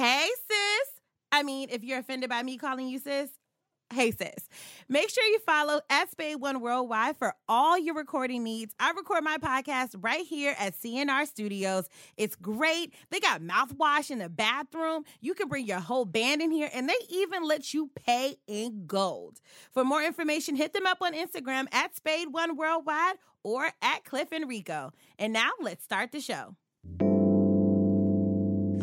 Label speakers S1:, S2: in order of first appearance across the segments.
S1: Hey, sis. I mean, if you're offended by me calling you sis, hey, sis. Make sure you follow Spade One Worldwide for all your recording needs. I record my podcast right here at CNR Studios. It's great. They got mouthwash in the bathroom. You can bring your whole band in here, and they even let you pay in gold. For more information, hit them up on Instagram at Spade One Worldwide or at Cliff and Rico. And now let's start the show.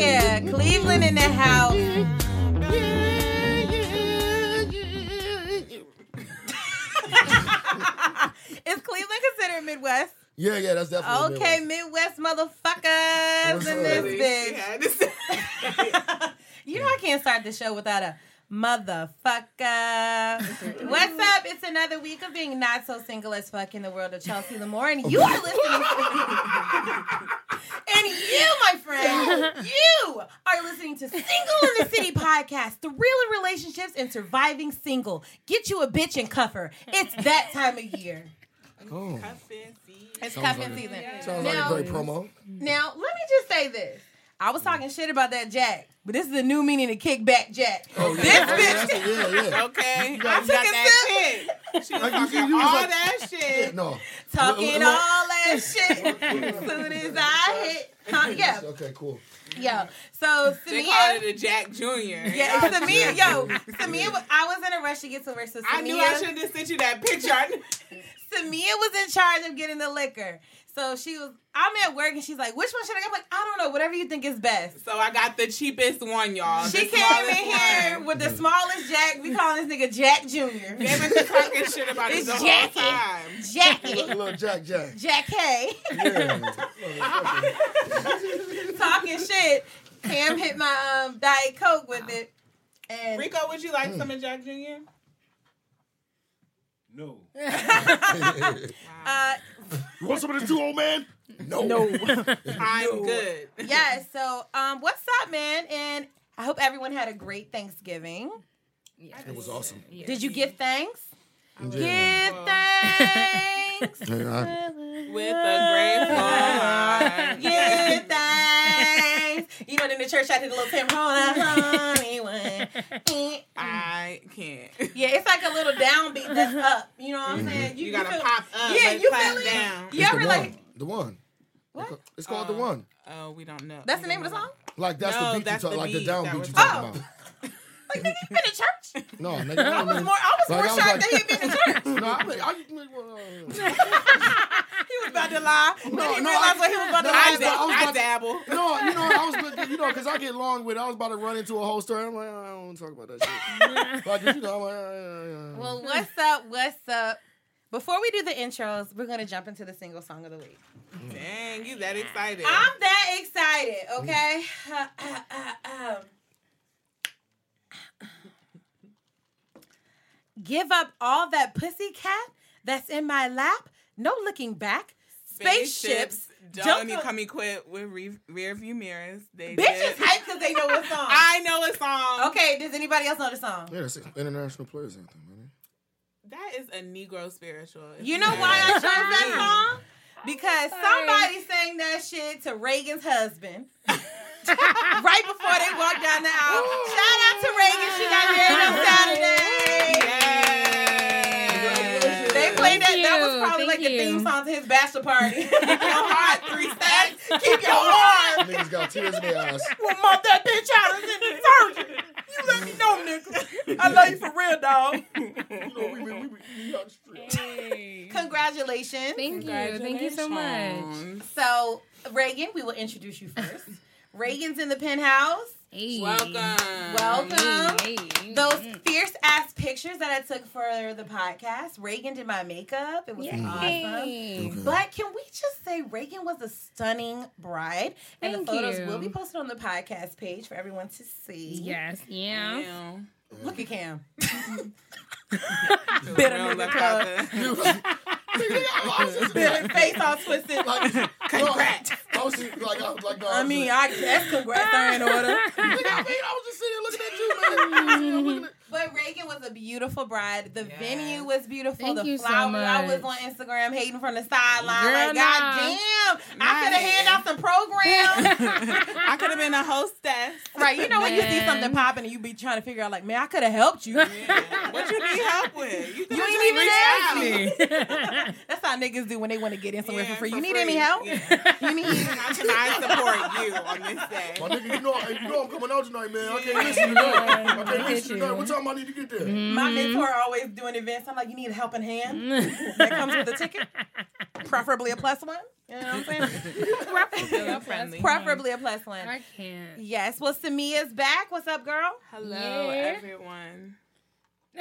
S1: Yeah, Cleveland in the house. Is Cleveland considered Midwest?
S2: Yeah, yeah, that's definitely
S1: Okay,
S2: Midwest.
S1: Midwest motherfuckers in this bitch. you know I can't start the show without a motherfucker. What's up? It's another week of being not so single as fuck in the world of Chelsea Lamore, and you are listening. To. And you, my friend, you are listening to Single in the City podcast, the real in relationships and surviving single. Get you a bitch and cuff her. It's that time of year.
S2: Oh,
S1: It's
S2: Sounds
S1: cuffing
S2: like a-
S1: season.
S2: sounds
S1: Now-
S2: like a great promo.
S1: Now, let me just say this. I was talking shit about that Jack, but this is a new meaning of kickback Jack.
S2: Oh, yeah.
S1: This bitch.
S2: yeah, yeah, yeah.
S3: Okay,
S2: got-
S3: I
S2: you
S3: took
S1: got
S3: that shit. She was
S2: Like,
S3: talking
S2: you was
S3: all
S2: like-
S3: that
S2: Yeah,
S3: shit.
S2: No.
S1: Talking
S2: Look, look,
S1: all that shit. As soon as I hit. Huh, yeah.
S2: Okay, cool.
S1: Yo. So,
S3: They called
S1: Samia.
S3: it a Jack Jr.
S1: Yeah, Samia, yo, Samia, wa- I was in a rush to get to work, so Samia,
S3: I knew I should have sent you that picture.
S1: Samia was in charge of getting the liquor. So she was, I'm at work and she's like, which one should I get? I'm like, I don't know, whatever you think is best.
S3: so I got the cheapest one, y'all.
S1: She came in here
S3: one.
S1: with the smallest Jack. We calling this nigga Jack Jr.
S3: They've been talking shit about
S1: It's
S3: it the whole
S1: Jackie.
S3: time.
S1: Jackie.
S2: Little Jack Jack.
S1: Jack K.
S2: Yeah.
S1: talking shit. Cam hit my um, Diet Coke with it. And
S3: Rico, would you like some of Jack Jr.?
S4: No.
S1: uh,
S2: You want some of this too, old man? No. No.
S3: I'm good.
S1: yeah, so um, what's up, man? And I hope everyone had a great Thanksgiving.
S2: It was awesome.
S1: Did you give thanks?
S2: Yeah.
S1: Give thanks.
S3: With a grateful heart.
S1: Give thanks. You know, in the church, I did a little Tim honey one.
S3: I can't.
S1: Yeah, it's like a little downbeat that's up. You know what I'm mm-hmm. saying?
S3: You, gotta
S1: feel-
S3: pop up.
S1: Yeah, you
S3: clap
S1: feel it?
S3: down.
S1: You
S2: It's
S1: ever
S2: the
S1: like
S2: one. The one.
S1: what?
S2: It's called the one.
S3: Oh, oh, we don't know.
S1: That's the name of the song?
S2: Like that's
S3: No,
S2: the beat
S3: that's
S2: you talk,
S3: the
S2: like the
S3: beat
S2: down
S3: that
S2: you
S3: talking
S2: talking
S1: Oh.
S2: about.
S1: Like, nigga, you been to church?
S2: No, nigga.
S1: I was more, I was
S2: Like,
S1: more
S2: I was
S1: shocked
S2: like-
S1: that he'd been to church.
S2: No, I, mean, I, I,
S1: he was about to lie.
S2: No,
S1: No, he
S2: no,
S1: realized
S2: I-
S1: what he was about to
S2: no,
S1: lie
S2: I-
S1: about.
S2: I was
S3: I
S2: about to-
S3: dabble.
S2: no, you know, I was, you know, because I get long with. I was about to run into a whole story. I'm like, I don't want to talk about that shit. like, you know, I'm like, uh, uh, uh.
S1: Well, what's up? What's up? Before we do the intros, we're gonna jump into the single song of the week.
S3: Dang, you that excited.
S1: I'm that excited, okay? Um, Give up all that pussy cat that's in my lap. No looking back. Spaceships.
S3: don't
S1: jump
S3: you
S1: up-
S3: come equipped with re- rear view mirrors. They
S1: Bitches hype because they know what song.
S3: I know a song.
S1: okay, does anybody else know the song?
S2: yeah, that's international players anthem, man.
S3: That is a Negro spiritual.
S1: You know why I chose that song? Because somebody sang that shit to Reagan's husband. right before they walked down the aisle. Shout out to Reagan. She got married on Saturday.
S3: Yes.
S1: They played that. That was
S5: you.
S1: probably like
S5: Thank
S1: the theme song to his bachelor party. Keep your heart three stacks. Keep your heart.
S2: Niggas got tears in their eyes.
S1: Well, mom, that bitch out is in the surgery. You let me know, nigga. I love you for real, dog.
S2: You know, we, we, we, we out the street.
S1: Congratulations.
S5: Thank you. Thank you so much.
S1: So, Reagan, we will introduce you first. Reagan's in the penthouse.
S4: Hey.
S3: Welcome.
S1: Welcome.
S4: Hey.
S1: Those mm-hmm. fierce ass pictures that I took for the podcast. Reagan did my makeup. It was awesome.
S4: Hey.
S1: But can we just say Reagan was a stunning bride? And
S4: Thank
S1: the photos
S4: you.
S1: will be posted on the podcast page for everyone to see.
S4: Yes. Yeah.
S3: Ew.
S1: Look at Cam.
S3: Bitter
S1: nigga
S3: look
S1: club.
S2: I was just-
S1: Bitter face all twisted.
S2: like, congrats. Uh, uh, I was just, like, I was like, no,
S1: I
S2: was
S1: mean, I guess congrats in order.
S2: I mean, I was just sitting looking at you, man. I'm looking at-
S1: But Reagan was a beautiful bride. The
S3: Yes.
S1: venue was beautiful.
S4: Thank
S1: the
S4: you so
S1: flowers. I was on Instagram hating from the sideline.
S4: Girl,
S1: like,
S4: nah.
S1: God damn. I could have
S3: Right.
S1: handed out some programs.
S3: I could have been a hostess.
S1: right. You know when you see something popping and you be trying to figure out, like, man, I could have helped you.
S3: What you need help with? You,
S1: You ain't even asked me. That's how niggas do when they want to get in somewhere
S3: Yeah,
S1: for free.
S3: for
S1: You need
S3: free.
S1: any help?
S3: Yeah.
S1: You need
S3: How can I support you on this day?
S2: My nigga, you know, you know I'm coming out tonight, man. I can't listen tonight. I can't
S4: Look
S2: listen
S4: at
S2: tonight.
S4: you.
S2: What time I need to get there? Mm-hmm.
S1: my mentor always doing events. I'm like, you need a helping hand. that comes with a ticket, preferably a plus one. You know what I'm saying?
S3: Feeling
S1: preferably a plus one.
S4: I can't.
S1: Yes. Well, Samia's back. What's up, girl?
S3: Hello,
S4: Yeah.
S3: everyone.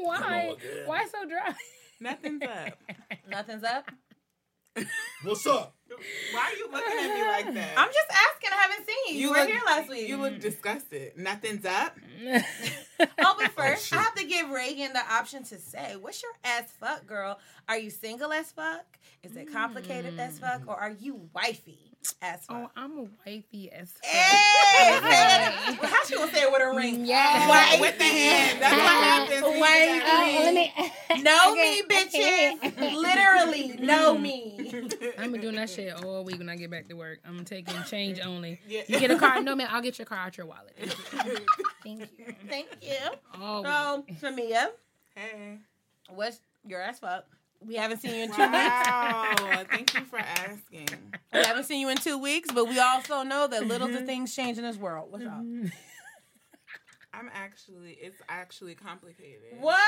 S4: Why? Why so dry?
S3: Nothing's up.
S1: Nothing's up.
S2: What's up?
S3: Why are you looking at me like that?
S1: I'm just asking. I haven't seen you. You,
S3: You
S1: were
S3: look-
S1: here last week.
S3: You look mm. disgusted. Nothing's up.
S1: oh, but first,
S2: shit.
S1: I have to give Reagan the option to say, "What's your ass fuck, girl? Are you single as fuck? Is it complicated as mm. fuck, or are you wifey as fuck?"
S4: oh, I'm a wifey as fuck.
S1: Hey, say that- well, how she gonna say it with a ring?
S4: Yeah.
S1: Wifey.
S3: With the hand. That's what happens. when you
S1: Wait.
S3: get that ring.
S1: Know me, bitches. Literally, know me.
S4: I'm been doing that shit all week when I get back to work. I'm taking change only.
S3: Yeah.
S4: You get a card? No, man. I'll get your car out your wallet. Thank you.
S1: Thank you.
S4: Oh,
S1: So, Samia,
S3: Hey.
S1: what's your ass fuck? We haven't seen you in two weeks.
S3: Wow. Thank you for asking.
S1: We haven't seen you in two weeks, but we also know that little the mm-hmm. things change in this world. What's up? Mm-hmm.
S3: I'm actually, it's actually complicated.
S1: What?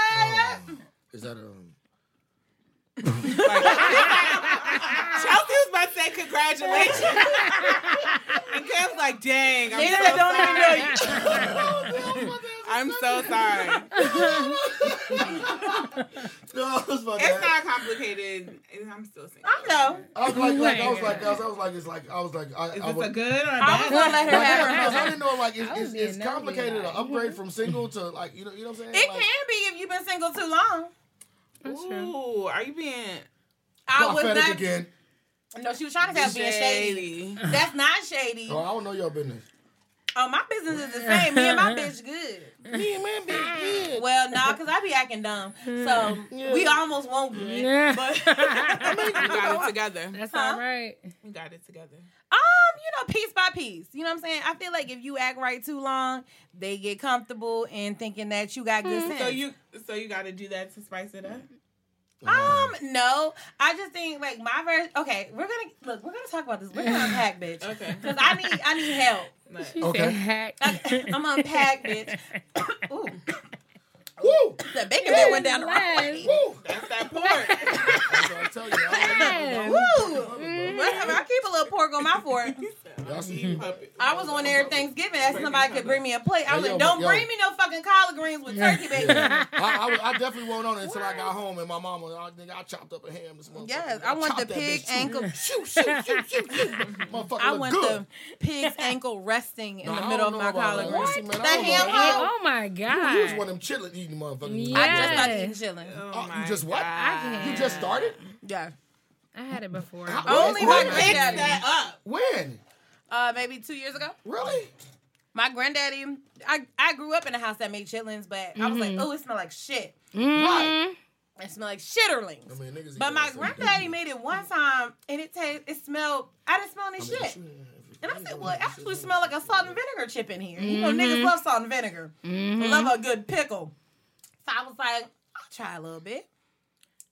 S2: Um, is that um?
S3: Chelsea was about to say congratulations. and Cam's like, dang, I'm
S1: Niggas
S3: so
S1: don't even know
S3: sorry.
S1: you.
S3: Oh, I'm so sorry.
S2: No, I was about
S3: It's
S2: ask.
S3: not complicated. I'm still single.
S1: I know.
S2: I was like, like I was like, I was, I was like, it's like, I was like, I,
S3: Is
S2: I
S3: this
S2: was,
S3: a good or a
S1: I was
S3: bad?
S1: gonna let her have her
S2: Because I
S1: moment.
S2: didn't know like it's, it's, it's complicated
S4: like-
S2: to upgrade from single to like you know you know what I'm saying.
S1: It
S2: like,
S1: can be if you've been single too long.
S4: that's true.
S3: Ooh, are you being
S1: I was
S2: prophetic
S1: not.
S2: again.
S1: No, she was trying to say I was being shady.
S3: shady?
S1: That's not shady.
S2: Oh, I don't know your business.
S1: Oh, my business is the same. Me and my bitch good.
S2: Me and my bitch good.
S1: Well, nah, cause I be acting dumb. So we almost won't good.
S4: Yeah.
S1: But
S3: We got it together.
S4: That's
S1: Huh?
S4: all right.
S3: We got it together.
S1: Um, you know, piece by piece. You know what I'm saying? I feel like if you act right too long, they get comfortable in thinking that you got good sense.
S3: So you, so you got to do that to spice it up.
S1: um, no. I just think like my version. Okay, we're gonna look. We're gonna talk about this. We're gonna unpack, bitch.
S3: Okay.
S1: Because I need, I need help.
S3: But
S4: She
S2: Okay.
S4: said hack.
S1: I'm unpack, bitch. Ooh,
S2: Woo!
S1: that bacon bit went down the wrong way.
S2: Woo!
S3: that's that pork.
S2: That's what I tell you. I
S1: Woo!
S2: don't.
S1: Whatever. I keep a little pork on my fork.
S2: That's
S3: Eating puppet.
S1: I was on there Thanksgiving asking somebody could bring me a plate. I was like, don't bring me no fucking collard greens with turkey bacon.
S2: I, I, I definitely won't on it until I got home and my mama, I think I chopped up a ham this morning.
S1: Yes, I want the pig ankle.
S2: Shoot, shoot, shoot, shoot, shoot. Motherfucker
S1: I want
S2: good.
S1: the pig's ankle resting in
S2: Nah,
S1: the middle of my collard greens.
S2: See,
S1: That ham
S2: about
S4: oh my
S2: You,
S4: god.
S2: you was one of them chitlin eating motherfuckers.
S4: Yeah.
S1: I just started
S4: Yes.
S1: eating chilling.
S3: Oh
S2: Oh, you just what?
S3: God.
S2: You just started?
S1: Yeah.
S4: I had it before.
S2: How-
S1: Only
S2: when?
S1: my
S2: When?
S1: granddaddy.
S3: that up.
S2: When?
S1: Uh, maybe two years ago.
S2: Really?
S1: My granddaddy, I, I grew up in a house that made chitlins, but I was like, oh, it smelled like shit.
S2: Right.
S1: It smelled like shitterlings.
S2: I mean, niggas
S1: But my granddaddy made it one time, and it taste, it smelled. I didn't smell any
S2: I mean,
S1: shit.
S2: shit,
S1: And I said, well, it actually smelled like a salt and vinegar chip in here. You know, niggas mm-hmm. love salt and vinegar. Mm-hmm. Love a good pickle. So I was like, I'll try a little bit.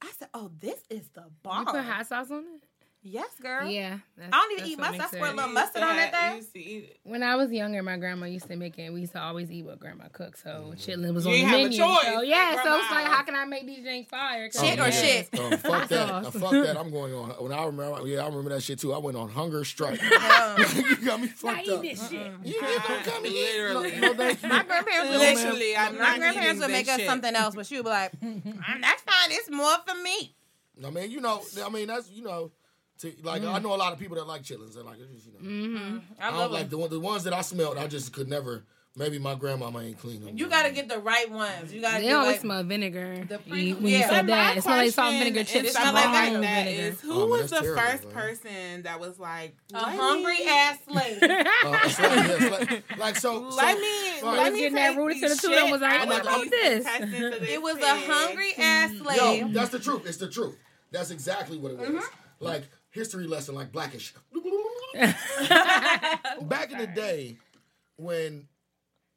S1: I said, oh, this is the bomb."
S4: You put hot sauce on it?
S1: Yes, girl.
S4: Yeah.
S1: I don't even eat mustard. I squirt a little mustard on that thing.
S3: used to eat it.
S4: When I was younger, my grandma used to make it. We used to always eat what grandma cooked. So chitlin was
S3: You
S4: on the
S3: ain't have a
S4: menu.
S3: choice.
S4: So yeah, so it's like, how can I make these drinks fire?
S1: Shit or
S4: yeah.
S1: shit?
S2: Um, fuck that. Uh, fuck that. I'm going on. When I remember, yeah, I remember that shit too. I went on hunger strike. you got me fucked up.
S4: this shit.
S2: You you gonna come and eat?
S3: Literally.
S2: No, no, you.
S1: My grandparents would
S3: Literally, I'm
S1: My grandparents would make us
S3: shit.
S1: something else, but she would be like, "Mm, "That's fine. It's more for me."
S2: I mean, you know, I mean, that's you know, to, like I know a lot of people that like chitlins and like it's just, you know,
S1: I
S2: I
S1: love
S2: don't like
S1: it.
S2: the one- the ones that I smelled. I just could never. Maybe my grandmama ain't clean them.
S1: You gotta get the right ones. You gotta
S4: They always
S1: like,
S4: smell vinegar.
S1: The
S4: You-
S1: pre-
S4: when you
S1: yeah.
S4: said
S3: But
S4: that,
S3: my
S4: it smells like salt vinegar chips.
S3: stuff
S1: smell like
S3: like
S1: vinegar.
S3: that is who
S2: Oh, man,
S3: was
S2: that's
S3: the
S2: terrible,
S3: first
S2: man.
S3: person that was like
S1: a
S3: let
S1: hungry
S3: me-
S1: ass slave.
S2: Uh, it's like, like, like so.
S3: Let
S2: so,
S3: me,
S2: Right.
S3: let
S4: Was
S3: me
S4: getting that
S3: take
S4: rooted to
S3: these
S4: the tooth and
S3: shit
S4: was like,
S3: out
S2: "What
S3: of
S2: about
S4: this?"
S3: intestines of this
S1: it was a hungry ass
S2: Yo,
S1: slave.
S2: that's the truth. It's the truth. That's exactly what it was.
S1: Mm-hmm.
S2: Like history lesson, like blackish. Back in the day, when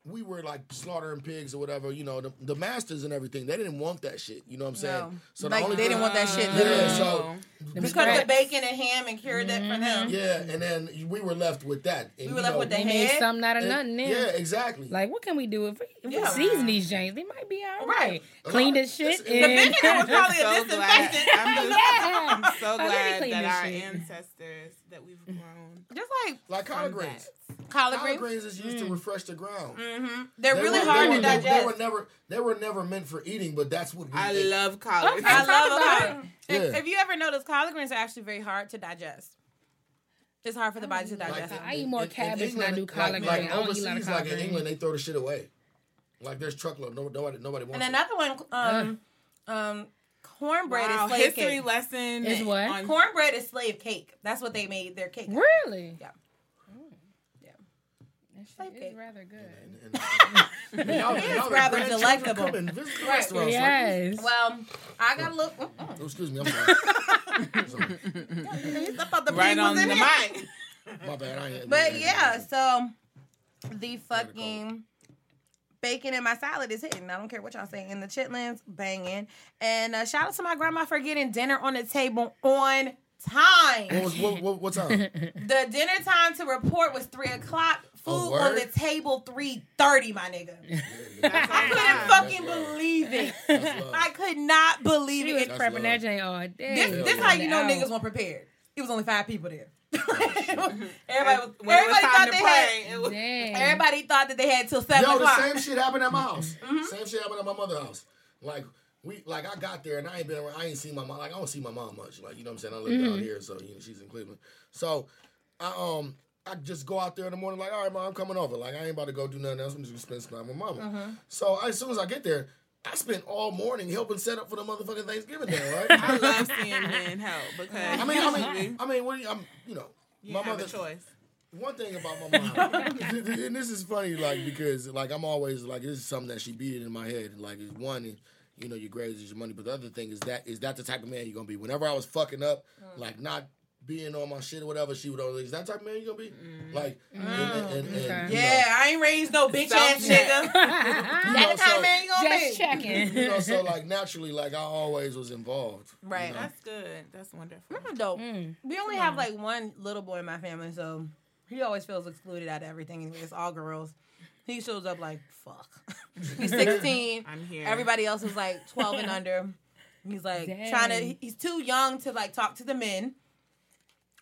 S2: we were like slaughtering pigs or whatever, you know, the, the masters and everything, they didn't want that shit. You know what I'm saying?
S1: No.
S2: So
S1: like they didn't want that shit.
S2: Yeah,
S1: literally.
S2: so
S1: we cooked the bacon and ham and cured it for them.
S2: yeah, and then we were left with that. And,
S1: We were left
S2: know,
S1: with the
S4: They made
S1: head.
S4: something out of
S2: and-
S4: nothing then.
S2: Yeah, exactly.
S4: Like, what can we do if we, if we season these James? They might be all
S1: Right.
S4: right. Clean this shit.
S2: It's-
S1: The
S4: and-
S1: vinegar was probably
S3: so
S1: a disinfectant.
S3: I'm, just,
S4: Yeah.
S3: I'm so
S4: How did they
S3: glad
S4: clean
S3: that
S4: this
S3: our
S4: shit?
S3: ancestors that we've grown.
S1: Just like
S2: like collard
S3: from
S2: greens.
S1: Collard
S2: Collard
S1: greens.
S2: greens is used to refresh the ground.
S1: Mm-hmm. They're
S2: They
S1: really
S2: were-
S1: hard
S2: they
S1: to
S2: were, they-
S1: digest.
S2: They were never they were never meant for eating, but that's what we
S3: I
S2: ate.
S3: love collard.
S1: I love
S4: about
S1: collard. If,
S2: Yeah.
S1: if you ever notice, collard greens are actually very hard to digest. It's hard for the body to digest.
S2: in-
S4: I eat
S2: in-
S4: more
S2: in
S4: cabbage than I
S2: England,
S4: do collard
S2: like,
S4: green.
S2: Like
S4: I don't eat a lot of collard
S2: like in. England, they throw the shit away. Like there's truckload. No, nobody, nobody wants
S1: and
S2: it.
S1: another one, um, um, cornbread
S3: wow,
S1: is slave
S3: history
S1: cake.
S3: lesson
S4: Is what?
S3: on
S1: Cornbread is slave cake. That's what they made their cake.
S4: Really?
S1: Yeah.
S4: That
S1: Slave
S4: shit is rather good.
S2: And- and- and y'all- y'all the
S1: rather
S2: grandchildren
S1: delectable.
S2: Come and visit the
S1: Right.
S2: restaurants. Like,
S1: Well, I gotta look. mm,
S2: oh, excuse me, I'm sorry. Sorry.
S1: I thought the
S3: right on
S1: was
S3: the
S1: here.
S3: mic.
S2: My bad. I ain't,
S1: But
S2: I ain't-
S1: yeah, so the fucking bacon in my salad is hitting. I don't care what y'all say. And the chitlins banging. And uh, shout out to my grandma for getting dinner on the table on time.
S2: What was what, what, what time?
S1: The dinner time to report was three o'clock. Food on the table three thirty, my nigga. I couldn't fucking
S2: love.
S1: believe it. I could not believe
S4: She
S1: it.
S2: That's
S4: prepping
S2: love.
S4: that jank all day.
S1: This,
S2: Yeah,
S1: this how you know
S4: Out.
S1: niggas weren't prepared. It was only five people there. everybody was,
S3: When
S1: everybody thought they
S3: pray,
S1: had.
S3: it was
S1: Everybody thought that they had till seven
S2: Yo, the same shit happened at my house.
S1: Mm-hmm.
S2: Same shit happened at my mother's house. Like we, like I got there and I ain't been around. I ain't seen my mom. Like I don't see my mom much. Like you know what I'm saying. I live
S1: Mm-hmm.
S2: down here, so you know she's in Cleveland. So I um I just go out there in the morning like, all right, mom, I'm coming over. Like I ain't about to go do nothing else. I'm just gonna spend some time with my mama.
S1: Mm-hmm.
S2: So as soon as I get there. I spent all morning helping set up for the motherfucking Thanksgiving dinner, right?
S3: I love seeing men help because
S2: I mean, I mean, I mean, what do you, I'm, you know,
S3: you
S2: my
S3: have
S2: mother.
S3: a choice.
S2: One thing about my mom, and this is funny, like because like I'm always like this is something that she beat it in my head. Like it's one, you know, your grades is your money, but the other thing is that is that the type of man you're gonna be. Whenever I was fucking up, like not being on my shit or whatever, she would always. That type of man you gonna be? Like, and, and, and, and,
S4: Okay.
S2: you
S1: Yeah, I ain't raised no bitch ass
S3: Self-check.
S1: nigga.
S2: know, you
S1: That the kind
S2: so-
S1: of man you gonna
S4: Just
S1: be.
S4: checking.
S2: you know, so like naturally, like I always was involved. you
S1: Right.
S2: know?
S3: That's good. That's wonderful.
S1: That's dope.
S4: Mm.
S1: We only have like one little boy in my family, so he always feels excluded out of everything. Anyway, it's all girls. He shows up like fuck. He's 16.
S3: I'm here.
S1: Everybody else is like 12 and under. He's like
S4: Dang.
S1: trying to. He's too young to like talk to the men.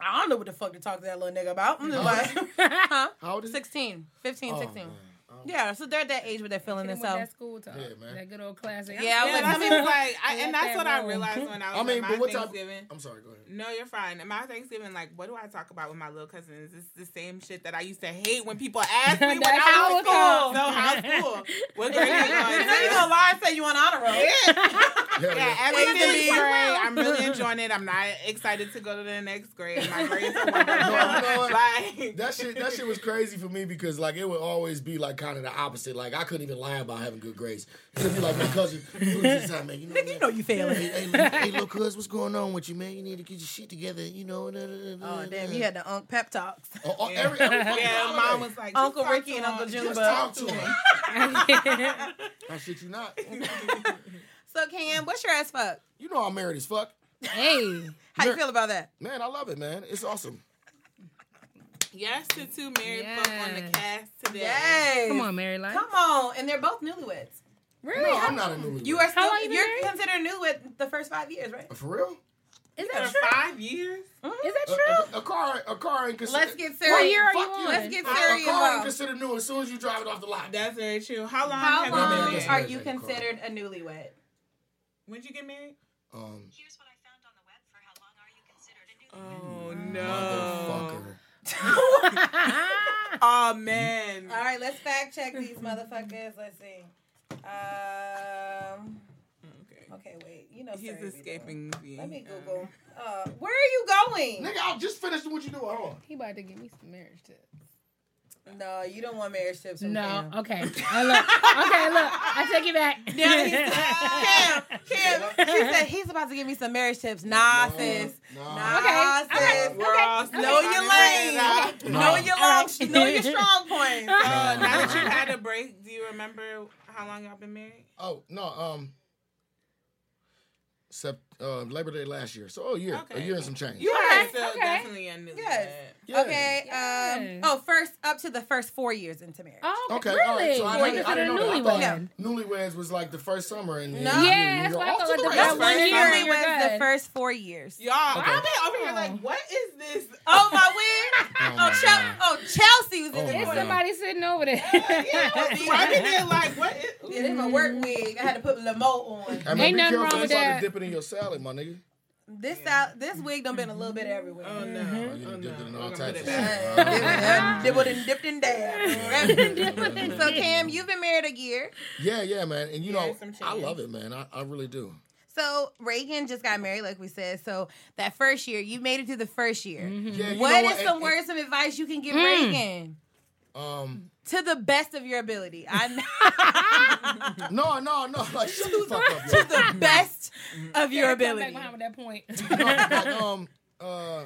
S1: I don't know what the fuck to talk to that little nigga about. I'm just like, huh?
S2: How old is he?
S1: 16, 15,
S2: Oh,
S1: 16.
S2: man. Oh.
S1: Yeah, so they're at that age where they're feeling
S4: Hit him
S1: themselves.
S4: that school talk.
S2: Yeah, man.
S4: That good old classic.
S1: Yeah, I was like,
S3: that's
S1: how many-
S3: what, like, I,
S4: Let
S3: and that's
S4: that
S3: what I realized when I was
S2: I mean,
S3: at
S2: but
S3: my
S2: what type?
S3: Thanksgiving.
S2: I'm sorry. Go ahead.
S3: No, you're fine. At my Thanksgiving, like, what do I talk about with my little cousins? It's the same shit that I used to hate when people ask me when I was
S4: it goes.
S3: So how's school? What grade are you
S1: You know you
S3: going
S1: gonna lie and say you on honor roll.
S3: Yeah,
S2: yeah.
S3: everything's
S1: Eighth
S3: great.
S1: grade.
S3: I'm really enjoying it. I'm not excited to go to the next grade. My grades are wonderful.
S2: No, you know?
S3: Like,
S2: That shit, that shit was crazy for me because like it would always be like kind of the opposite. Like I couldn't even lie about having good grades. It'd be like my cousin, time, man, you know,
S1: Nigga,
S2: man,
S1: you know you failing.
S2: Hey, hey, little- hey, little cuz, what's going on with you, man? You need to get your shit together, you know. da, da, da, da,
S1: Oh damn,
S2: da."
S1: you had the unk pep talks.
S2: Oh, oh, every, every fucking
S3: yeah, mom was like,
S1: Uncle Ricky and. Uncle
S3: Just
S2: Just talk to him. I shit you not.
S1: So Cam, what's your ass fuck?
S2: You know I'm married as fuck.
S4: Hey,
S1: How you feel about that?
S2: Man, I love it, man. It's awesome.
S3: Yes to two married folk on the cast today.
S1: Yes.
S4: come on, Mary Light.
S1: Come on. And they're both newlyweds.
S4: Really?
S2: No, I'm not a newlywed.
S1: You are
S4: How
S1: still
S4: long you
S1: you're
S4: married?
S1: considered newlywed the first five years, right?
S2: for real.
S4: Is that true?
S3: five years?
S4: Is that true?
S2: a, a car, a car ain't considered.
S1: Let's get serious.
S4: What year are you on?
S1: Let's get serious.
S2: A car ain't considered new as soon as you drive it off the lot.
S3: That's very true. How long
S1: How
S3: have you
S1: long
S3: been
S2: married?
S3: married?
S1: are you
S2: yes, yes.
S1: considered a newlywed?
S3: When'd you get married?
S2: Um,
S6: Here's what I found on the web for how long are you considered a newlywed.
S3: Oh no.
S2: motherfucker.
S3: Oh man.
S1: All right, let's fact check these motherfuckers. Let's see. Um.
S3: Okay.
S1: Okay, wait. You know,
S3: He's
S1: Sarah
S3: escaping me.
S1: doing- Let me Google. Uh, where are you going?
S2: Nigga, I just finished what you do. Hold on.
S4: He about to give me some marriage tips.
S1: No, you don't want marriage tips. From
S4: No.
S1: Cam.
S4: Okay. Oh, look. Okay. Look. I take it back.
S1: Yeah, he said, Cam, Cam. She said he's about to give me some marriage tips. Nah,
S2: No,
S1: sis.
S2: no.
S1: Nah,
S4: Okay, all
S1: sis.
S4: right.
S3: We're
S4: Okay.
S1: Know your
S3: trying to figure it
S1: lane.
S3: out.
S2: No.
S1: Know your long.
S4: right.
S1: Know your strong points.
S3: Uh, now that you had a break, do you remember how long y'all been married?
S2: Oh no. Um. Sept, uh, Labor Day last year. So oh, a year, a year and some change.
S3: You
S1: Okay,
S3: are still
S4: okay.
S3: definitely a new
S1: Yes.
S2: Yeah.
S1: Okay.
S4: Yes.
S1: Um. Oh, first up to the first four years into marriage.
S4: Oh,
S2: Okay,
S4: really?
S2: all right. So I didn't, I didn't
S4: a
S2: know that. I thought
S4: newlywed.
S2: Newlyweds was like the first summer, and and
S1: No.
S2: you-
S4: Yeah, that's
S2: you're
S4: I thought,
S2: to
S4: like,
S2: the
S4: the
S2: races.
S4: best year
S1: year
S4: and
S1: was the first four years.
S3: Y'all,
S2: Okay.
S3: I've been over here like, what is this?
S1: Oh my wig.
S2: Oh,
S1: Oh, Chel- oh Chelsea was in
S2: Oh,
S1: the
S2: my
S4: It's somebody sitting over there.
S3: Yeah, why did they like what?
S1: Yeah, this my work wig. I had to put Lamo on.
S2: I mean,
S4: Ain't
S2: be
S4: nothing
S2: careful.
S4: wrong
S2: It's
S4: with that.
S2: to dip it in your salad, my nigga.
S1: This sal- this wig done been a little bit everywhere.
S3: Oh no!
S2: Oh, you
S3: Oh,
S2: dipped it in
S3: no.
S2: all
S3: I'm
S2: types of shit. Uh,
S1: Dibbled and dipped and dabbed. so Cam, you've been married a year.
S2: Yeah, yeah, man. And you
S3: Yeah,
S2: know, I love it, man. I, I really do.
S1: So Reagan just got married, like we said. So that first year, you made it through the first year.
S2: Yeah,
S1: What
S2: know
S1: is
S2: And-
S1: some
S2: and-
S1: words of advice you can give Reagan
S2: Um,
S1: to the best of your ability? I know
S2: no, no, no. Like, shut the fuck up,
S1: to the best of your
S4: ability. back
S1: ability.
S4: behind with that point.
S2: No, like, um, uh,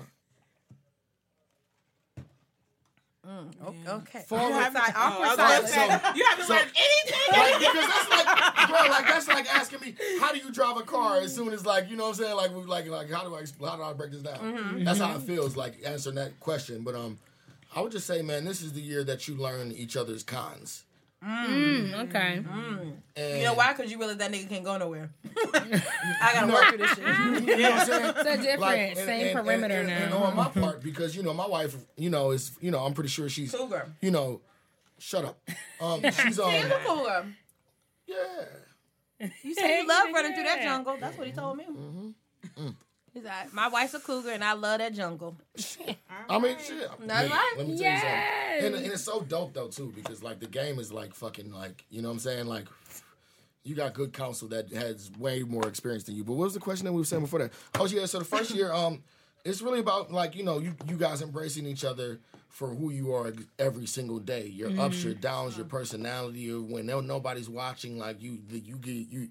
S1: Okay.
S2: Forward-
S1: Awkward, si-
S3: Oh, I
S1: awkward
S3: was gonna
S1: silence.
S3: say,
S2: So-
S3: you haven't
S2: so-
S3: learned anything.
S2: like, because that's like, bro, like that's like asking me, how do you drive a car? As soon as like, you know what I'm saying? Like, we like, like, how do I, how do I break this down?
S1: Mm-hmm.
S2: That's how it feels, like answering that question. But um, I would just say, man, this is the year that you learn each other's cons.
S4: Mm, okay.
S2: And,
S1: You know why? Because you realize that nigga can't go nowhere. I gotta work through this shit.
S2: You know what I'm saying?
S4: So different. Same perimeter
S2: and, and,
S4: now.
S2: on my part, because you know my wife, you know is you know I'm pretty sure she's
S1: Cougar.
S2: you know, shut up. Um, she's um,
S1: He's a cougar.
S2: yeah.
S1: You said you love running through that jungle. That's what he told me. He's like, my wife's a cougar and I love that jungle.
S2: I mean, shit.
S1: That's
S2: Hey,
S1: right.
S2: Let me tell you something. And, and it's so dope though too, because like the game is like fucking like you know what I'm saying like. You got good counsel that has way more experience than you. But what was the question that we were saying before that? Oh yeah, so the first year, um, it's really about like you know you you guys embracing each other for who you are every single day. Your ups, your downs, your personality. Your, when no, nobody's watching, like you, the- you get you.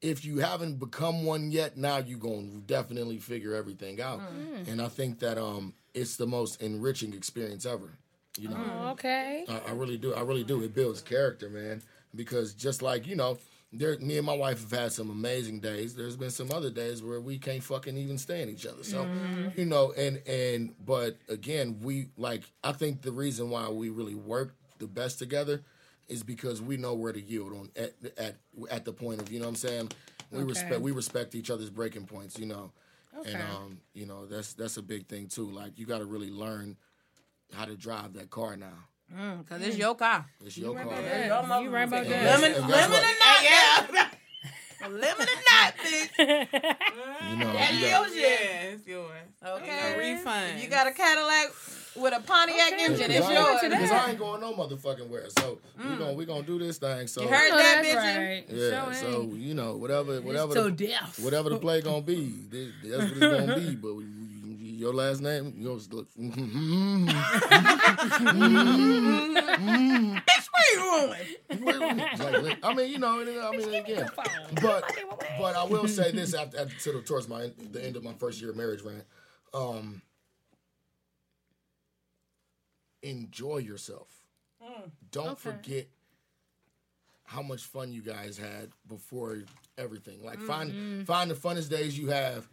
S2: If you haven't become one yet, now you're gonna definitely figure everything out. And I think that um, it's the most enriching experience ever. You know.
S4: Oh, okay.
S2: I, I really do. I really do. It builds character, man. Because just like you know, there, me and my wife have had some amazing days. There's been some other days where we can't fucking even stand each other. So, you know, and and but again, we like. I think the reason why we really work the best together is because we know where to yield on at at at the point of you know what I'm saying. We
S4: Okay.
S2: respect we respect each other's breaking points. You know.
S4: Okay.
S2: And um, you know that's that's a big thing too. Like you got to really learn how to drive that car now.
S1: Because it's your car.
S2: It's your car.
S4: Yeah, you right about that.
S1: Lemon,
S2: and
S1: lemon
S2: what-
S1: and not, yeah. lemon and not, bitch.
S2: You know,
S1: That's
S2: you got,
S1: your
S3: Yeah, it's yours.
S1: Okay.
S3: No refund.
S1: If you got a Cadillac with a Pontiac
S4: Okay.
S1: engine, it's yours.
S2: because I ain't going no motherfucking where. So we gonna we gonna do this thing. So
S1: You heard that, bitch?
S4: right.
S2: yeah.
S4: Sure
S2: So
S4: ain't.
S2: you know whatever whatever
S4: so
S2: the,
S4: deaf.
S2: whatever the play gonna be, that's what it's gonna be. But we, your last name, you know, look.
S1: Bitch, where you?
S2: I mean, you know, I mean, again, but but I will say this after, after towards my the end of my first year of marriage rant. Um, enjoy yourself. Don't
S4: Okay.
S2: forget how much fun you guys had before everything. Like find find the funnest days you have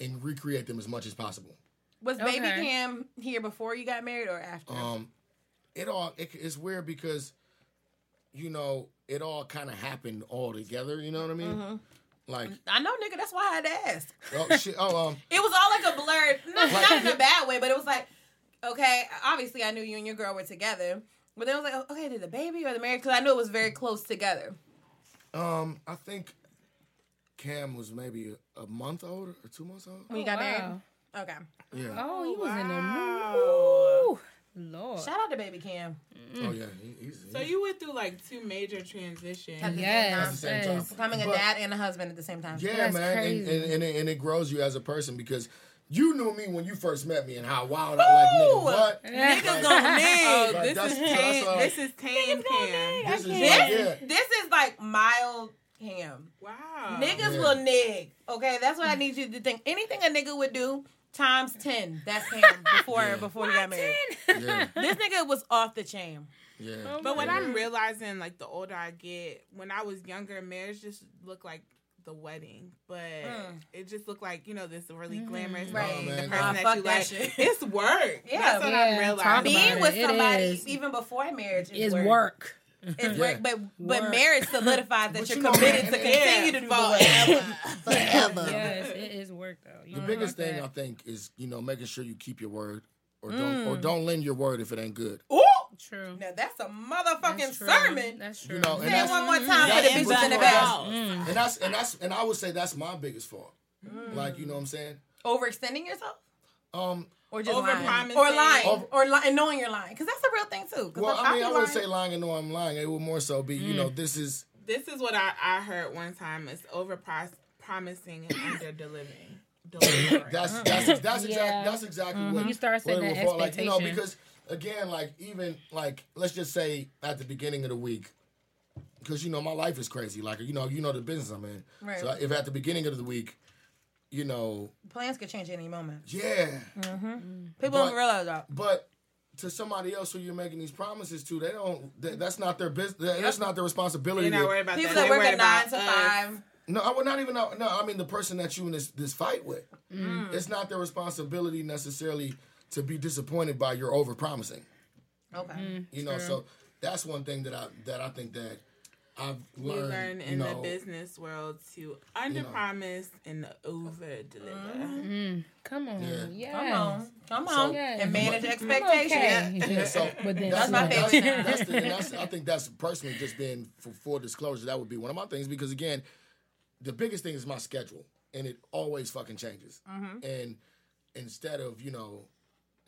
S2: and recreate them as much as possible.
S1: Was baby
S4: Okay.
S1: Cam here before you got married or after?
S2: Um, it all it, it's weird because, you know, it all kind of happened all together. You know what I mean?
S1: Mm-hmm.
S2: Like,
S1: I know, nigga. That's why I had to ask.
S2: oh shit, oh um,
S1: It was all like a blur, not, not in a bad way, but it was like, okay, obviously I knew you and your girl were together, but then it was like, okay, did the baby or the marriage? Because I knew it was very close together.
S2: um, I think Cam was maybe a, a month old or two months old.
S1: When you got
S4: wow.
S1: married. Okay.
S2: Yeah.
S4: Oh, he was in the mood. Lord.
S1: Shout out to baby Cam.
S2: Oh yeah. He, he's,
S3: So you went through like two major transitions.
S1: At the
S4: Yes.
S2: At the same time.
S4: yes.
S1: Becoming a
S2: But-
S1: dad and a husband at the same time.
S2: Yeah,
S4: That's
S2: man, and,
S4: crazy.
S2: and, and, it, and it grows you as a person because you knew me when you first met me and how wild I like nigga. What?
S1: Niggas gonna
S3: Oh,
S2: Like,
S3: this
S2: that's-
S3: is
S2: that's
S3: tame. This is tame Cam.
S2: This is like,
S1: This,
S2: yeah.
S1: this is like mild Cam.
S3: Wow.
S1: Niggas
S2: Yeah.
S1: will nig. Okay, that's what I need you to think. Anything a nigga would do times ten. That's Cam before
S2: Yeah.
S1: before he got married.
S2: Yeah,
S1: This nigga was off the chain.
S2: yeah.
S3: But what
S2: yeah.
S3: I'm realizing, like the older I get, when I was younger, marriage just looked like the wedding, but
S1: Mm.
S3: it just looked like you know this really glamorous
S1: Right.
S3: thing.
S2: Nah,
S3: the person
S1: Nah,
S3: that
S1: fuck
S3: you
S1: that
S3: like,
S1: shit.
S3: it's work.
S1: Yeah.
S3: That's what
S4: Yeah,
S3: I'm realizing.
S1: Being
S4: about
S1: with
S4: it. It
S1: somebody
S4: is.
S1: even before marriage is
S4: It's
S1: work.
S4: work.
S1: It's
S2: Yeah.
S1: work, but but marriage solidifies that you're
S2: you
S1: committed to continue to do the work.
S2: Forever.
S4: Yes, it is work though. You
S2: The biggest thing
S4: that.
S2: I think is you know making sure you keep your word or don't or don't lend your word if it ain't good.
S1: Ooh,
S4: True.
S1: now that's a motherfucking
S4: That's
S1: sermon.
S4: That's true.
S2: You know, and
S1: Say it one more time for
S2: that's-
S1: the bitches
S2: but
S1: in the back.
S2: that's- And that's and that's and I would say that's my biggest fault. Like you know what I'm saying.
S1: Overextending yourself,
S2: Um,
S1: or just
S3: Over
S1: lying,
S3: promising.
S1: or lying,
S2: Over-
S1: or li- and knowing you're lying, because that's a real thing too. 'Cause
S2: well, I mean, I wouldn't
S1: lying.
S2: say lying and know I'm lying. It would more so be, you
S1: Mm.
S2: know, this is
S3: This is what I, I heard one time: is over promising and under delivering. Delivering.
S2: That's that's that's exactly
S4: Yeah.
S2: that's exactly
S1: Mm-hmm.
S2: what
S4: You start setting
S2: what it
S4: that
S2: will like. You know, because again, like even like let's just say at the beginning of the week, because you know my life is crazy. Like you know, you know the business I'm in.
S1: Right.
S2: So if at the beginning of the week, you know,
S1: plans could change at any moment.
S2: yeah,
S1: People
S2: But-
S1: don't realize that.
S2: but. To somebody else who you're making these promises to, they don't. That, that's not their business. That's not their responsibility.
S3: They're not
S2: to-
S3: worried about
S1: People
S3: that.
S1: that work
S3: worried
S1: at nine
S3: about
S1: to
S3: us.
S1: five.
S2: No, I would not even know. No, I mean the person that you in this this fight with.
S1: Mm.
S2: It's not their responsibility necessarily to be disappointed by your over promising.
S1: Okay.
S2: You know, so that's one thing that I that I think that I've
S3: We
S2: learned.
S3: learn
S2: you
S3: in
S2: know,
S3: the business world to under promise and over deliver.
S1: Mm-hmm.
S4: Come on.
S2: Yeah.
S4: Yes.
S1: Come on, come
S2: So-
S1: on,
S4: Yeah.
S1: and manage
S4: I'm
S1: expectations.
S4: okay.
S2: Yeah, so
S4: But then
S2: that's,
S1: my
S2: that's,
S1: favorite
S2: that's, that's the, and that's, I think that's personally just being for full disclosure. That would be one of my things because again, the biggest thing is my schedule, and it always fucking changes.
S1: Mm-hmm.
S2: And instead of you know,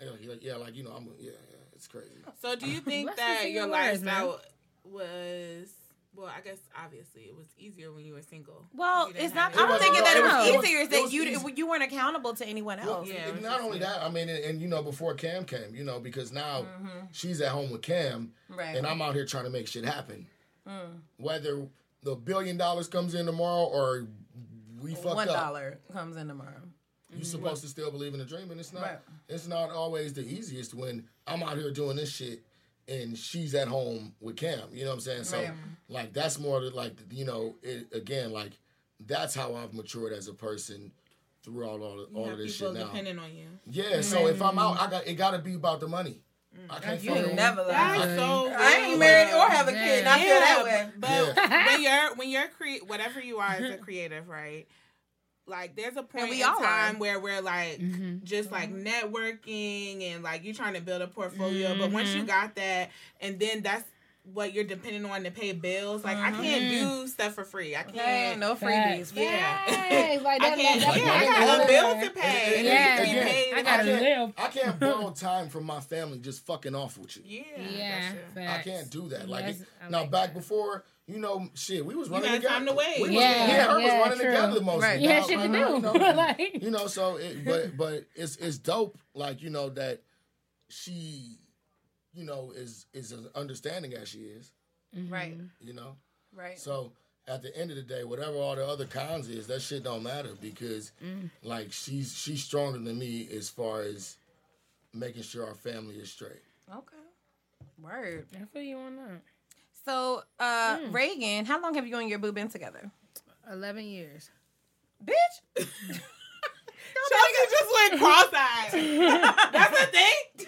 S2: you know, like, yeah, like you know, I'm yeah, yeah it's crazy.
S3: So do you think that your
S4: your words,
S3: lifestyle was well, I guess obviously it was easier when you were single.
S1: Well, it's not.
S3: have
S1: I don't
S2: was-
S1: think
S2: no,
S1: that it
S2: it
S1: was
S2: was- it was-
S1: easier. Is
S2: it
S1: that
S2: was
S1: you
S2: easy.
S1: you weren't accountable to anyone
S2: Well,
S1: else.
S3: Yeah,
S2: and
S3: it
S2: not only
S3: you.
S2: that, I mean, and, and, you know, before Cam came, you know, because now she's at home with Cam,
S1: Mm-hmm. Right. Mm.
S2: and I'm out here trying to make shit happen. Whether the billion dollars comes in tomorrow or we fucked
S1: One
S2: up,
S1: dollar comes in tomorrow.
S2: You're mm-hmm. supposed to still believe in the dream, and it's not.
S1: Right.
S2: It's not always the easiest when I'm out here doing this shit and she's at home with Cam. You know what I'm saying? So,
S1: Right.
S2: like, that's more to, like you know, it, again, like that's how I've matured as a person through all all, all of this
S3: people
S2: shit now.
S3: depending on you.
S2: Yeah, so if I'm out, I got it. Got to be about the money. I mm. can't.
S1: You
S2: fuck
S1: ain't
S2: with-
S1: never
S3: That's
S1: lied.
S3: so
S1: I ain't
S3: real.
S1: married or have a kid. and I feel that way.
S3: But
S2: Yeah.
S3: when you're when you're cre- whatever you are as a creative, right? Like there's a point
S1: we
S3: in
S1: all
S3: time
S1: are.
S3: where we're like mm-hmm. just mm-hmm. like networking and like you're trying to build a portfolio. But once you mm-hmm. got that, and then that's what you're depending on to pay bills. Like I can't do stuff for free. I can't.
S1: no freebies.
S3: Yeah.
S4: Facts. Like
S3: I can't.
S4: that, that,
S3: yeah, I
S4: that-
S3: got
S4: that-
S3: bills to pay.
S2: And- and-
S4: Yeah.
S2: again,
S3: paid.
S4: I gotta
S2: can't,
S4: live.
S2: I can't borrow time from my family just fucking off with you.
S3: Yeah.
S4: Yeah.
S2: I can't do that. Like
S4: Yes,
S2: it- now,
S4: like
S2: back before, you know, shit, we was running
S3: had
S2: together.
S3: time to wait.
S2: We was,
S4: Yeah,
S2: her
S4: yeah,
S2: was running
S4: true.
S2: together most
S1: Right.
S2: the
S4: You had
S2: time.
S4: shit to do.
S2: You know,
S4: like,
S2: you know, so it, but but it's it's dope. Like you know that she, you know, is is as understanding as she is. Mm-hmm.
S1: Right,
S2: You know,
S1: right.
S2: so at the end of the day, whatever all the other cons is, that shit don't matter because mm. like she's she's stronger than me as far as making sure our family is straight.
S1: Okay. Word.
S4: I feel you on that.
S1: So, uh, Reagan, how long have you and your boo been together?
S4: Eleven years.
S1: Bitch.
S3: Chelsea just went cross-eyed. That's the thing.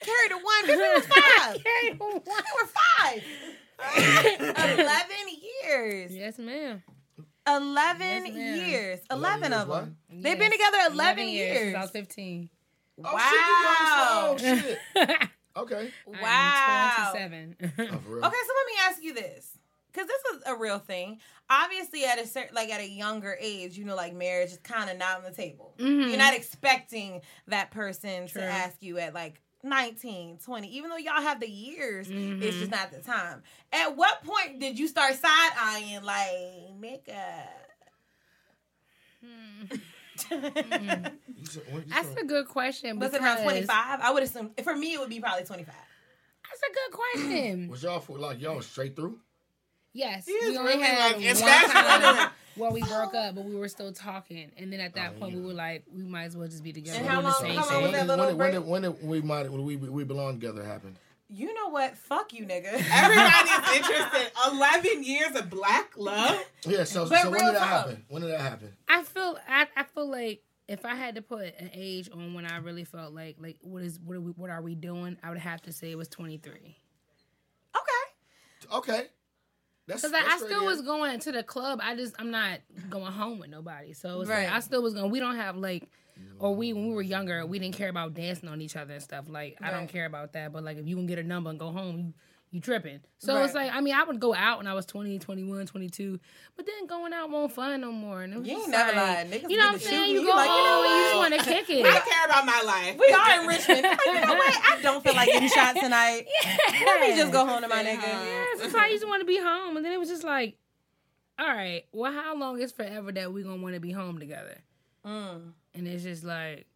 S1: Carried a one. Bitch, we was five.
S4: Carried the one.
S1: We were five. Eleven years.
S4: Yes, ma'am.
S1: Eleven
S4: Yes, ma'am.
S1: years. Eleven
S2: years,
S1: of
S2: what?
S1: them. They've been together eleven, years.
S4: Since I was 15.
S2: Oh,
S1: Wow.
S2: shit, you young as fuck. Shit. Okay.
S1: Wow.
S4: I'm 27.
S2: Oh, real.
S1: Okay, so let me ask you this. Because this is a real thing. Obviously, at a certain, like at a younger age, you know, like marriage is kind of not on the table. Mm-hmm. You're not expecting that person
S4: True.
S1: to ask you at like 19, 20, even though y'all have the years, it's just mm-hmm. not the time. At what point did you start side eyeing, like, nigga?
S2: You said- what you
S4: Mm-hmm.
S2: That's
S4: a good question.
S1: Was it around 25? I would assume, for me, it would be probably 25.
S4: That's a good question.
S2: Was y'all for like y'all straight through?
S4: Yes,
S3: is
S4: we only
S3: really
S4: had
S3: like,
S4: one time
S3: what-
S4: where we broke up, but we were still talking. And then at that
S2: Oh,
S4: point,
S2: yeah.
S4: we were like, we might as well just be together.
S1: And how long- how long was
S2: when
S1: that
S2: did, when,
S1: little
S2: did, when,
S1: break?
S2: did, when did we might when we we belong together happen?
S1: You know what? Fuck you, nigga.
S3: Everybody's interested. Eleven years of black love.
S2: Yeah. So
S1: But
S2: so when did that
S1: talk.
S2: happen? When did that happen?
S4: I feel I, I feel like if I had to put an age on when I really felt like like what is what are we what are we doing? I would have to say it was 23.
S1: okay.
S2: Okay. That's
S4: Cause like, I still
S2: right
S4: was going to the club. I just I'm not going home with nobody. So it's
S1: Right.
S4: like I still was going. We don't have like, or we when we were younger, we didn't care about dancing on each other and stuff. Like I don't care about that. But like if you can get a number and go home, you you tripping. So
S1: Right.
S4: it's like I mean I would go out when I was 20, 21, 22, but then going out won't fun no more. And it was
S1: You ain't never
S4: like.
S1: Niggas
S4: You know what I'm saying? You go
S1: like, you know
S4: home you just want to kick it.
S3: I care about my life.
S1: We are in Richmond. Like, you know what? I don't feel like getting shot tonight. Let me just go home to my nigga.
S4: Yes, it's like you just want to be home, and then it was just like, all right, well, how long is forever that we gonna want to be home together?
S1: Mm.
S4: And it's just like,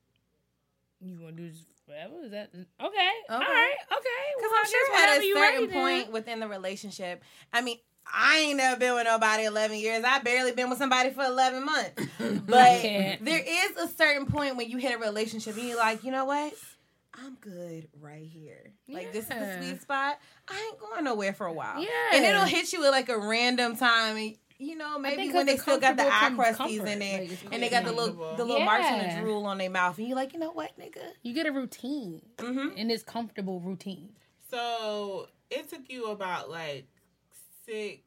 S4: you want to do this forever? Is that okay? All
S1: Okay.
S4: right, okay.
S1: Because
S4: Well,
S1: I'm sure at a certain
S4: ready, then.
S1: point within the relationship, I mean, I ain't never been with nobody 11 years. I barely been with somebody for 11 months. But
S4: Yeah.
S1: there is a certain point when you hit a relationship and you're like, you know what? I'm good right here. Like, this is the sweet spot. I ain't going nowhere for a while.
S4: Yeah.
S1: And it'll hit you at like a random time. And, you know, maybe when they still got the eye
S4: comfortable
S1: crusties in
S4: comfort.
S1: there
S4: Like,
S1: and they got the little, the little marks on the drool on their mouth. And you're like, you know what, nigga?
S4: You get a routine,
S1: Mhm.
S4: and it's comfortable routine.
S3: So it took you about like six,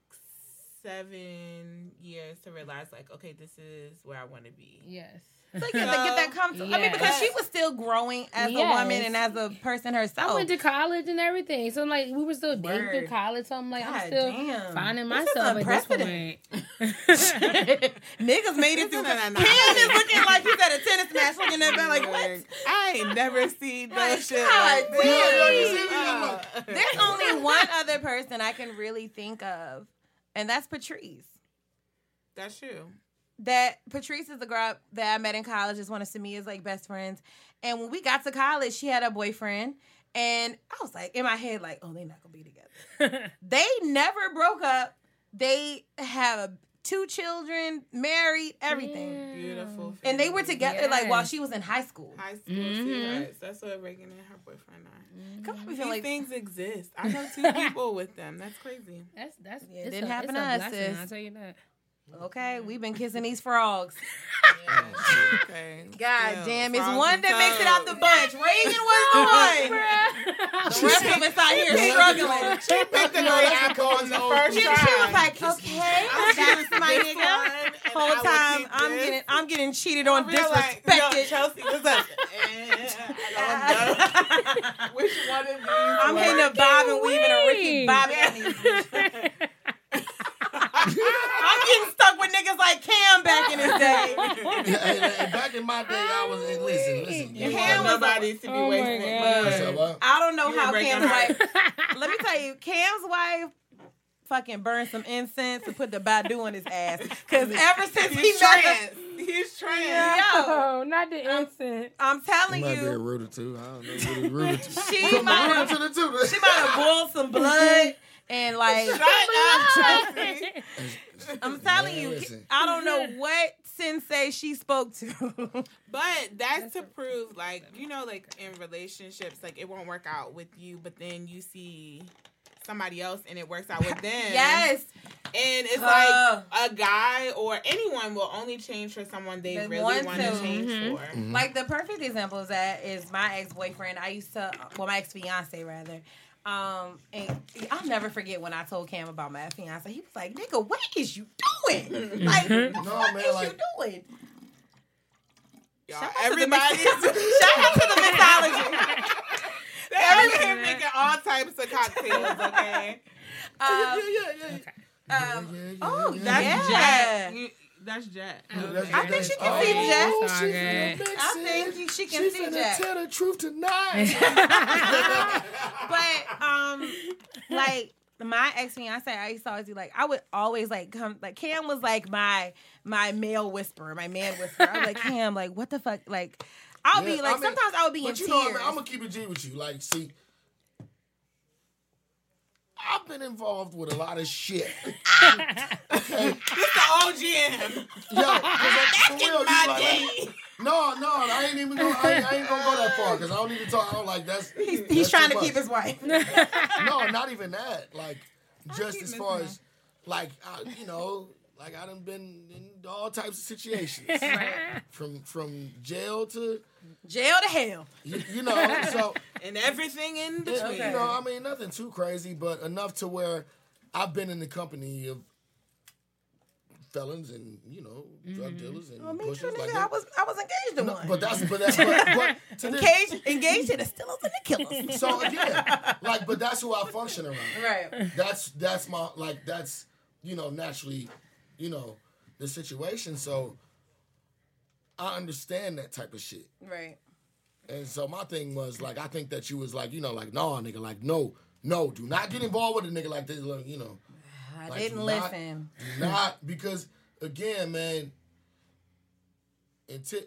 S3: seven years to realize, like, okay, this is where I want to be.
S4: Yes.
S1: Like, yeah, to get that comfortable. I mean, because she was still growing as a woman and as a person herself.
S4: I went to college and everything, so like we were still dating through college. So I'm like,
S1: God
S4: I'm still
S1: damn.
S4: finding
S1: This is
S4: myself at this
S1: unprecedented.
S4: point.
S1: Niggas made it through. Cam is looking like he's at a tennis match, looking at that like what?
S3: I ain't never seen no
S1: Like,
S3: shit
S1: God
S3: like
S1: damn.
S3: this.
S1: There's only one other person I can really think of, and that's Patrice.
S3: That's true.
S1: That Patrice is the girl that I met in college. Is one of Samia's like best friends, and when we got to college, she had a boyfriend, and I was like in my head like, oh, they're not gonna be together. they never broke up. They have a, two children, married, everything.
S3: Beautiful.
S1: And they were
S3: family.
S1: together like while she was in high school.
S3: High school
S4: Mhm.
S3: sweethearts. That's what Reagan and her boyfriend are.
S1: Come on, we
S3: These
S1: feel like
S3: things exist. I know two people with them. That's crazy.
S4: That's that's
S1: Yeah, it didn't
S4: a,
S1: happen
S4: it's
S1: to
S4: a
S1: us,
S4: blessing. I'll tell you that.
S1: Okay, we've been kissing these frogs.
S3: Okay.
S1: God
S3: Still,
S1: damn, it's one
S3: and
S1: that makes it out the
S3: toads.
S1: bunch. Reagan was the one. The rest of us out here struggling.
S3: She picked the great apple on the first
S1: She, she
S3: try.
S1: was like, okay, that's my
S3: This
S1: nigga.
S3: one,
S1: Whole time I'm
S3: this.
S1: getting I'm getting cheated on,
S3: We were like, yo,
S1: disrespected.
S3: Chelsea, what's up? Eh, I don't know. Which one of these?
S1: I'm
S3: work?
S1: hitting a bob and weaving a Ricky
S4: Wait.
S1: Bobby. on these bitches. I'm getting stuck with niggas like Cam back in his day.
S2: and, and back in my day, I was and listen, listen.
S3: You
S2: you
S1: Cam
S3: want
S1: was a-
S3: nobody to be
S4: Oh my
S3: wasting.
S4: God.
S2: What's up, huh?
S1: I don't know
S3: You
S1: how Cam's
S3: her
S1: wife. Let me tell you, Cam's wife fucking burned some incense and put the Badu on his ass. Cause ever since he
S3: He's
S1: met her,
S3: trans. He's trans.
S1: yo,
S4: Oh, not the incense.
S1: I'm
S2: He
S1: telling
S2: might be a
S1: you,
S2: rooter too. I don't know what rooter to.
S1: she might have
S2: rooter to the tutor.
S1: she might have boiled some blood and like
S3: Shut up,
S1: I'm telling
S2: Man,
S1: you,
S2: listen.
S1: I don't know what sensei she spoke to.
S3: But that's to prove, like, you know, like in relationships, like it won't work out with you, but then you see somebody else and it works out with them.
S1: Yes.
S3: And it's
S1: Uh.
S3: like a guy or anyone will only change for someone they
S1: They
S3: really
S1: want
S3: want to
S1: to.
S3: change
S4: Mhm.
S3: for.
S2: Mm-hmm.
S1: Like the perfect example of that is my ex boyfriend. I used to, well, my ex fiance rather. Um, and I'll never forget when I told Cam about my fiance. He was like, "Nigga, what is you doing? Like, what
S2: No, man,
S1: is
S2: like-
S1: you doing?"
S3: Y'all,
S1: Shout out to the
S3: everybody,
S1: shout out to the mythology.
S3: they're here making all types of cocktails. Okay,
S1: Um,
S2: yeah, yeah, yeah.
S1: um,
S2: Yeah, yeah,
S1: oh,
S2: yeah,
S3: that's
S1: yeah.
S3: Jet. You, that's Jet.
S2: That's-
S1: I think she can
S2: oh,
S1: see Jack.
S2: she
S4: Okay.
S2: finna mix
S1: I think she- she can
S2: She
S1: see
S2: finna
S1: Jack.
S2: tell the truth tonight.
S1: but um, like my ex fiance, I used to always be like, I would always like come like Cam was like my my male whisperer, my man whisperer. I was like Cam, like what the fuck, like. I'll
S2: Yeah,
S1: be like
S2: I mean,
S1: sometimes I would be in
S2: you
S1: tears.
S2: know, I'm gonna keep it G with you. Like, see, I've been involved with a lot of shit. okay,
S3: It's the OGM.
S2: yo, 'cause like, for real, you
S3: my
S2: like-
S3: day.
S2: No, no, I ain't even gonna. I ain't, I ain't gonna go that far because I don't need to talk. I don't like that's.
S1: he's,
S2: that's
S1: he's trying
S2: too
S1: to keep his wife.
S2: No, not even that. Like, just as far as, like, I, you know, like I done been in all types of situations, from from jail to
S1: Jail to hell.
S2: you, you know. So
S3: and everything in between.
S2: You know, I mean, nothing too crazy, but enough to where I've been in the company of felons and you know drug mm-hmm. dealers and
S1: Well, me
S2: pushers
S1: too, nigga.
S2: like
S1: I was I was engaged to
S2: No,
S1: one.
S2: but that's but that's but, but to this,
S1: engaged engaged to the Steelers and the Killers.
S2: so again, like, but that's who I function around.
S1: right.
S2: That's that's my like that's you know naturally, you know, the situation. So I understand that type of shit.
S1: Right.
S2: And so my thing was like, I think that you was like, you know, like, no, nigga, like, no, no, do not get involved with a nigga like this, like, you know.
S1: I
S2: Like,
S1: didn't
S2: not-
S1: listen.
S2: Not because again, man, until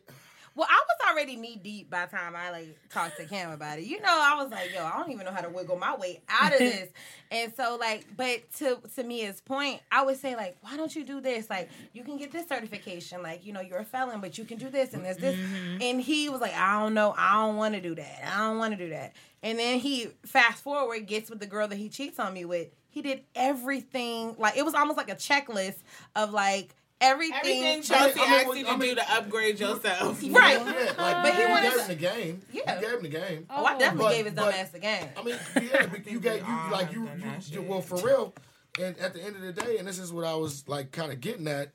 S1: Well, I was already knee deep by the time I like talked to Cam about it. You know, I was like, yo, I don't even know how to wiggle my way out of this. and so like, but to to Mia's point, I would say like, why don't you do this? Like, you can get this certification. Like, you know, you're a felon, but you can do this and there's this. Mm-hmm. And he was like, I don't know, I don't want to do that. I don't want to do that. And then he fast forward gets with the girl that he cheats on me with. He did everything like it was almost like a checklist of like everything.
S3: Everything Chelsea
S2: I mean,
S3: asked
S2: what-
S3: you
S2: I
S3: to
S2: mean-
S3: do to upgrade yourself.
S1: Right.
S2: yeah, like,
S1: But he
S2: you
S1: wanted
S2: gave
S1: to-
S2: him the game.
S1: Yeah.
S2: You gave him the game.
S1: Oh, I definitely
S2: But-
S1: gave his dumb
S2: but-
S1: ass the game.
S2: I mean, yeah, but you gave you like you,
S3: oh,
S2: you, you well for real. And at the end of the day, and this is what I was like kind of getting at,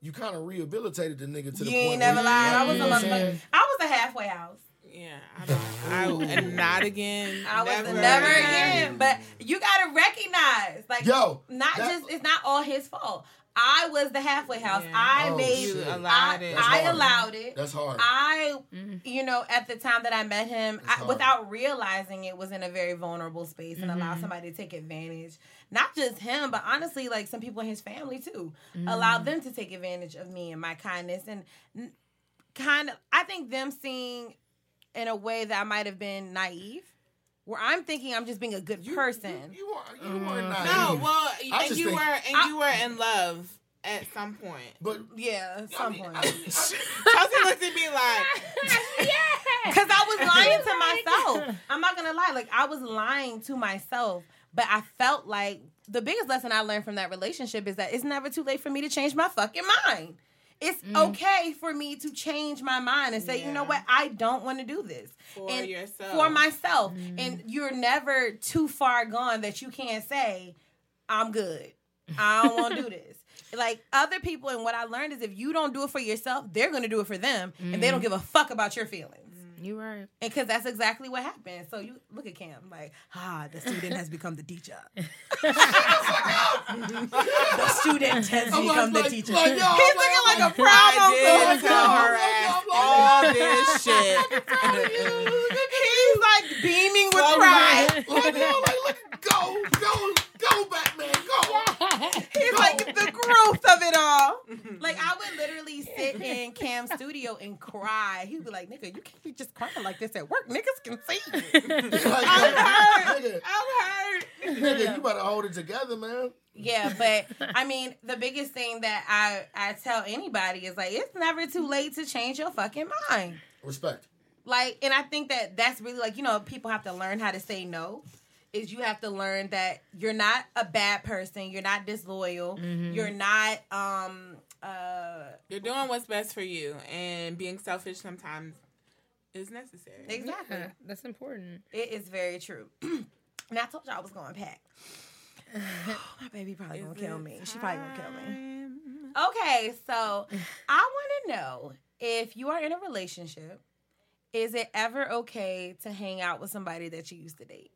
S2: you kind of rehabilitated the nigga to the
S1: You
S2: point.
S1: ain't never
S2: where
S1: lied. I was
S2: know
S1: a
S2: what I'm
S1: motherfucker. I was a halfway house.
S3: Yeah, I don't. I and not again.
S1: I was
S3: never,
S1: never again. But you gotta recognize, like,
S2: Yo,
S1: not just it's not all his fault. I was the halfway house.
S3: Yeah.
S1: I
S2: Oh,
S1: made.
S2: shit.
S3: Allowed
S1: I,
S3: it.
S1: I allowed it.
S2: That's hard.
S1: I, you know, at the time that I met him, I, without realizing it, was in a very vulnerable space and
S2: Mm-hmm.
S1: allowed somebody to take advantage. Not just him, but honestly, like some people in his family too, allowed them to take advantage of me and my kindness and kind of. I think them seeing in a way that I might have been naive, where I'm thinking I'm just being a good person.
S2: You, you, are, you were mm. not.
S3: No, well, and you
S2: think-
S3: were and
S1: I-
S3: you were in love at some point.
S2: But
S1: yeah, at
S2: I
S1: some
S2: mean,
S1: point.
S2: I, I,
S3: Chelsea looked at me like,
S1: Because I was lying to myself. I'm not gonna lie. Like I was lying to myself, but I felt like the biggest lesson I learned from that relationship is that it's never too late for me to change my fucking mind. It's mm-hmm. okay for me to change my mind and say, you know what, I don't want to do this
S3: For
S1: and
S3: yourself.
S1: for myself. Mm-hmm. And you're never too far gone that you can't say, I'm good. I don't want to do this. Like other people, and what I learned is if you don't do it for yourself, they're gonna do it for them, and they don't mm-hmm. give a fuck about your feelings.
S4: You right.
S1: And because that's exactly what happened. So you look at Cam, like, ah, the student has become the teacher. the student has
S2: I'm
S1: become the
S2: like,
S1: teacher.
S2: like, yo,
S1: He's
S2: I'm
S1: looking like,
S2: like,
S1: a problem.
S3: I did
S2: so-
S3: tell her ass all this shit.
S1: He's like beaming with pride.
S3: right.
S2: like, yo, like, look, go, go, go, Batman, go.
S1: He's like the growth of it all. Like I would literally sit in Cam's studio and cry. He'd be like, "Nigga, you can't be just crying like this at work. Niggas can see you." I'm hurt.
S2: Nigga,
S3: I'm hurt.
S2: nigga, you better hold it together, man.
S1: Yeah, but I mean, the biggest thing that I I tell anybody is like, it's never too late to change your fucking mind.
S2: Respect.
S1: Like, and I think that that's really like you know people have to learn how to say no. Is you have to learn that you're not a bad person, you're not disloyal,
S4: Mm-hmm.
S1: you're not um uh
S3: You're doing what's best for you, and being selfish sometimes is necessary.
S1: exactly.
S4: Yeah, that's important.
S1: It is very true. and I told y'all I was going to pack. My baby probably gonna kill me. She probably gonna kill me. Okay, so I want to know if you are in a relationship, is it ever okay to hang out with somebody that you used to date?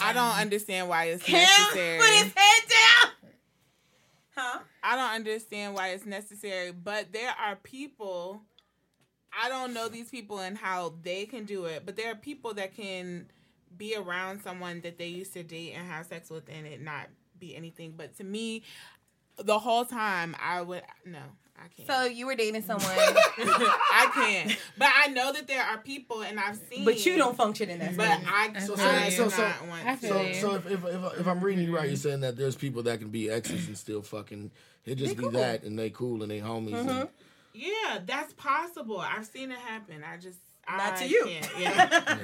S3: I don't understand why it's
S1: Cam
S3: necessary.
S1: put his head down. Huh?
S3: I don't understand why it's necessary, but there are people. I don't know these people and how they can do it, but there are people that can be around someone that they used to date and have sex with and it not be anything. But to me, the whole time I would no, I can't.
S1: So you were dating someone,
S3: I can't. But I know that there are people and I've seen.
S1: but you don't function in that.
S3: But
S1: space.
S3: I,
S2: So-
S3: I
S2: so-
S3: do
S2: so-
S3: not want
S4: I feel
S2: So, so if, if, if, if I'm reading you right, you're saying that there's people that can be exes and still fucking. It just be that, and they cool and they homies. And, mm-hmm.
S3: Yeah, that's possible. I've seen it happen. I just
S1: Not
S3: I
S1: to you.
S3: can't. Yeah.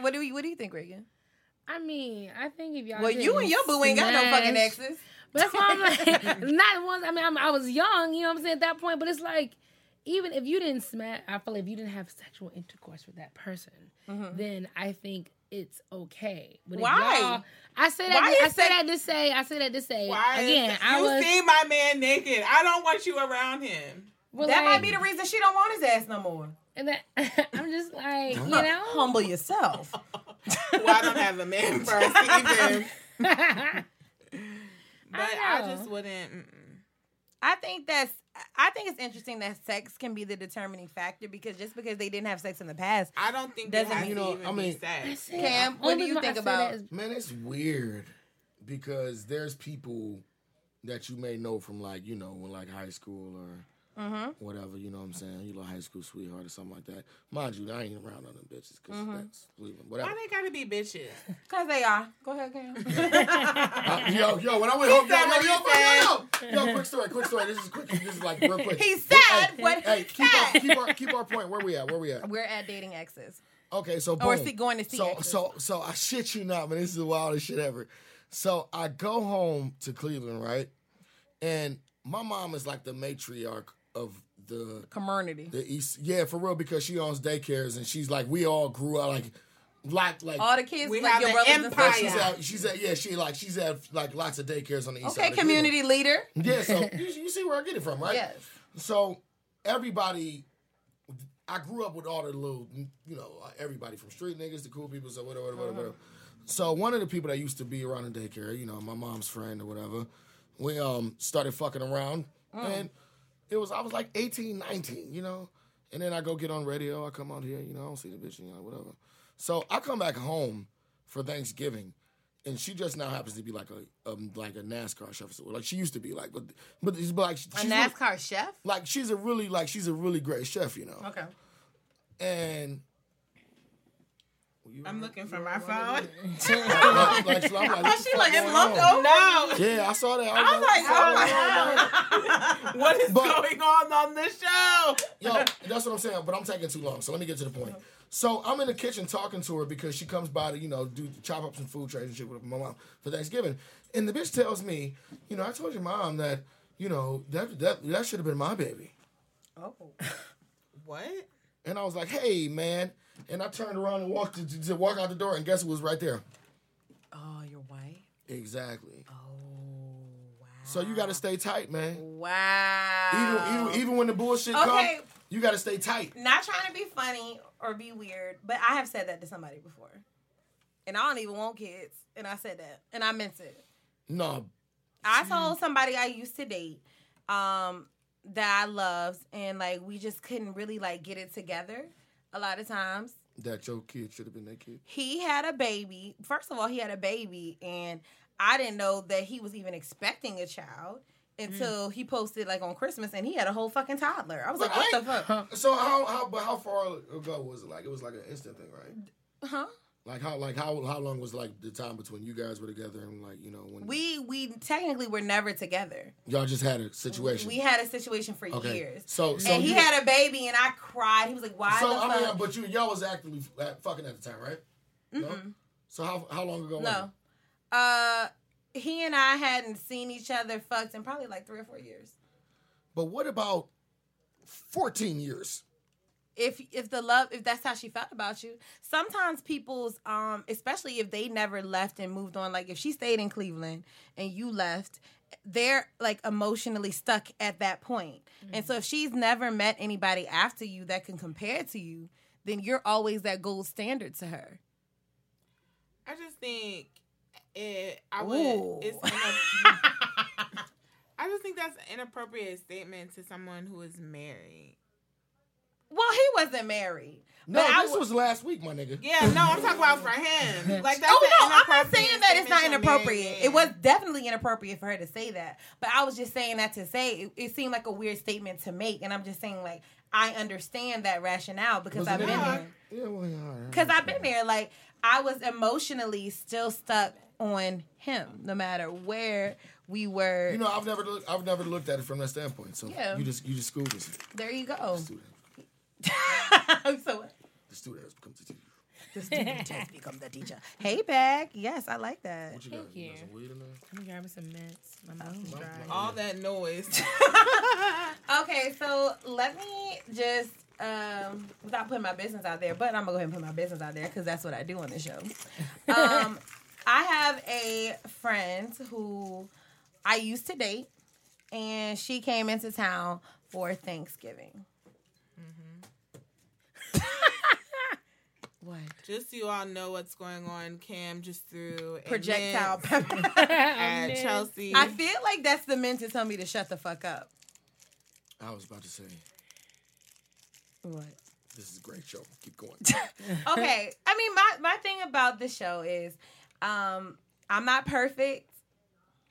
S1: what do you What do you think, Reagan?
S4: I mean, I think if y'all.
S1: Well, you and your boo ain't got no fucking exes.
S4: But that's why I'm like, not once. I mean, I'm, I was young, you know what I'm saying, at that point. But it's like, even if you didn't smash, I feel like if you didn't have sexual intercourse with that person, mm-hmm. then I think it's okay. But
S1: Why?
S4: I say that.
S1: Why
S4: I say
S1: that-
S4: that to say. I say that to say.
S3: Why is-
S4: again, I
S3: you
S4: was.
S3: see my man naked. I don't want you around him.
S4: well,
S1: That might be the reason she don't want his ass no more.
S4: And that, I'm just like, you know.
S1: Humble yourself.
S3: Well, I don't have a man first either. But I,
S4: know.
S3: just wouldn't. mm-mm.
S1: I think that's. I think it's interesting that sex can be the determining factor because just because they didn't have sex in the past,
S3: I don't think
S1: Doesn't
S3: it has
S2: you know,
S3: even
S2: I mean-
S3: be sex.
S1: Cam, what do you think about-
S2: Man, it's weird because there's people that you may know from like you know when like high school or
S1: Mm-hmm.
S2: whatever. You know what I'm saying? You know, high school sweetheart or something like that. Mind you, I ain't around on them bitches because
S1: Mm-hmm.
S2: that's Cleveland. Whatever.
S3: Why they gotta be bitches?
S1: because they are. Go ahead, Cam.
S2: Uh, yo, yo, when I went home, yo,
S3: said what
S2: yo,
S3: he
S2: yo, yo, yo, yo, quick story, quick story. This is quick. This is like real quick.
S1: He said
S2: hey,
S1: what
S2: hey,
S1: he
S2: keep our, keep our keep our point. Where we at? Where we at?
S1: We're at dating exes.
S2: Okay, so
S1: Or see- going to see
S2: So
S1: exes.
S2: so so I shit you not, man. This is the wildest shit ever. So I go home to Cleveland, right? And my mom is like the matriarch of the
S1: Community.
S2: the East. Yeah, for real, because she owns daycares and she's like we all grew up like like like
S1: All the kids,
S3: We
S1: like
S3: have
S1: your
S3: the
S1: brothers and
S3: empire.
S2: she's
S1: sisters.
S2: at, she's at yeah she like she's at like lots of daycares on the east
S1: Okay,
S2: side. of Cleveland.
S1: community leader.
S2: Yeah, so you, you see where I get it from, right?
S1: Yes.
S2: So everybody, I grew up with all the little, you know, everybody from street niggas to cool people, so whatever, whatever, whatever. So one of the people that used to be around the daycare, you know, my mom's friend or whatever, we um started fucking around, and it was I was like 18, 19, you know, and then I go get on radio, I come out here, you know, I don't see the bitch, you know, whatever. So I come back home for Thanksgiving and she just now happens to be like a um, like a NASCAR chef, like she used to be like, but but it's like she's
S1: A
S2: really-
S1: NASCAR chef.
S2: like she's a really like she's a really great chef, you know.
S1: Okay.
S2: And
S3: I'm looking for my phone.
S2: like, like, so I'm like, what
S1: She like
S2: going
S1: it's lumped.
S3: No.
S2: Yeah, I saw that. I
S1: I
S2: was
S1: was like,
S2: like,
S1: oh my oh God.
S3: What is
S2: But-
S3: going on on the show?
S2: Yo, that's what I'm saying, but I'm taking too long. So let me get to the point. So I'm in the kitchen talking to her because she comes by to, you know, do chop up some food trays and shit with my mom for Thanksgiving. And the bitch tells me, you know, I told your mom that, you know, that that that should have been my baby.
S1: Oh.
S3: What?
S2: And I was like, hey man. And I turned around and walked to, to walk out the door and guess who was right there?
S1: Oh, your wife.
S2: Exactly.
S1: Oh, wow.
S2: So you gotta stay tight, man.
S1: Wow.
S2: Even even even when the bullshit
S1: Okay.
S2: comes, you gotta stay tight.
S1: Not trying to be funny or be weird, but I have said that to somebody before. And I don't even want kids. And I said that. And I meant it.
S2: No,
S1: I told somebody I used to date um, that I loved, and like we just couldn't really like get it together a lot of times.
S2: that your kid should have been that kid.
S1: He had a baby. First of all, he had a baby, and I didn't know that he was even expecting a child until mm. he posted like on Christmas, and he had a whole fucking toddler. I was
S2: But
S1: like, what
S2: I
S1: the fuck?
S2: So how how but how far ago was it? Like it was like an instant thing, right?
S1: Huh?
S2: Like how like how how long was like the time between you guys were together and like you know when
S1: We we technically were never together.
S2: y'all just had a situation?
S1: We had a situation for
S2: okay.
S1: years.
S2: So so
S1: and he
S2: you,
S1: had a baby, and I cried. He was like, "Why
S2: So
S1: the
S2: I
S1: fuck?"
S2: mean, but you y'all was actively fucking at the time, right? No. So how how long ago? Was
S1: no, uh, he and I hadn't seen each other fucked in probably like three or four years.
S2: But what about fourteen years?
S1: If if the love if that's how she felt about you sometimes people's um especially if they never left and moved on like if she stayed in cleveland and you left they're like emotionally stuck at that point. point and so if she's never met anybody after you that can compare to you then you're always that gold standard to her
S3: I just think it. I would.
S1: Ooh.
S3: It's. I just think that's an inappropriate statement to someone who is married.
S1: Well he wasn't married
S2: No,
S1: but I
S2: this
S1: w-
S2: was last week, my nigga.
S3: Yeah, no, I'm talking about for him. Like that's
S1: Oh no, I'm not saying that it's not
S3: statement to a married
S1: inappropriate.
S3: man.
S1: It was definitely inappropriate for her to say that. But I was just saying that to say it, it seemed like a weird statement to make, and I'm just saying like I understand that rationale because
S2: Was
S1: I've been
S2: not?
S1: there.
S2: Yeah, well, yeah.
S1: Because I've been there. Like I was emotionally still stuck on him, no matter where we were.
S2: You know, I've never looked, I've never looked at it from that standpoint. So
S1: Yeah.
S2: you just you just schooled us.
S1: there you go.
S2: Student,
S1: so what?
S2: the student has become the teacher.
S1: The student has become the teacher. Hey, back. Yes, I like that.
S2: What you got?
S4: Thank
S2: You got some weed in there?
S4: I'm grabbing some mints. My mouth is dry.
S3: all that noise.
S1: Okay, so let me just um without putting my business out there, but I'm gonna go ahead and put my business out there because that's what I do on the show. Um, I have a friend who I used to date, and she came into town for Thanksgiving. What
S3: just so you all know what's going on, Cam just threw a
S1: projectile
S3: mint
S1: pepper?
S3: at Chelsea.
S1: I feel like that's the men to tell me to shut the fuck up.
S2: I was about to say
S1: What?
S2: this is a great show. Keep going.
S1: okay. I mean, my my thing about the show is, um, I'm not perfect.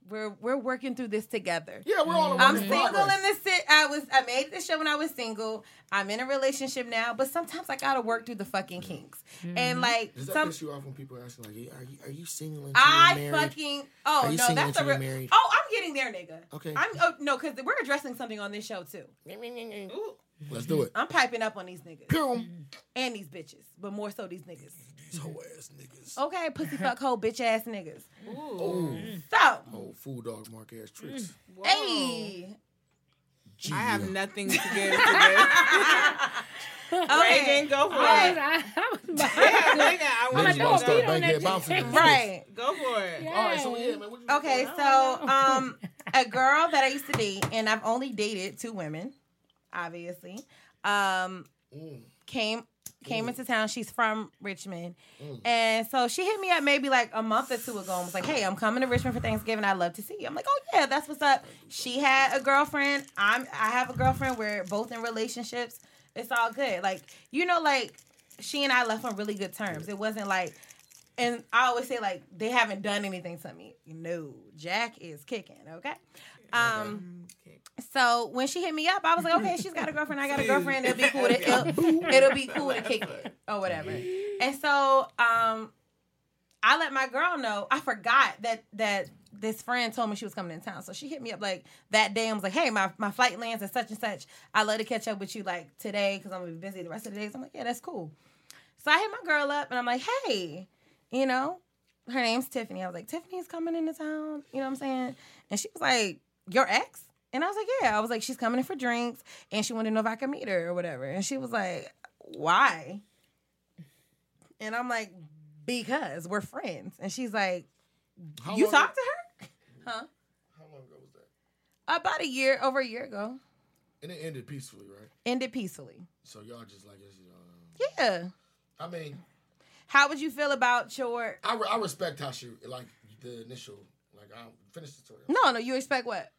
S1: We're we're working through this together.
S2: yeah, we're all.
S1: I'm single
S2: progress.
S1: in this. sit. I was I made this show when I was single. I'm in a relationship now, but sometimes I gotta work through the fucking mm-hmm. kinks. And mm-hmm. like
S2: Does that
S1: some,
S2: piss you off when people ask you like, "Are you are you single and
S1: I
S2: you're married?"
S1: fucking oh
S2: Are you
S1: no, that's a
S2: until you're
S1: real.
S2: married?
S1: Oh, I'm getting there, nigga.
S2: Okay.
S1: I'm oh no, because we're addressing something on this show too.
S3: Ooh,
S2: Let's do it.
S1: I'm piping up on these niggas
S2: Pew.
S1: and these bitches, but more so these niggas.
S2: These hoe ass niggas.
S1: Okay, pussy fuck hoe bitch ass niggas.
S2: Oh,
S1: So
S2: oh, fool dog mark ass tricks.
S3: whoa.
S1: hey.
S3: I have nothing to give to this. Reagan, go for
S4: I
S3: it.
S4: was, I, I was
S3: Yeah,
S4: behind
S3: Reagan, I want
S2: you
S3: you
S2: gonna
S3: to
S2: start
S4: beat on that
S2: bankhead bouncing. in
S1: Right.
S3: Go for it.
S2: bitch. All right, so yeah, man. What you
S1: Okay, so um, a girl that I used to date, and I've only dated two women, obviously. Um,
S2: Mm.
S1: Came into town. She's from Richmond, mm. and so she hit me up maybe like a month or two ago and was like, "Hey, I'm coming to Richmond for Thanksgiving. I'd love to see you." I'm like, "Oh yeah, that's what's up." She had a girlfriend. I'm I have a girlfriend. We're both in relationships. It's all good. Like you know, like she and I left on really good terms. It wasn't like. And I always say like they haven't done anything to me. No, Jack is kicking. Okay. Um. So when she hit me up, I was like, okay, she's got a girlfriend. I got a girlfriend. It'll be cool. To, it'll, it'll be cool to kick it or whatever. And so um, I let my girl know. I forgot that that this friend told me she was coming in town. So she hit me up like that day and was like, hey, my, my flight lands at such and such. I'd love to catch up with you like today because I'm gonna be busy the rest of the days. I'm like, yeah, that's cool. So I hit my girl up and I'm like, hey, you know, her name's Tiffany. I was like, Tiffany's coming into town. You know what I'm saying? And she was like, your ex? And I was like, yeah. I was like, she's coming in for drinks and she wanted to know if I could meet her or whatever. And she was like, why? And I'm like, because we're friends. And she's like,
S2: How
S1: you talked to her? Huh?
S2: How long ago was that?
S1: About a year, over a year ago.
S2: And it ended peacefully, right?
S1: Ended peacefully.
S2: So y'all just like, uh,
S1: Yeah.
S2: I mean,
S1: How would you feel about your
S2: I, re- I respect how she like the initial I finish the story.
S1: No, no, you expect what?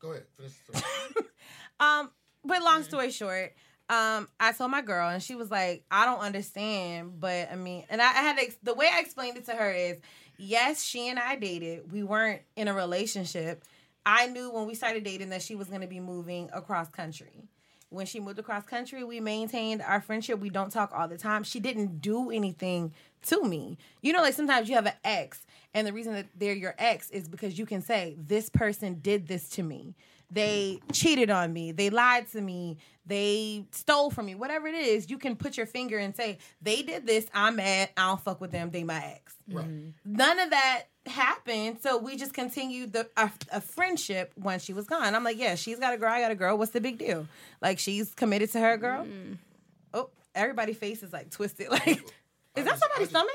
S2: Go ahead, finish the story.
S1: Um, but long story short, um, I told my girl, and she was like, "I don't understand," but I mean, and I, I had ex- the way I explained it to her is, yes, she and I dated. We weren't in a relationship. I knew when we started dating that she was going to be moving across country, when she moved across country, we maintained our friendship. We don't talk all the time. She didn't do anything to me. You know, like sometimes you have an ex, and the reason that they're your ex is because you can say, This person did this to me. They cheated on me. They lied to me. They stole from me. Whatever it is, you can put your finger and say, They did this. I'm mad. I don't fuck with them. They my ex.
S2: Right. Mm-hmm.
S1: None of that happened. So we just continued the a, a friendship when she was gone. I'm like, yeah, she's got a girl, I got a girl. What's the big deal? Like she's committed to her girl. Oh, everybody's face is like twisted. Like, is that somebody's stomach?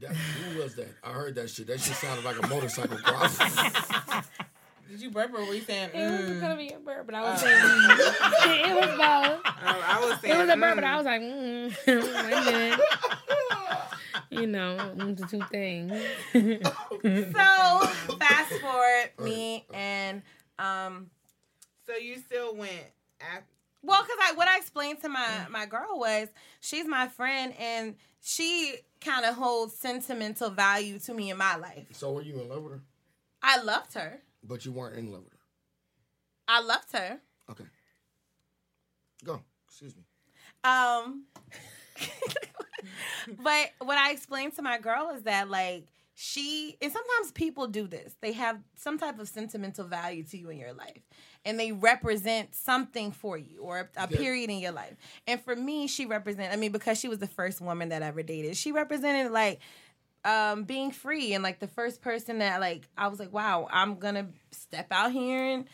S2: That, who was that? I heard that shit. That shit sounded like a motorcycle cross.
S3: Did you burp or were you saying?
S4: It was
S3: Mm.
S4: gonna be a burp, but I was saying it, it was both.
S3: Oh, I was saying.
S4: It was a burp, but
S3: mm.
S4: I was like, mm, wait a minute. You know, mm, the two things.
S1: So fast forward, me and um,
S3: So you still went. After,
S1: well, because I what I explained to my my girl was she's my friend and she kind of holds sentimental value to me in my life.
S2: so were you in love with her?
S1: I loved her.
S2: But you weren't in love with her.
S1: I loved her.
S2: Okay. Go. Excuse me.
S1: Um, but what I explained to my girl is that like she and sometimes people do this. They have some type of sentimental value to you in your life, and they represent something for you or a, a period in your life. And for me, she represent. I mean, because she was the first woman that I ever dated, she represented like um being free and like the first person that like I was like, wow, I'm gonna step out here and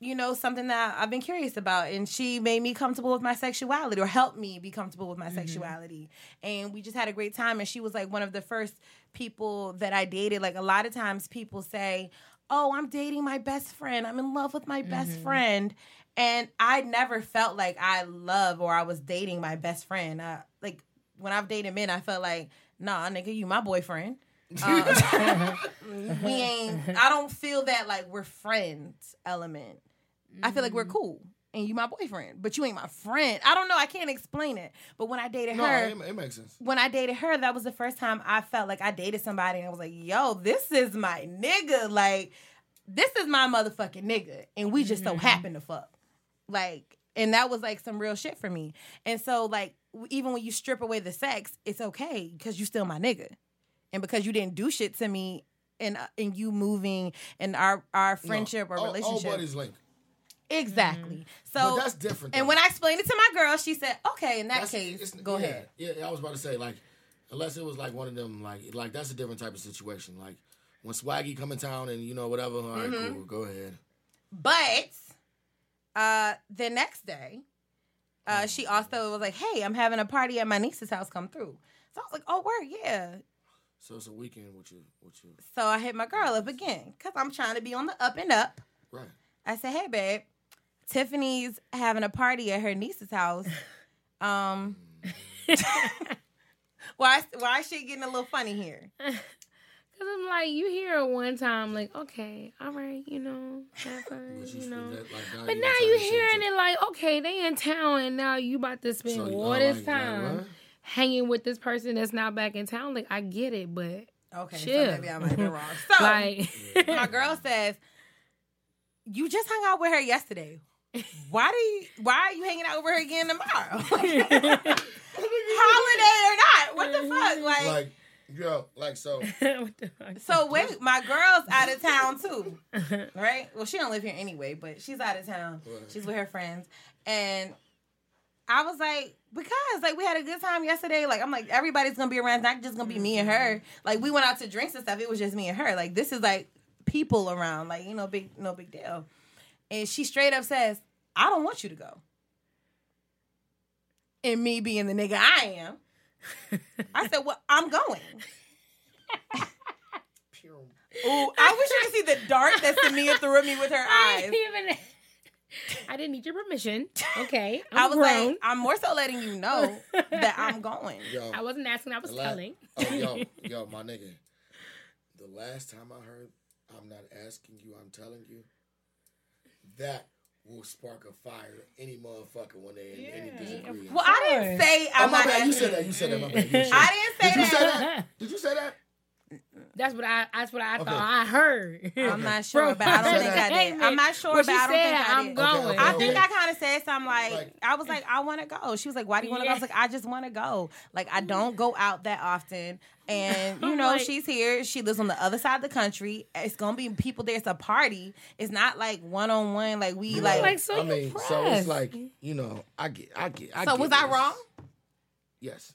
S1: you know something that I've been curious about, and she made me comfortable with my sexuality or helped me be comfortable with my sexuality, and we just had a great time. And she was like one of the first people that I dated. Like a lot of times, people say, "Oh, I'm dating my best friend. I'm in love with my best friend," and I never felt like I love or I was dating my best friend. Uh, like when I've dated men, I felt like, "Nah, nigga, you my boyfriend." Uh, we ain't I don't feel that like we're friends element. I feel like we're cool and you my boyfriend, but you ain't my friend. I don't know, I can't explain it. But when I dated
S2: No,
S1: her,
S2: it, it makes sense.
S1: when I dated her, that was the first time I felt like I dated somebody and I was like, yo, this is my nigga. Like, this is my motherfucking nigga. And we just so happen to fuck. Like, and that was like some real shit for me. And so, like, even when you strip away the sex, it's okay because you still my nigga. And because you didn't do shit to me and uh, and you moving and our our friendship
S2: No,
S1: or relationship.
S2: All buddies link.
S1: Exactly. So
S2: But that's different.
S1: and when I explained it to my girl, she said, "Okay, in that
S2: That's-
S1: case,
S2: it's-
S1: go
S2: yeah,
S1: ahead."
S2: Yeah, I was about to say like, unless it was like one of them like like that's a different type of situation. Like when Swaggy come in town and you know whatever. All right,
S1: Mm-hmm.
S2: cool, go ahead.
S1: But uh the next day, uh she also was like, "Hey, I'm having a party at my niece's house. Come through." So I was like, "Oh, word, yeah."
S2: So it's a weekend with you, with you,
S1: So I hit my girl up again because I'm trying to be on the up and up.
S2: right?
S1: I said, "Hey, babe, Tiffany's having a party at her niece's house. Um, why why is she getting a little funny here?
S4: Cause I'm like, you hear it one time, like, okay, all right, you know, have fun,
S2: But you
S4: you know.
S2: that, like, now
S4: But
S2: you
S4: now you
S2: this
S4: hearing it like, okay, they in town, and now you about to spend
S2: So you-
S4: all this
S2: like- like
S4: time
S2: what?
S4: hanging with this person that's not back in town. Like, I get it, but
S1: Okay,
S4: Chill.
S1: so maybe I might be wrong. So
S4: like,
S1: my girl says, "You just hung out with her yesterday. Why do you? Why are you hanging out with her again tomorrow? Holiday or not? What the fuck? Like,
S2: like yo, like so.
S4: what the fuck?
S1: so wait, my girl's out of town too, right? Well, she don't live here anyway, but she's out of town.
S2: Right.
S1: She's with her friends, and I was like, because like we had a good time yesterday. Like I'm like everybody's gonna be around. It's not just gonna be me and mm-hmm. her. Like we went out to drinks and stuff. It was just me and her. Like this is like people around. Like you know, big no big deal. And she straight up says, "I don't want you to go." And me being the nigga I am, I said, "Well, I'm going." Ooh, I wish you could see the dart that Samia threw at me with her
S4: I
S1: eyes.
S4: didn't even. I didn't need your permission. Okay, I'm
S1: I was
S4: grown.
S1: like, I'm more so letting you know that I'm going.
S2: Yo,
S4: I wasn't asking. I was
S2: the la-
S4: telling.
S2: Oh, yo, yo, my nigga. The last time I heard, I'm not asking you, I'm telling you. That will spark a fire any motherfucker when they in any disagreement.
S1: Well, I didn't say
S2: oh,
S1: I'm
S2: my
S1: not
S2: bad. You said that. You said that. My bad. You said
S1: I didn't say
S2: Did you say
S1: that.
S2: that? Did you say that?
S4: That's what I. That's what I
S2: Okay.
S4: thought. I heard.
S1: I'm not sure,
S4: From
S1: but I don't think I did. I'm not sure,
S4: When
S1: but I don't think
S4: said,
S1: I
S4: I'm
S1: did.
S4: going.
S2: Okay,
S1: I
S2: okay.
S1: think I kind of said something like,
S2: Like-
S1: I was like, I want to go. She was like, Why do you want to go? I was like, I just want to go. Like, I don't go out that often. And, you know,
S4: like-
S1: she's here. She lives on the other side of the country. It's going to be people there. It's a party. It's not like one on one. Like, we, like,
S4: like, so
S2: I
S4: you
S2: mean, so it's like you know, I get, I get, I
S1: so
S2: get
S1: was I wrong?
S2: Yes.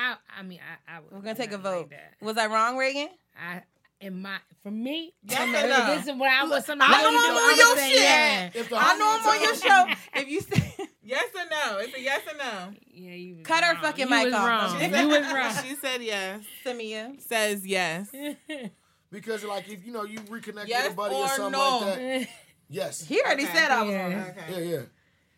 S4: I. I mean, I. I
S1: We're going to take a
S4: not like
S1: vote. was I wrong, Reagan?
S4: I. In my, for me,
S3: Yes
S4: from
S3: or no?
S4: this is what I was. Something
S1: I know I'm on your
S4: was saying,
S1: shit.
S4: Yeah,
S1: I know I'm on your show. If you say,
S3: Yes or no? It's a yes or no.
S4: yeah you was
S1: Cut her fucking
S4: you
S1: mic
S4: was
S1: off.
S4: Wrong.
S1: She
S4: You was wrong.
S3: She said yes.
S1: Samia.
S3: Says yes.
S2: Because like if you know you reconnect
S3: Yes
S2: with a buddy or
S3: or
S2: something
S3: no?
S2: like that. Yes.
S1: He already
S3: Okay.
S1: said I was
S4: Yeah.
S1: wrong.
S3: Okay.
S2: Yeah, yeah.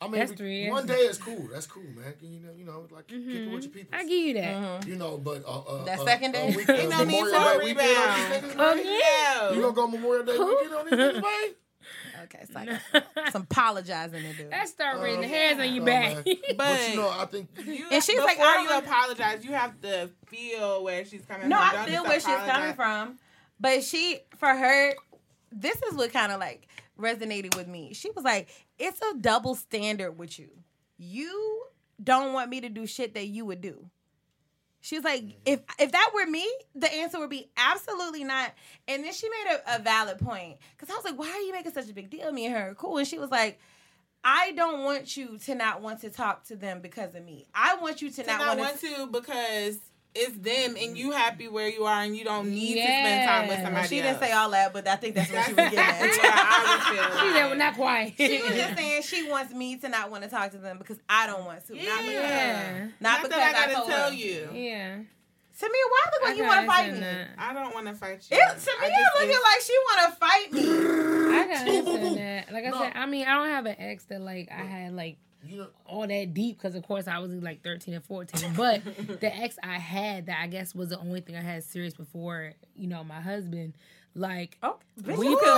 S2: I mean,
S4: That's
S2: we-
S4: three
S2: one day is cool. That's cool, man. You know, you know, like kick it with your people.
S4: I give you that.
S2: You know, but uh, uh,
S1: That
S2: uh,
S1: second day?
S2: uh, week, uh,
S3: Ain't no need
S2: Memorial
S3: for a
S2: Day weekend on these
S3: rebound.
S4: Oh yeah.
S2: You gonna go Memorial Day weekend on these niggas, man?
S1: Okay, so I got some apologizing to do.
S4: That start
S2: Oh,
S4: raising the hairs on your back.
S2: man.
S3: But,
S2: But you know, I think
S3: you,
S1: And she's like,
S3: before
S1: I
S3: you
S1: don't-
S3: apologize, you have to feel where she's coming
S1: No,
S3: from.
S1: No,
S3: I
S1: feel
S3: just
S1: where she's coming from. But she, for her, this is what kind of like resonated with me. She was like, it's a double standard with you. You don't want me to do shit that you would do. She was like, if if that were me, the answer would be absolutely not. And then she made a, a valid point. Cause I was like, why are you making such a big deal? Me and her are cool. And she was like, I don't want you to not want to talk to them because of me. I want you to,
S3: To
S1: not,
S3: not
S1: want
S3: want to because it's them and you happy where you are and you don't need to spend time with
S4: Yeah.
S3: somebody
S1: She
S3: else.
S1: didn't say all that, but I think that's what she was getting at.
S3: what I would feel.
S4: She said, well, not quite.
S1: She was just saying she wants me to not want to talk to them because I don't want to. Not because,
S4: Yeah.
S1: not
S3: Not
S1: because
S3: that I
S1: I
S3: gotta
S1: told
S3: tell
S1: her.
S3: you.
S4: Yeah.
S1: Samia, why look like
S4: I
S1: you want to fight me?
S4: that.
S3: I don't want to fight you.
S1: It,
S3: I
S1: Samia
S3: just-
S1: looking like she want to fight me.
S4: I can understand that. Like I
S2: No.
S4: said, I mean, I don't have an ex that like I had like
S2: you know.
S4: all that deep because of course I was like 13 and 14. But the ex I had that I guess was the only thing I had serious before, you know, my husband. Like
S1: Oh, bitch,
S4: We
S1: you
S4: could-
S1: could.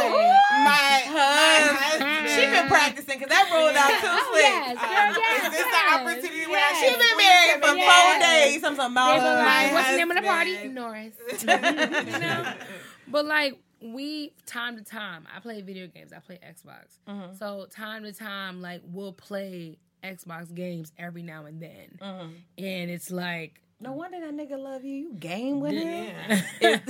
S3: my
S1: Husband.
S3: husband.
S1: She been practicing because that rolled out too
S4: Oh,
S1: slick.
S4: yes, girl, yes,
S3: Is this the
S4: yes,
S3: opportunity where
S4: yes.
S1: She
S3: should
S1: been married for
S4: Yes.
S1: four days. I'm talking
S4: They
S1: about
S4: be
S1: her.
S4: like, what's the name of the party? Norris. you know? But like we time to time, I play video games. I play Xbox.
S1: Mm-hmm.
S4: So time to time, like we'll play Xbox games every now and then,
S1: Mm-hmm.
S4: and it's like,
S1: No wonder that nigga love you. You game with him.
S3: Yeah.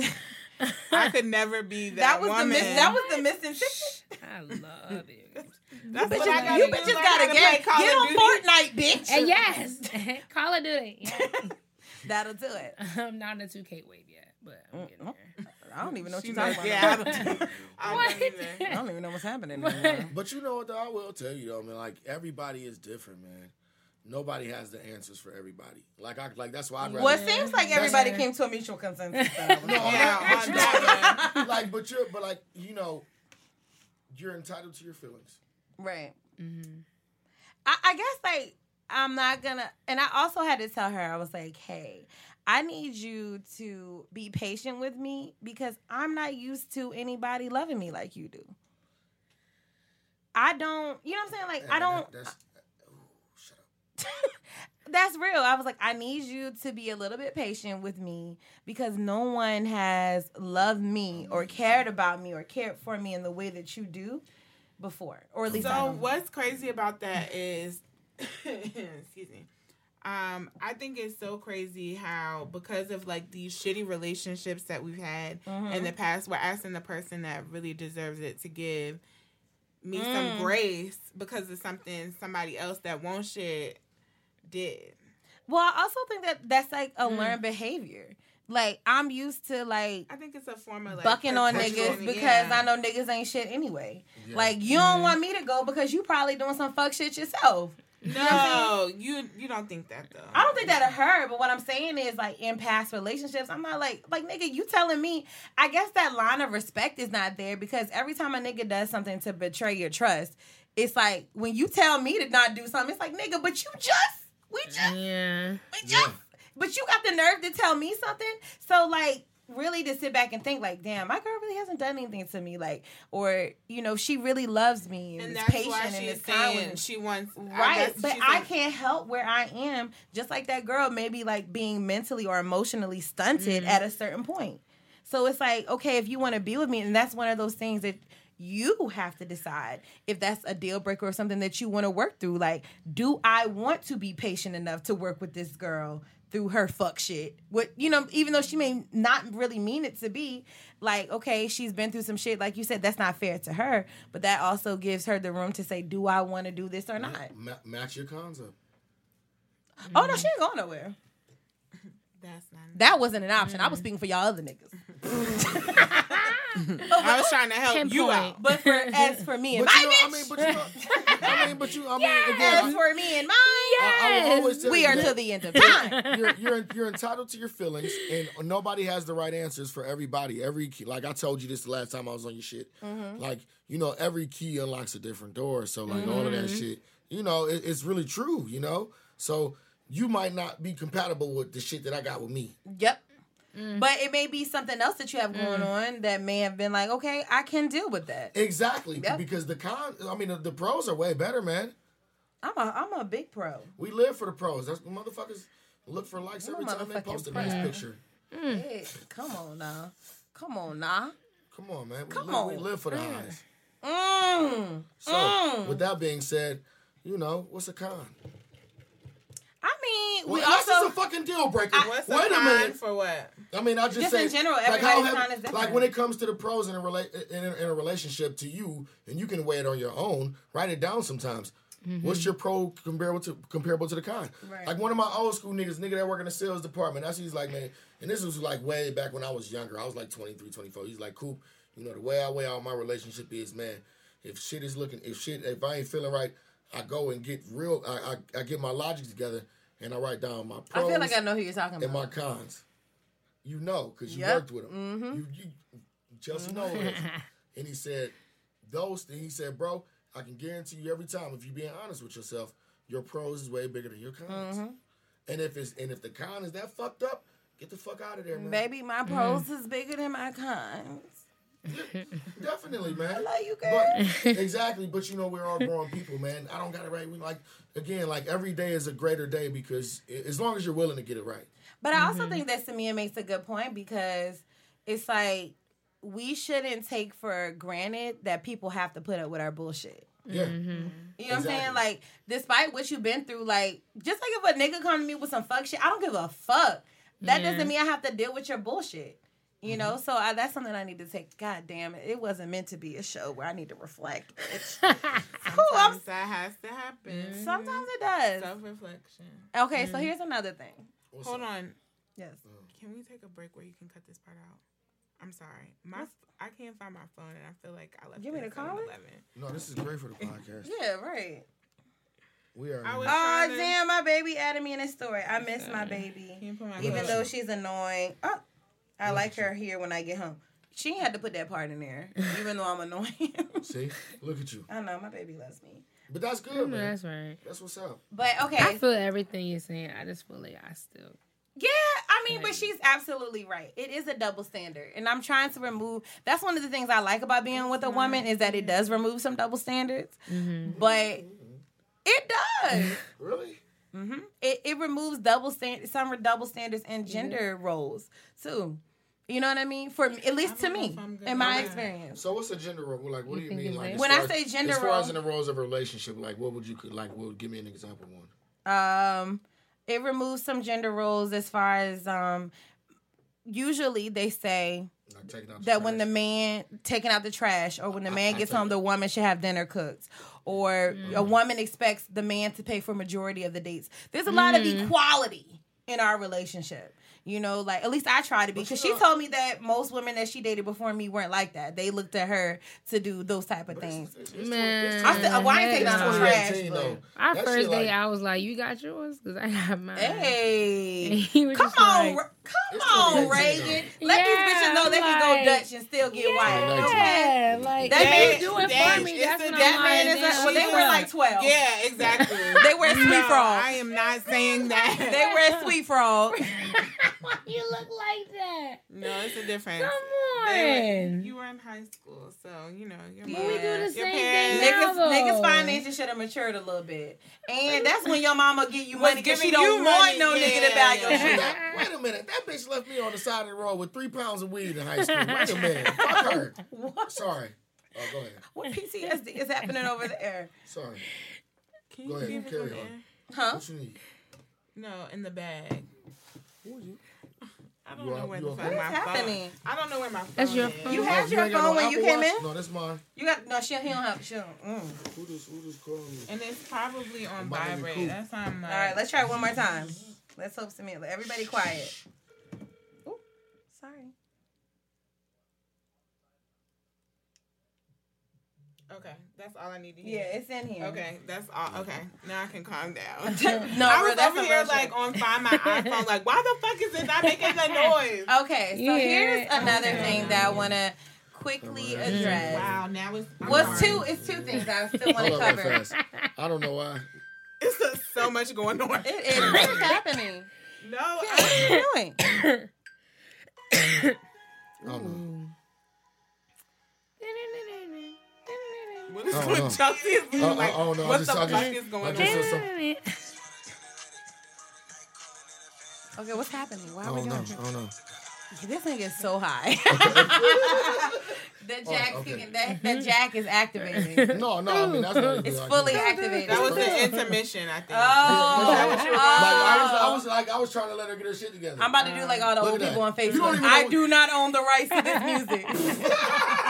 S3: I could never be that,
S1: That was
S3: woman.
S1: the miss. That was the missing ticket.
S4: I love video games.
S3: That's
S1: Bitches,
S3: what I
S1: you
S3: do.
S1: bitches
S3: Learn
S1: gotta
S3: how to
S1: get
S3: Call
S1: get on
S3: Duty.
S1: Fortnite, bitch.
S4: And yes, Call of Duty. Yeah.
S1: That'll do it.
S4: I'm not in the 2K wave yet, but I'm getting there.
S1: I don't even know what you're talking about.
S3: yeah, I don't, I don't either.
S1: I don't even know what's happening anymore.
S2: But you know what? Though I will tell you though, man. Like everybody is different, man. Nobody has the answers for everybody. Like I like that's why I'd rather.
S1: Well, it seems like everybody came to a mutual consensus. that I
S2: No,
S1: wrong.
S3: Yeah,
S2: but
S3: on
S2: you
S3: that
S2: know, like, but you're, but like, you know, you're entitled to your feelings.
S1: Right. Mm-hmm. I, I guess like I'm not gonna, and I also had to tell her I was like, hey, I need you to be patient with me because I'm not used to anybody loving me like you do. I don't, you know what I'm saying? Like I don't.
S2: that- that's, ooh, shut up.
S1: That's real. I was like, I need you to be a little bit patient with me because no one has loved me or cared about me or cared for me in the way that you do before, or at least I
S3: So
S1: don't.
S3: what's crazy about that is, excuse me. Um, I think it's so crazy how because of like these shitty relationships that we've had
S1: Mm-hmm.
S3: in the past, we're asking the person that really deserves it to give me
S1: Mm.
S3: some grace because of something somebody else that won't shit did.
S1: Well, I also think that that's like a learned behavior. Like I'm used to like
S3: I think it's a form of like
S1: bucking on niggas because
S3: yeah.
S1: I know niggas ain't shit anyway.
S2: Yeah.
S1: Like you don't want me to go because you probably doing some fuck shit yourself.
S3: No, you you don't think that though.
S1: I don't think that of her, but what I'm saying is like in past relationships, I'm not like like nigga, you telling me I guess that line of respect is not there because every time a nigga does something to betray your trust, it's like when you tell me to not do something, it's like nigga, but you just we just
S4: Yeah.
S1: we just but you got the nerve to tell me something. So like really to sit back and think like, damn, my girl really hasn't done anything to me, like, or you know, she really loves me and,
S3: and
S1: is
S3: that's
S1: patient
S3: why
S1: and is kind with me.
S3: she wants
S1: Right,
S3: guess
S1: but I
S3: said-
S1: can't help where I am, just like that girl, maybe like being mentally or emotionally stunted mm. at a certain point. So it's like, okay, if you want to be with me, and that's one of those things that you have to decide if that's a deal breaker or something that you want to work through. Like, do I want to be patient enough to work with this girl through her fuck shit? What you know, even though she may not really mean it to be, like, okay, she's been through some shit. Like you said, that's not fair to her, but that also gives her the room to say, do I want to do this or not?
S2: Ma- match your cons up.
S1: Oh no, she ain't going nowhere.
S3: That's not.
S1: That wasn't an option. I was mm. speaking for y'all other niggas.
S3: I was trying to help you
S4: Pinpoint.
S3: out.
S1: But for as for me and
S2: But
S1: my
S2: you know, I mean, but you know, I mean, but you, I mean, again,
S1: as
S2: I-
S1: for me and mine,
S2: I, I always
S1: we
S2: you
S1: are
S2: that
S1: to the end of time.
S2: You're, you're you're entitled to your feelings, and nobody has the right answers for everybody. Every key, like I told you this the last time I was on your shit.
S1: Mm-hmm.
S2: Like you know, every key unlocks a different door. So like all of that
S1: Mm-hmm.
S2: shit, you know, it, it's really true. You know, so you might not be compatible with the shit that I got with me.
S1: Yep. But it may be something else that you have going
S2: Mm.
S1: on that may have been like, okay, I can deal with that.
S2: Exactly,
S1: Yep.
S2: because the con, I mean, the, the pros are way better, man.
S1: I'm a I'm a big pro.
S2: We live for the pros. That's motherfuckers look for likes
S1: I'm
S2: every time they post a
S1: pro.
S2: nice picture.
S1: Hey, come on now. Come on now.
S2: Come on, man. We,
S1: Come
S2: live, we
S1: on.
S2: live for the highs.
S1: Mm.
S2: So,
S1: Mm.
S2: with that being said, you know, what's a con?
S1: I mean, we
S2: Well, that's
S1: also
S2: just a fucking deal breaker.
S3: What's
S2: Wait
S3: the
S2: a minute.
S3: for what?
S2: I mean, I just,
S1: Just
S2: say
S1: in general,
S2: like, how
S1: everybody's
S2: have-
S1: is different.
S2: like when it comes to the pros in a rela- in, a, in a relationship to you, and you can weigh it on your own. Write it down sometimes. Mm-hmm. What's your pro comparable to comparable to the con?
S1: Right.
S2: Like one of my old school niggas, nigga that work in the sales department. That's he's like, man, and this was like way back when I was younger. I was like 23, 24. He's like, Coop, you know, the way I weigh out my relationship is, man, if shit is looking, if shit, if I ain't feeling right, I go and get real. I I, I get my logic together and I write down my
S1: I
S2: pros
S1: feel like I know who you're talking about.
S2: and my cons. You know, because you
S1: Yep.
S2: worked with him. You, you, know knows. and he said, those. And he said, bro, I can guarantee you every time if you're being honest with yourself, your pros is way bigger than your cons.
S1: Mm-hmm.
S2: And if it's and if the con is that fucked up, get the fuck out of there, man.
S1: Baby, my pros is bigger than my cons.
S2: Definitely, man.
S1: I love you, girl.
S2: But, exactly, but you know we're all grown people, man. I don't got it right. We like again, like every day is a greater day because as long as you're willing to get it right.
S1: But I also mm-hmm. think that Samia makes a good point because it's like we shouldn't take for granted that people have to put up with our bullshit.
S2: Yeah. Mm-hmm.
S1: You know what I'm saying? Like, despite what you've been through, like, just like if a nigga come to me with some fuck shit, I don't give a fuck. That
S4: Yeah.
S1: doesn't mean I have to deal with your bullshit. You know, mm-hmm. so I, that's something I need to take. God damn it, it wasn't meant to be a show where I need to reflect. Bitch. Cool,
S3: Sometimes that has to happen.
S1: sometimes it does.
S3: Self reflection.
S1: Okay, so mm-hmm. here's another thing.
S2: What's
S3: Hold
S2: up?
S3: on.
S1: Yes. Oh.
S3: Can we take a break where you can cut this part out? I'm sorry. My I can't find my phone and I feel like I left
S1: Give me the call.
S3: 7-Eleven.
S2: No, this is great for the podcast.
S1: Yeah, right.
S2: We are.
S3: I was-
S1: Oh
S3: trying to-
S1: damn, my baby added me in his story. I miss my
S3: Can
S1: baby.
S3: you put my
S1: Even though she's annoying. Oh, I like her here when I get home. She ain't had to put that part in there, even though I'm annoying.
S2: See, look at you.
S1: I know my baby loves me.
S2: But that's good, man.
S4: That's right.
S2: That's what's up.
S1: But okay,
S4: I feel everything you're saying. I just feel like I still.
S1: yeah, I mean, but she's absolutely right. It is a double standard, and I'm trying to remove. That's one of the things I like about being with a woman is that it does remove some double standards, mm-hmm. but it does.
S2: Really?
S1: Hmm It it removes double stand some double standards in gender roles too. You know what I mean? For at least to me,
S3: if I'm good
S1: in my
S3: that.
S1: experience.
S2: So what's a gender role? Like, what do you
S4: think
S2: mean? Like,
S4: like-
S2: as
S1: When
S2: far
S1: I
S2: as-
S1: say gender
S2: as far as
S1: role-
S2: in the roles of a relationship, like, what would you like? What give me an example? One.
S1: Um, it removes some gender roles as far as um. Usually, they say
S2: Like taking out the
S1: that when the man taking out the trash or when the man
S2: I
S1: gets
S2: think-
S1: home, the woman should have dinner cooked. Or a mm. woman expects the man to pay for majority of the dates. There's a lot of mm. equality in our relationship. You know, like at least I try to be because she
S2: know-
S1: told me that most women that she dated before me weren't like that. They looked at her to do those type of
S2: But it's-
S1: things.
S2: it's- it's
S4: Man.
S2: twenty-
S1: I
S2: it's
S1: still, well, I ain't taking no trash.
S2: 2018
S1: but-
S2: though.
S4: Our first
S2: shit,
S4: day,
S2: like-
S4: I was like, "You got yours?" Because I have mine.
S1: Hey,
S4: he
S1: come on,
S4: like-
S1: Ra- come
S2: It's
S1: on, Reagan.
S4: though.
S1: Let these bitches know they can
S4: like-
S1: go Dutch and still get white.
S2: Yeah.
S1: Okay.
S4: Like
S1: That
S4: that
S1: man-
S4: man do it
S3: that-
S4: for me.
S3: it's
S4: That's
S3: a-
S4: what
S1: That
S4: I'm
S1: man is. A,
S4: damn,
S1: well, they were like twelve.
S3: Yeah, exactly.
S1: They wear sweet
S3: No,
S1: frog.
S3: I am not saying that.
S1: They wear sweet frog.
S4: Why you look like that?
S3: No, it's a difference.
S4: Come
S3: They were-
S4: on.
S3: you were in high school, so you know. Your
S1: Yeah.
S3: mom-
S1: We
S4: We do the
S3: Your
S4: same
S3: parents-
S4: thing
S1: niggas,
S4: now,
S1: niggas
S4: though.
S1: finances should have matured a little bit, and that's when your mama give you money because she don't
S3: you
S1: want
S3: money.
S1: no nigga to buy your shit.
S2: Wait a minute. That bitch left me on the side of the road with three pounds of weed in high school. Wait a minute. Fuck her. Sorry. Oh, go ahead.
S1: What PTSD is happening over there?
S2: Sorry.
S3: Can
S2: Go
S3: you
S2: ahead,
S3: leave
S2: carry
S3: over
S2: on.
S1: Huh?
S2: What you need?
S3: No, in the bag.
S2: Who is you?
S3: I don't
S2: You
S3: know
S2: are-
S3: where
S2: you
S3: the
S2: are-
S3: fuck my
S1: is happening?
S3: phone. I don't know where my phone
S4: That's your
S3: is.
S4: phone.
S1: You had
S2: you
S1: your
S2: ain't
S1: phone
S2: no
S1: when you came
S2: Watch?
S1: in.
S2: No, that's mine.
S1: You got no shit. He don't have shit. Mm.
S2: Who just who just called me?
S3: And it's probably on
S2: Might
S3: vibrate.
S2: cool.
S3: That's why I'm like.
S1: All right, let's try it one more time. Let's hope some Everybody quiet. Ooh, sorry.
S3: Okay, that's all I need to hear.
S1: Yeah, it's in here.
S3: Okay, that's all. Okay, now I can calm down.
S1: no,
S3: I was
S1: that's
S3: over here like
S1: shit.
S3: on find my iPhone, like why the fuck is it not making the noise?
S1: Okay, so
S4: Yeah.
S1: here's another thing that I want to quickly address.
S3: Wow, now it's I'm
S1: What's
S3: sorry.
S1: two? It's two things I still want to cover.
S2: fast. I don't know why.
S3: It's just so much going on.
S1: It is. What's happening?
S3: No,
S1: What
S3: I,
S1: are you doing?
S2: I don't
S3: what is
S2: I don't
S3: what. Chelsea is doing?
S2: I- I-
S3: like,
S2: I don't
S3: what
S2: just-
S3: the fuck
S2: just-
S3: is going on?
S2: just saw some-
S1: Okay, what's happening? Why are we
S2: don't
S1: doing
S2: I don't know.
S1: This nigga is so high. the jack,
S2: Oh, okay.
S1: that, that jack is activated.
S2: No, no. I mean that's not even
S1: It's
S2: like-
S1: fully
S2: Like,
S1: activated.
S3: That was the intermission, I think.
S1: Oh, oh.
S2: I was, I
S1: oh.
S2: was like, I was trying to let her get her shit together.
S1: I'm about to do like all the
S2: Look
S1: old people on
S2: that. You don't
S1: Facebook. I do not own the rights to this music.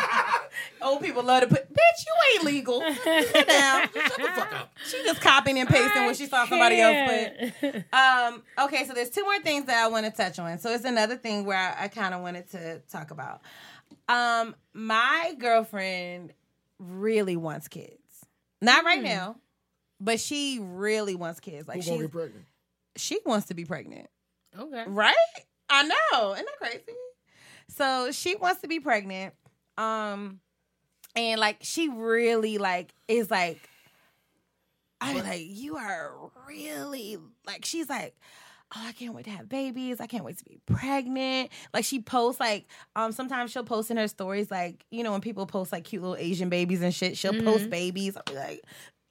S1: old people love to put, bitch, you ain't legal. Sit down.
S2: Shut the fuck up.
S1: She just copying and pasting what she saw somebody else put. Um, okay, so there's two more things that I want to touch on. So it's another thing where I, I kind of wanted to talk about. Um, my girlfriend really wants kids. Not right now, but she really wants kids. Like
S2: Who gonna
S1: she
S2: pregnant?
S1: she wants to be pregnant.
S4: Okay.
S1: Right? I know. Isn't that crazy? So she wants to be pregnant. Um and like she really like is like I'm like, you are really like she's like, Oh, I can't wait to have babies. I can't wait to be pregnant. Like she posts like um sometimes she'll post in her stories like, you know, when people post like cute little Asian babies and shit, she'll post babies. I'll be like,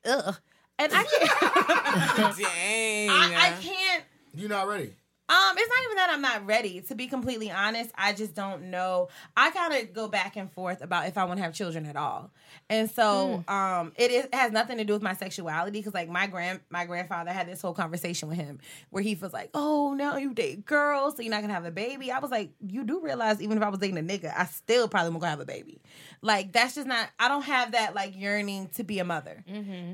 S1: ugh. And I can't
S3: Dang.
S1: I, I can't
S2: you're not ready?
S1: Um, it's not even that I'm not ready. To be completely honest, I just don't know. I kind of go back and forth about if I want to have children at all, and so um, it, is, it has nothing to do with my sexuality because like my grand my grandfather had this whole conversation with him where he was like, "Oh, now you date girls, so you're not gonna have a baby." I was like, "You do realize even if I was dating a nigga, I still probably won't have a baby." Like that's just not. I don't have that like yearning to be a mother,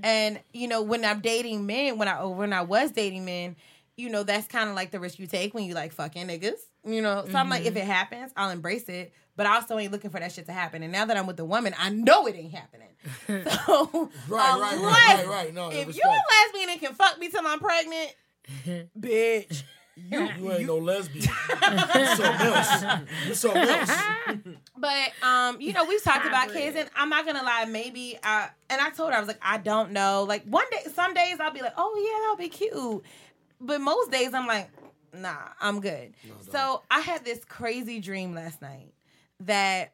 S1: and you know when I'm dating men, when I when I was dating men you know, that's kind of like the risk you take when you like fucking niggas, you know. So I'm like, if it happens, I'll embrace it, but I also ain't looking for that shit to happen. And now that I'm with a woman, I know it ain't happening. So,
S2: Right, right, right, right, right. No,
S1: if
S2: respect.
S1: you a lesbian and can fuck me till I'm pregnant, bitch, you,
S2: You ain't no lesbian. You're something else. You're something else.
S1: But um, you know, we've talked about kids, and I'm not gonna lie. Maybe I and I told her I was like, I don't know. Like one day, some days I'll be like, oh yeah, that'll be cute. But most days I'm like, nah, I'm good. so I had this crazy dream last night that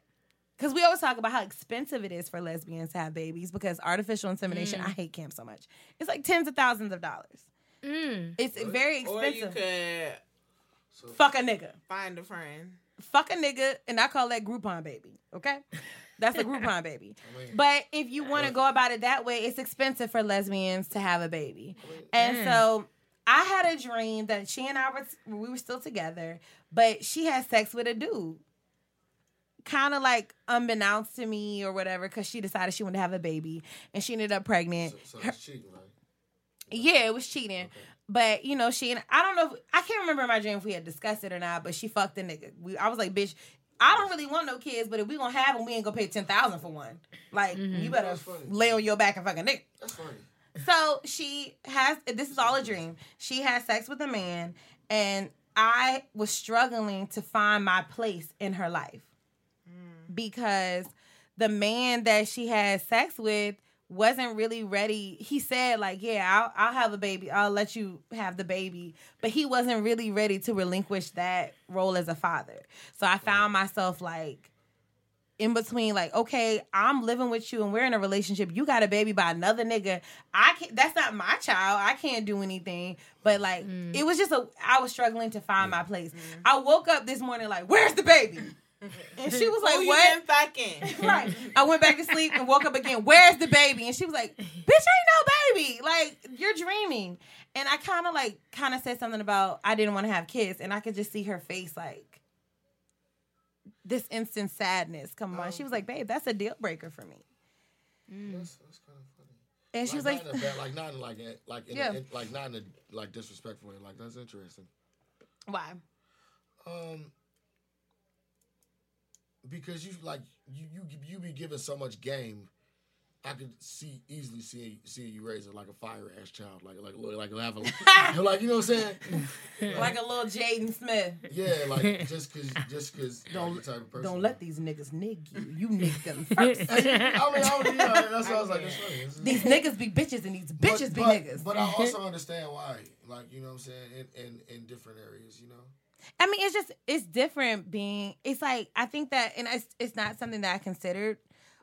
S1: because we always talk about how expensive it is for lesbians to have babies because artificial insemination. I mm. hate camp so much. It's like tens of thousands of dollars. Mm. It's very expensive.
S3: Or you
S1: expensive.
S3: could
S1: Fuck a nigga
S3: find a friend.
S1: fuck a nigga, and I call that Groupon baby. Okay, that's a Groupon baby. But if you want to go about it that way, it's expensive for lesbians to have a baby, and mm. so I had a dream that she and I were we were still together, but she had sex with a dude. Kind of like unbeknownst to me or whatever, because she decided she wanted to have a baby and she ended up pregnant.
S2: So that's cheating, right?
S1: Yeah, it was cheating. But you know, she and I don't know if I can't remember in my dream if we had discussed it or not. But she fucked the nigga. We, I was like, bitch, I don't really want no kids, but if we gonna have them, we ain't gonna pay ten thousand for one. Like mm-hmm. you better lay on your back and fuck a nigga.
S2: That's funny.
S1: So she has. This is all a dream. She has sex with a man, and I was struggling to find my place in her life mm. because the man that she had sex with wasn't really ready. He said like, "Yeah, I'll, I'll have a baby. I'll let you have the baby," but he wasn't really ready to relinquish that role as a father. So I found myself like in between like okay i'm living with you and we're in a relationship. You got a baby by another nigga. I can't that's not my child. I can't do anything. But like mm. it was just a i was struggling to find my place. Mm-hmm. I woke up this morning like where's the baby? And she was
S3: Who
S1: like
S3: you
S1: what?
S3: been fucking?
S1: right. I went back to sleep and woke up again. Where's the baby? And she was like bitch ain't no baby. Like you're dreaming. And i kind of like kind of said something about i didn't want to have kids. And i could just see her face like this instant sadness come on she was like babe that's a deal breaker for me
S2: That's, that's kind of funny.
S1: and she was like
S2: not in a bad, like not in like a- like in
S1: Yeah.
S2: a, in, like not in a like disrespectful way. Like that's interesting.
S1: why
S2: Um, because you like you you you be given so much game. I could see easily see see you raise it like a fire ass child, like like like like have like you know what I'm saying?
S1: like a little jaden smith
S2: Yeah, like just cause just cause
S1: Don't-
S2: like, the type of person.
S1: don't let these niggas nig you you nig them first
S2: I mean, I was, yeah, that's what I was like. That's funny. It's-
S1: these niggas be bitches and these bitches
S2: but,
S1: be
S2: but,
S1: niggas
S2: But I also understand why, like you know what I'm saying, in in, in different areas, you know.
S1: I mean, it's just it's different being. It's like I think that, and it's it's not something that I considered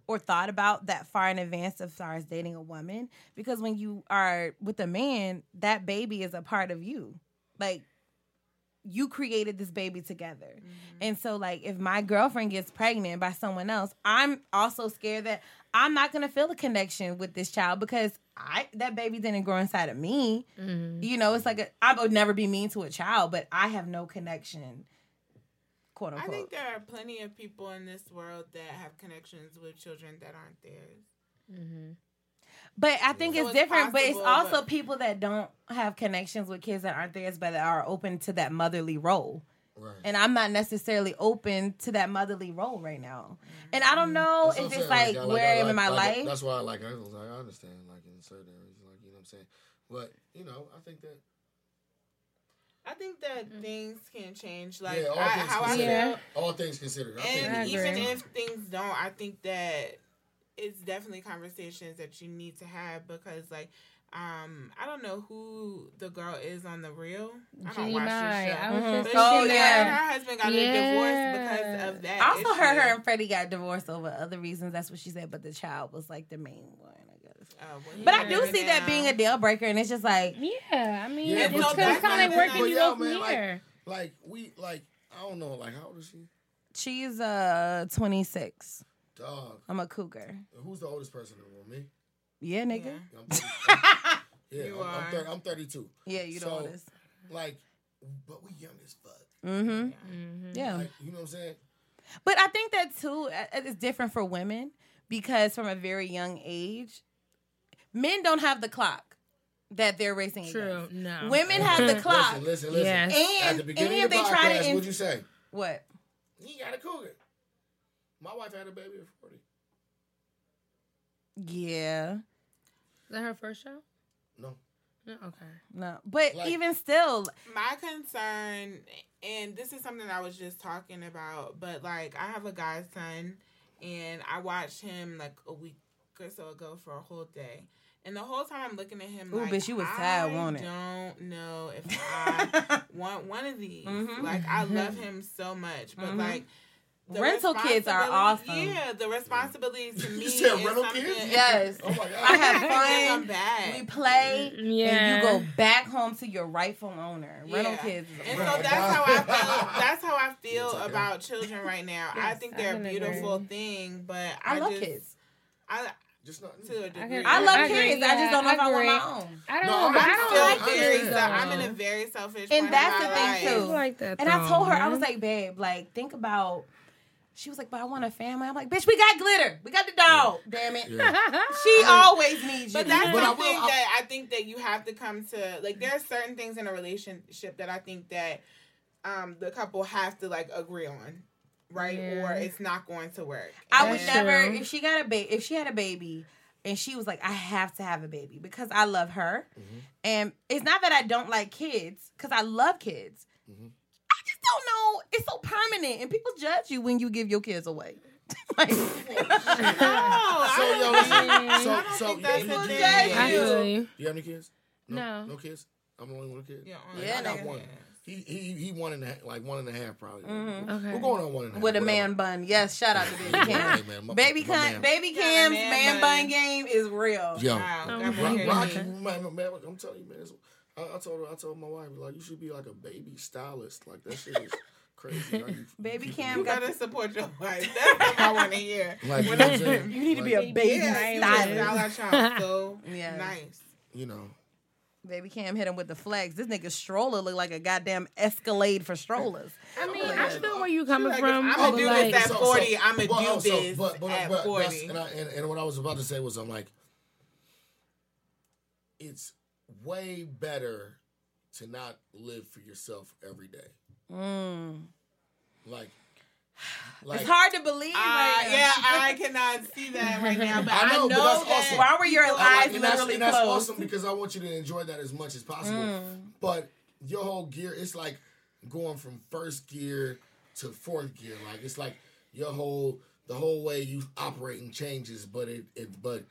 S1: or thought about that far in advance of far as dating a woman because when you are with a man, that baby is a part of you. Like you created this baby together. Mm-hmm. And so like if my girlfriend gets pregnant by someone else, I'm also scared that I'm not going to feel a connection with this child because I that baby didn't grow inside of me. Mm-hmm. You know, it's like a, I would never be mean to a child, but I have no connection, quote
S3: I think there are plenty of people in this world that have connections with children that aren't theirs. Mm-hmm.
S1: but I think
S3: So
S1: it's
S3: it's
S1: different. but it's also
S3: but-
S1: people that don't have connections with kids that aren't theirs, but that are open to that motherly role.
S2: Right.
S1: And I'm not necessarily open to that motherly role right now. And I don't mm-hmm. know
S2: That's
S1: if it's
S2: saying,
S1: like
S2: I
S1: where I am
S2: like-
S1: in my
S2: like-
S1: life.
S2: That's why I like. I was like, I understand, like in certain areas, like you know what I'm saying. But you know, I think that
S3: I think that
S1: Mm-hmm.
S3: things can change. Like
S2: yeah, all
S3: I,
S2: things
S3: how I
S2: considered,
S3: feel.
S2: all things considered, I
S3: And
S4: I
S3: even if things don't, I think that it's definitely conversations that you need to have because, like, um, I don't know who the girl is on the real. I don't
S4: Jeannie
S3: watch
S4: Mai.
S3: this show.
S4: I was
S1: Mhm.
S4: just
S3: But
S1: Oh,
S3: she,
S4: thinking
S1: yeah.
S3: her, and her husband got a
S4: Yeah.
S3: divorce because of that.
S1: I also
S3: issue.
S1: heard her and Freddie got divorced over other reasons. That's what she said, but the child was like the main one, I guess.
S3: Oh, well,
S1: But I do
S3: married
S1: see that being a deal breaker, and it's just like,
S4: Yeah, I mean,
S2: Yeah,
S4: it's
S2: but
S4: just kind of
S3: not-
S4: like where can
S2: but
S4: you
S2: yeah, man, like-
S4: here?
S2: like we like I don't know, like how old is she?
S1: she's uh 26.
S2: Dog.
S1: I'm a cougar.
S2: Who's the oldest person in the room? Me.
S1: Yeah, nigga.
S3: Yeah.
S2: I'm yeah,
S3: You
S2: I'm, I'm,
S3: are.
S2: 30, I'm 32.
S1: Yeah, you the
S2: So,
S1: oldest.
S2: Like, but we young as fuck.
S1: Mm-hmm. Yeah.
S2: Like, you know what I'm saying?
S1: But I think that too it's different for women because from a very young age, men don't have the clock that they're racing
S4: True.
S1: against.
S4: No.
S1: Women have the clock.
S2: Listen, listen, listen.
S4: Yes.
S2: At
S1: And,
S2: the beginning
S1: and
S2: of the
S1: they try
S2: podcast,
S1: to.
S2: what'd you say?
S1: what?
S2: He got a cougar. My wife had a baby at 40.
S1: Yeah.
S4: Is that her first show?
S2: No.
S4: No. Okay.
S1: No. But
S2: Like-
S1: even still,
S3: My concern, and this is something I was just talking about, but like I have a god son, and I watched him like a week or so ago for a whole day. And the whole time I'm looking at him
S1: Ooh,
S3: like,
S1: bitch, you was
S3: I
S1: sad, wasn't it?
S3: don't know if I want one of these.
S1: Mhm.
S3: Like I love him so much, but
S1: Mhm.
S3: like the
S1: Rental kids are
S3: responsibility-
S1: awesome.
S3: Yeah, the responsibilities to me you
S2: said
S3: is
S2: rental kids?
S1: yes.
S2: Oh my God.
S1: I have
S3: Give
S1: fun.
S3: them back.
S1: We play,
S4: Yeah.
S1: and you go back home to your rightful owner. Rental kids
S3: And so that's how I feel. That's how I feel about children right now. I think they're a beautiful
S4: agree.
S3: thing, but
S1: I
S3: I,
S1: love
S3: just,
S1: kids.
S3: I
S2: Just not.
S3: to a degree.
S4: can-
S1: I love
S4: I agree.
S1: kids. I just don't know
S4: Yeah,
S1: if I want my own.
S4: I don't.
S2: No,
S4: but
S2: I'm
S4: I
S3: I'm
S4: don't
S3: still
S4: like
S2: I
S3: very.
S4: kids.
S3: se- I'm in a very selfish.
S1: And
S3: point
S1: that's
S3: in
S1: the thing,
S3: life.
S1: too.
S4: Like that.
S1: And I told her, I was like, babe, like, think about. She was like, but I want a family. I'm like, bitch, we got glitter. We got the dog. Damn it.
S2: Yeah.
S1: She always needs you.
S3: But that's
S2: But I
S3: something
S2: will- I-
S3: that I think that you have to come to. Like, there are certain things in a relationship that I think that um the couple has to like agree on, right?
S4: Yeah.
S3: Or it's not going to work.
S1: I would
S4: That's
S1: never
S4: true.
S1: if she got a baby if she had a baby and she was like, I have to have a baby because I love her. Mm-hmm. And it's not that I don't like kids, because I love kids. Mm-hmm. I just don't know. It's so permanent and people judge you when you give your kids away. like,
S3: No,
S2: So,
S3: I
S2: yo,
S3: don't.
S2: So,
S3: think
S2: so,
S3: that's
S2: you,
S3: the
S2: you, have any kids?
S4: No.
S2: No kids? I'm the only one kid?
S3: Yeah,
S2: Like,
S1: Yeah,
S2: I got
S1: nigga.
S2: one. He he he one and a half, like one and a half probably. Mm-hmm.
S4: Okay.
S2: We're going on one and a half.
S1: with a
S2: whatever.
S1: man bun. Yes, shout out to Baby
S2: Hey,
S1: Cam.
S2: man, my-
S1: Baby
S2: my
S1: Cam,
S2: man.
S1: Baby
S3: Got
S1: Cam's
S3: man
S1: man
S3: bun.
S1: bun game is real.
S2: Yeah.
S3: Wow,
S4: Oh,
S3: got my
S4: okay.
S3: hair
S2: Rock,
S3: done.
S2: man, man, man, I'm telling you, man. it's- I, I told her, I told my wife, like, you should be like a baby stylist. Like that shit is crazy. Like,
S1: Baby Cam
S3: You
S1: got
S3: gotta support your wife. That's what I want to hear.
S2: Like, you know what I'm saying?
S1: You need to be a baby
S3: Yeah, you
S1: stylist.
S3: style our so
S1: Yes.
S3: nice.
S2: You know,
S1: Baby Cam hit him with the flex. This nigga stroller look like a goddamn Escalade for strollers.
S4: I mean, I feel where you coming
S3: Like,
S4: from.
S3: I'ma
S4: but
S3: do
S4: like,
S3: this at 40, I'ma
S2: but
S3: do oh,
S2: also-
S3: this
S2: but, but,
S3: at
S2: but, that's-
S3: 40.
S2: And, I, and, and what I was about to say was, I'm like, it's way better to not live for yourself every day. Mm. Like, like
S1: It's hard to believe.
S3: Uh,
S1: right
S3: yeah, I cannot see that right now, but
S2: I
S3: I
S2: know,
S3: know,
S2: but that's
S3: that.
S2: awesome.
S1: Why were your
S2: I like-
S1: eyes
S2: and that's,
S1: literally
S2: and that's
S1: closed?
S2: awesome because I want you to enjoy that as much as possible.
S1: Mm.
S2: But your whole gear, it's like going from first gear to fourth gear. Like it's like your whole the whole way you operating changes, but it, it but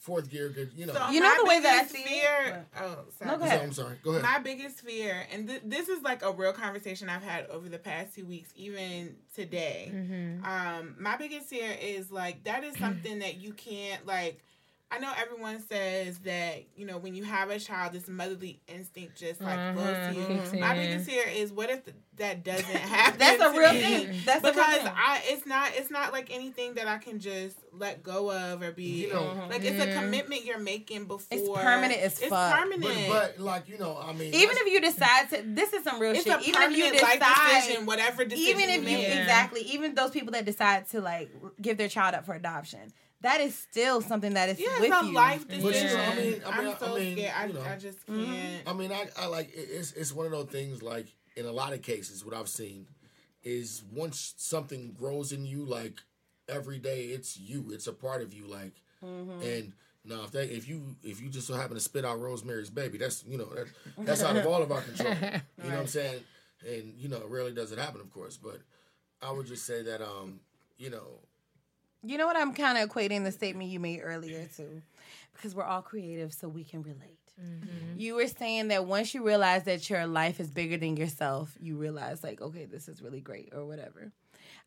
S2: fourth gear could you know.
S3: So
S1: You know the way that I
S3: biggest
S1: see it?
S3: fear. Oh, sorry.
S1: No, go
S2: So
S1: ahead.
S2: I'm sorry. Go ahead.
S3: My biggest fear, and th- this is like a real conversation I've had over the past two weeks, even today. Um, my biggest fear is like that is something that you can't like. I know everyone says that you know when you have a child, this motherly instinct just like flows to you.
S4: kicks
S3: My biggest fear is what if th- that doesn't happen?
S1: That's a real
S3: me?
S1: thing. That's a real
S3: because
S1: thing.
S3: I it's not it's not like anything that I can just let go of or be
S2: You know-
S3: like it's a commitment you're making before it's
S1: permanent as
S3: it's
S1: fuck.
S3: permanent.
S2: but, but like you know, I mean,
S1: Even
S2: that's-
S1: if you decide to, this is some real
S3: it's
S1: shit.
S3: a
S1: Even if you
S3: permanent life
S1: decide,
S3: decision, whatever decision
S1: even if you
S3: make.
S1: Exactly, even those people that decide to like give their child up for adoption, that is still something that is
S3: yeah,
S1: with
S3: it's a
S1: you.
S3: life
S2: But you
S3: decision.
S2: know, I mean- I mean,
S3: am so
S2: I mean,
S3: scared. I,
S2: you know.
S3: I just
S1: Mm-hmm.
S3: can't.
S2: I mean, I, I like it's it's one of those things. Like in a lot of cases, what I've seen is once something grows in you, like every day, it's you. It's a part of you. Like,
S1: Mm-hmm.
S2: and now if they if you if you just so happen to spit out Rosemary's Baby, that's you know that that's out of all of our control. You know what I'm saying? And you know, it rarely does it happen, of course. But I would just say that um, you know,
S1: You know what? I'm kind of equating the statement you made earlier to, because we're all creative, so we can relate. You were saying that once you realize that your life is bigger than yourself, you realize like, okay, this is really great or whatever.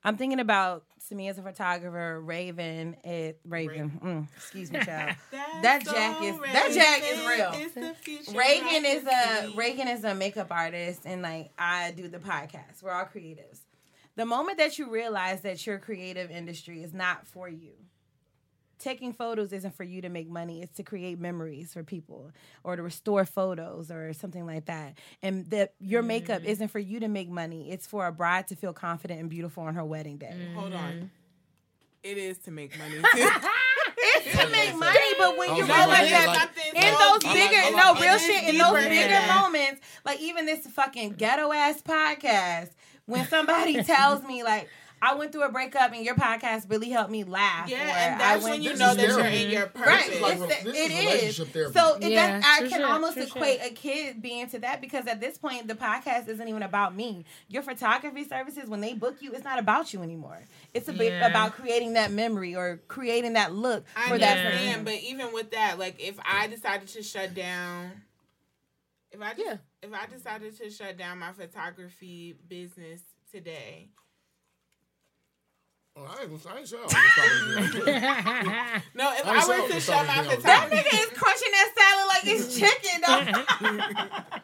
S1: I'm thinking about to me as a photographer, Raven. It Raven. Mm, excuse me, child.
S3: That's
S1: that
S3: so
S1: Jack is that Jack is real.
S3: It's the future
S1: Reagan
S3: I
S1: is a
S3: see.
S1: Reagan is a makeup artist, and like I do the podcast. We're all creatives. The moment that you realize that your creative industry is not for you, taking photos isn't for you to make money. It's to create memories for people or to restore photos or something like that. And that your makeup mm. isn't for you to make money. It's for a bride to feel confident and beautiful on her wedding day. Mm.
S3: Hold on. Mm-hmm. It is to make money.
S1: It's to make money, but when
S2: I
S1: you
S2: was
S1: realize
S2: like,
S1: that
S2: like-
S1: in
S3: so
S1: those bigger,
S2: I like-
S1: no
S2: I
S1: real shit, in those bigger moments, like even this fucking ghetto ass podcast, when somebody tells me like. I went through a breakup and your podcast really helped me laugh.
S3: Yeah, and that's
S1: went
S3: when you know
S2: is
S3: that you're in your
S1: Right,
S3: purpose.
S2: like
S1: it's
S2: re-
S1: the-
S2: this
S1: it
S2: is
S1: is.
S2: relationship therapy.
S1: So it
S4: Yeah,
S1: I can
S4: shit,
S1: almost equate
S4: shit.
S1: a kid being to that because at this point the podcast isn't even about me. Your photography services, when they book you, it's not about you anymore. It's a bit
S4: Yeah.
S1: about creating that memory or creating that look
S3: I
S1: for that
S3: understand,
S1: person.
S3: but even with that, like if I decided to shut down, if I
S1: Yeah.
S3: if I decided to shut down my photography business today,
S2: Oh, I ain't, I ain't sure. Was talking to you.
S3: no, if
S2: I'm
S3: I
S2: sorry
S3: were to
S2: for
S3: shut my
S2: talking.
S1: That nigga is crunching that salad like it's chicken, dog.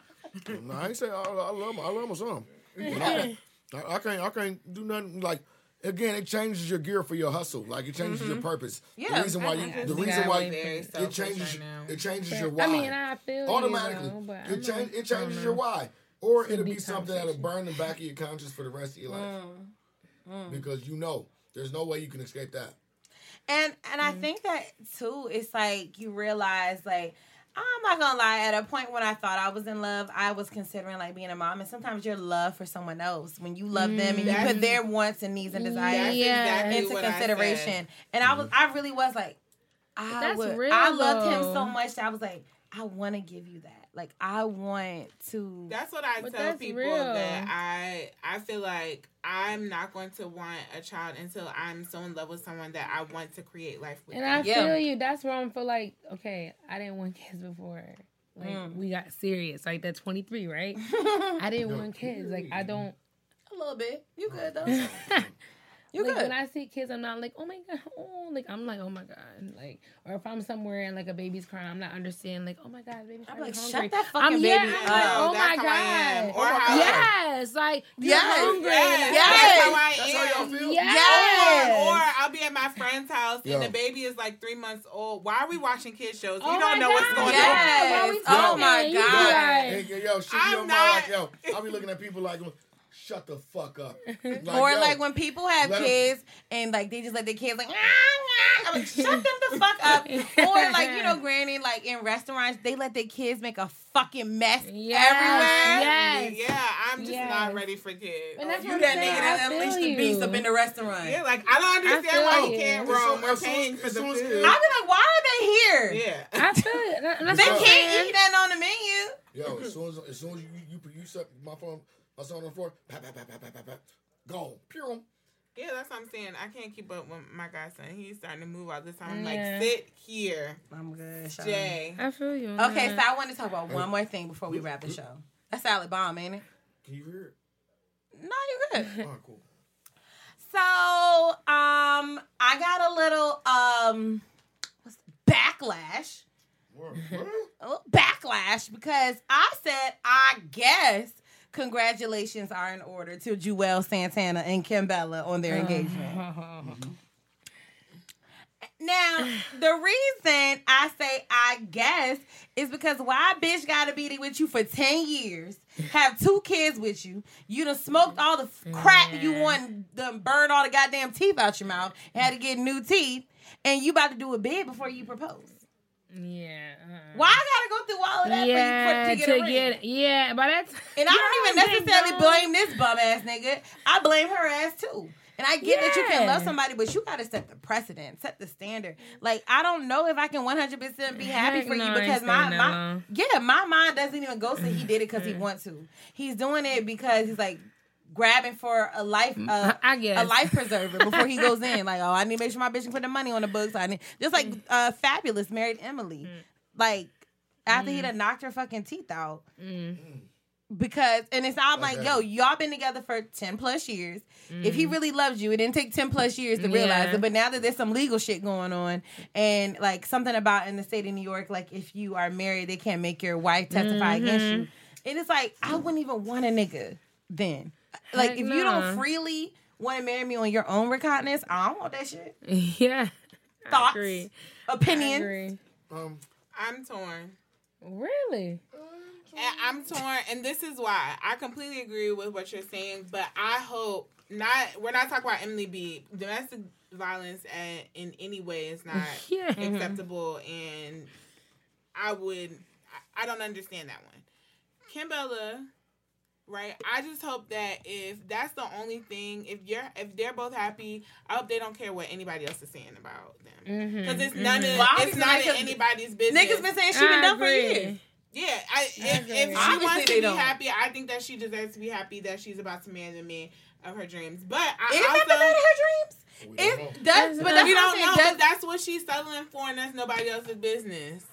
S2: No, I ain't say I, I love my, I love my son. I, I, I can't I can't do nothing like again. It changes your gear for your hustle. Like it changes your purpose.
S1: Yeah,
S2: the reason why
S3: I
S2: you the reason why
S3: very
S2: it changes
S3: right
S2: it changes your why
S4: I mean, I feel you,
S2: automatically.
S4: though, but
S2: it change it changes your why, or it'll
S4: deep
S2: be something that'll burn the back of your conscience for the rest of your life
S1: Mm.
S2: because you know there's no way you can escape that.
S1: And and I mm-hmm. think that too, it's like you realize like I'm not gonna lie, at a point when I thought I was in love, I was considering like being a mom. And sometimes your love for someone else, when you love them and you
S3: mm,
S1: put their wants and needs and mm,
S3: desires
S4: Yeah.
S3: exactly
S1: into
S3: what I
S1: consideration.
S3: said.
S1: And I was mm-hmm. I really was like, I
S4: that's
S1: would
S4: real,
S1: I loved him so much that I was like, I wanna give you that. Like I want to
S3: That's what I
S4: But
S3: tell people
S4: real.
S3: that I I feel like I'm not going to want a child until I'm so in love with someone that I want to create life with.
S4: And I
S1: Yeah.
S4: feel you. That's where I'm feel like, okay, I didn't want kids before Like
S1: Mm.
S4: we got serious. Like that 23, right? I didn't want kids. Like I don't.
S1: A little bit. You good though? You
S4: like
S1: good?
S4: when I see kids, I'm not like, oh my god, oh, like I'm like, oh my god, like, or if I'm somewhere and like a baby's crying, I'm not understanding, like, oh my god, baby's
S1: I'm like,
S4: hungry.
S1: shut that
S4: I'm,
S1: fucking
S4: yeah,
S1: baby up.
S4: like, oh
S3: That's
S4: my
S3: how I am.
S4: god,
S3: Or how-
S4: yes, like you're
S1: Yes,
S4: hungry.
S3: Yes,
S4: like,
S1: yes.
S3: that's how I
S2: That's how y'all feel?
S4: Yes.
S3: Or, or I'll be at my friend's house
S2: Yo.
S3: and the baby is like three months old. Why are we watching kids shows?
S4: Oh
S3: you don't
S4: my
S3: know what's going
S1: Yes.
S3: on.
S4: Why we
S1: Oh my God.
S4: like-
S2: Hey, yo, yo, shit,
S3: I'm
S2: yo,
S3: not-
S2: like, yo, I'll be looking at people like, shut the fuck up. Like,
S1: or
S2: yo,
S1: like when people have
S2: let 'em-
S1: kids and like they just let their kids like, "Nah, nah." I'm like, shut them the fuck up. Or like you know, granny, like in restaurants, they let their kids make a fucking mess
S4: Yes,
S1: everywhere.
S4: yes.
S3: Yeah, I'm just
S4: Yes.
S3: not ready for kids.
S4: And that's
S1: You
S4: what
S1: that
S4: saying.
S1: nigga that
S4: I feel
S1: unleashed the beast up in the restaurant.
S3: Yeah, like I don't understand
S4: feel
S3: why
S4: you.
S3: you can't
S2: As soon-
S3: roam. We're
S2: as
S3: paying for
S2: as
S3: the
S2: soon as
S3: food.
S2: kids-
S1: I be like, why are they here?
S3: Yeah.
S4: I feel it.
S1: They
S4: what
S1: can't
S4: saying.
S1: eat that on the menu.
S2: Yo, as soon as as soon as you you, you, you set my phone, my son on the floor, pat, pat, pat, pat, pat, pat, pat, gone. Pew.
S3: Yeah, that's what I'm saying. I can't keep up with my godson. He's starting to move all the time. I'm
S4: Yeah.
S3: like, sit here,
S1: I'm good.
S3: Jay.
S4: I feel you. on
S1: Okay, so
S4: that.
S1: I want to talk about one more thing before we wrap the show. That's salad bomb, ain't it?
S2: Can you hear it?
S1: No, you're good.
S2: All right, cool.
S1: So, um, I got a little um what's backlash.
S2: Word, word?
S1: A little backlash because I said I guess congratulations are in order to Juelz Santana and Kimbella on their uh-huh. engagement. Mm-hmm. Now, the reason I say I guess is because why a bitch gotta be with you for 10 years, have two kids with you, you done smoked all the f- crack you want, done burned all the goddamn teeth out your mouth, had to get new teeth, and you about to do a bid before you propose.
S4: Yeah. uh-uh.
S1: Why I gotta go through all of that
S4: Yeah,
S1: for to get a
S4: to
S1: ring?
S4: get yeah, but that's
S1: And I don't even necessarily blame this bum ass nigga. I blame her ass too. And I get that you can
S4: Yeah.
S1: love somebody, but you gotta set the precedent, set the standard. Like I don't know if I can one hundred percent be happy
S4: Heck
S1: for
S4: no,
S1: you because my
S4: that
S1: my yeah my mind doesn't even go to he did it because he wants to. He's doing it because he's like grabbing for a life uh,
S4: I guess.
S1: a life preserver before he goes in. Like oh I need to make sure my bitch can put the money on the books. I need just like
S4: Mm.
S1: uh Fabolous married Emily, like after he done knocked her fucking teeth out
S4: Mm.
S1: because and it's I'm like, yo, y'all been together for 10 plus years. If he really loves you, it didn't take 10 plus years to realize
S4: Yeah.
S1: it. But now that there's some legal shit going on and like something about in the state of New York, like if you are married, they can't make your wife testify against you. And it's like, I wouldn't even want a nigga then. Like
S4: Heck
S1: if you don't freely want to marry me on your own recognizance, I don't want that shit.
S4: yeah. I
S1: Thoughts,
S4: agree. I
S1: opinions.
S4: agree.
S2: Um,
S3: I'm torn.
S4: Really?
S3: And I'm torn, and this is why I completely agree with what you're saying. But I hope not. We're not talking about Emily B. Domestic violence at, in any way is not
S4: Yeah.
S3: acceptable, and I would. I, I don't understand that one. Kimbella, right? I just hope that if that's the only thing, if you're if they're both happy, I hope they don't care what anybody else is saying about them because it's none of
S1: Well,
S3: it's not in anybody's business.
S1: Niggas been saying she been
S4: I
S1: done for years.
S3: Yeah, I, if, if she
S1: Obviously
S3: wants to be
S1: don't.
S3: happy, I think that she deserves to be happy that she's about to marry the man of her dreams. But I
S1: Is
S3: also
S1: that the man of her dreams?
S2: we don't know.
S1: It does, but
S4: We
S1: that's
S3: we don't know,
S1: Does,
S3: but that's what she's settling for, and that's nobody else's business.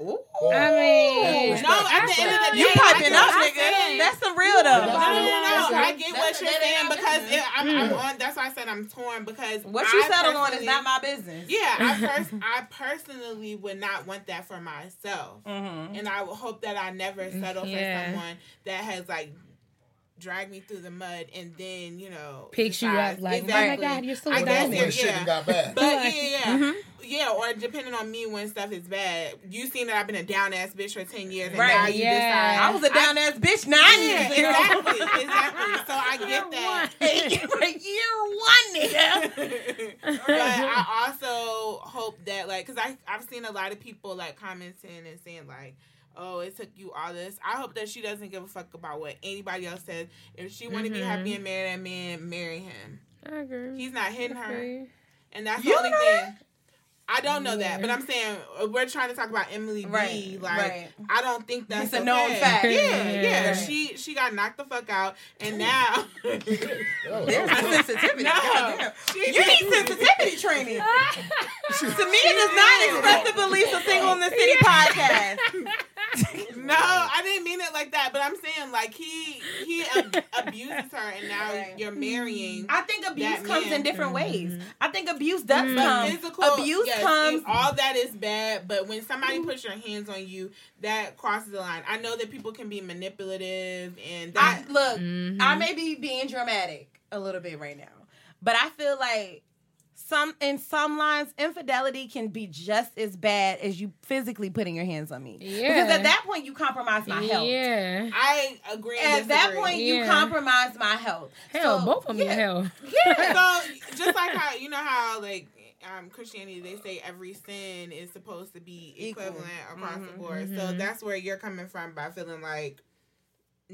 S1: Ooh.
S4: I mean,
S3: No, at the end of the day,
S1: You
S3: I
S1: piping
S3: get
S1: up, nigga. That's some real though.
S3: no, no, no.
S2: That's-
S3: I get what you're saying because it, I'm, I'm on. That's why I said I'm torn because
S1: What you
S3: I
S1: settled on is not my business.
S3: Yeah, I pers- I personally would not want that for myself,
S1: Mm-hmm.
S3: and I would hope that I never settle
S4: Yeah.
S3: for someone that has like dragged me through the mud and then you know
S4: Picks you up like,
S3: exactly.
S4: oh my God, you're so
S3: I
S2: When
S3: guess
S2: the- when
S3: you're-
S2: the shit
S3: yeah.
S2: got bad.
S3: But yeah,
S4: Like-
S3: yeah, mm-hmm. yeah, or depending on me when stuff is bad. You seen that I've been a down ass bitch for ten years, and
S1: Right,
S3: now you
S4: yeah.
S3: decide
S1: I was a down ass bitch nine
S3: Yeah,
S1: years ago.
S3: exactly, exactly. So I get that.
S1: Year one, nigga.
S3: but I also hope that like because I I've seen a lot of people like commenting and saying like oh it took you all this I hope that she doesn't give a fuck about what anybody else says if she want to be happy and marry that man marry him
S4: I agree.
S3: he's not hitting her
S4: Agree.
S3: and that's
S1: You
S3: the only
S1: know
S3: thing I don't know that but I'm saying uh, we're trying to talk about Emily B like
S1: right.
S3: I don't think that's
S1: It's a known fact.
S3: yeah yeah
S4: Yeah.
S3: she she got knocked the fuck out and now
S1: There's
S2: yo,
S1: a sensitivity.
S3: No. She-
S1: You need sensitivity training. to me, it does not express the beliefs of Single in the City podcast.
S3: No, I didn't mean it like that. But I'm saying like he he ab- abuses her, and now
S1: Right.
S3: you're marrying.
S1: I think abuse
S3: That
S1: comes
S3: man.
S1: in different ways. I think abuse does
S4: Mm.
S3: But
S1: come.
S3: physical
S1: abuse
S3: yes,
S1: comes.
S3: all that is bad. But when somebody puts your hands on you, that crosses the line. I know that people can be manipulative, and that
S1: I look.
S4: Mm-hmm.
S1: I may be being dramatic a little bit right now, but I feel like some in some lines infidelity can be just as bad as you physically putting your hands on me.
S4: Yeah.
S1: Because at that point you compromise my health.
S4: Yeah.
S3: I agree. and
S1: At that
S3: disagree.
S1: point you compromise my health.
S4: Hell,
S1: So,
S4: both of them
S1: yeah.
S4: hell.
S1: Yeah.
S3: so just like how you know how like um, Christianity they say every sin is supposed to be
S1: Equal.
S3: equivalent across the
S1: Mhm.
S3: board. So that's where you're coming from by feeling like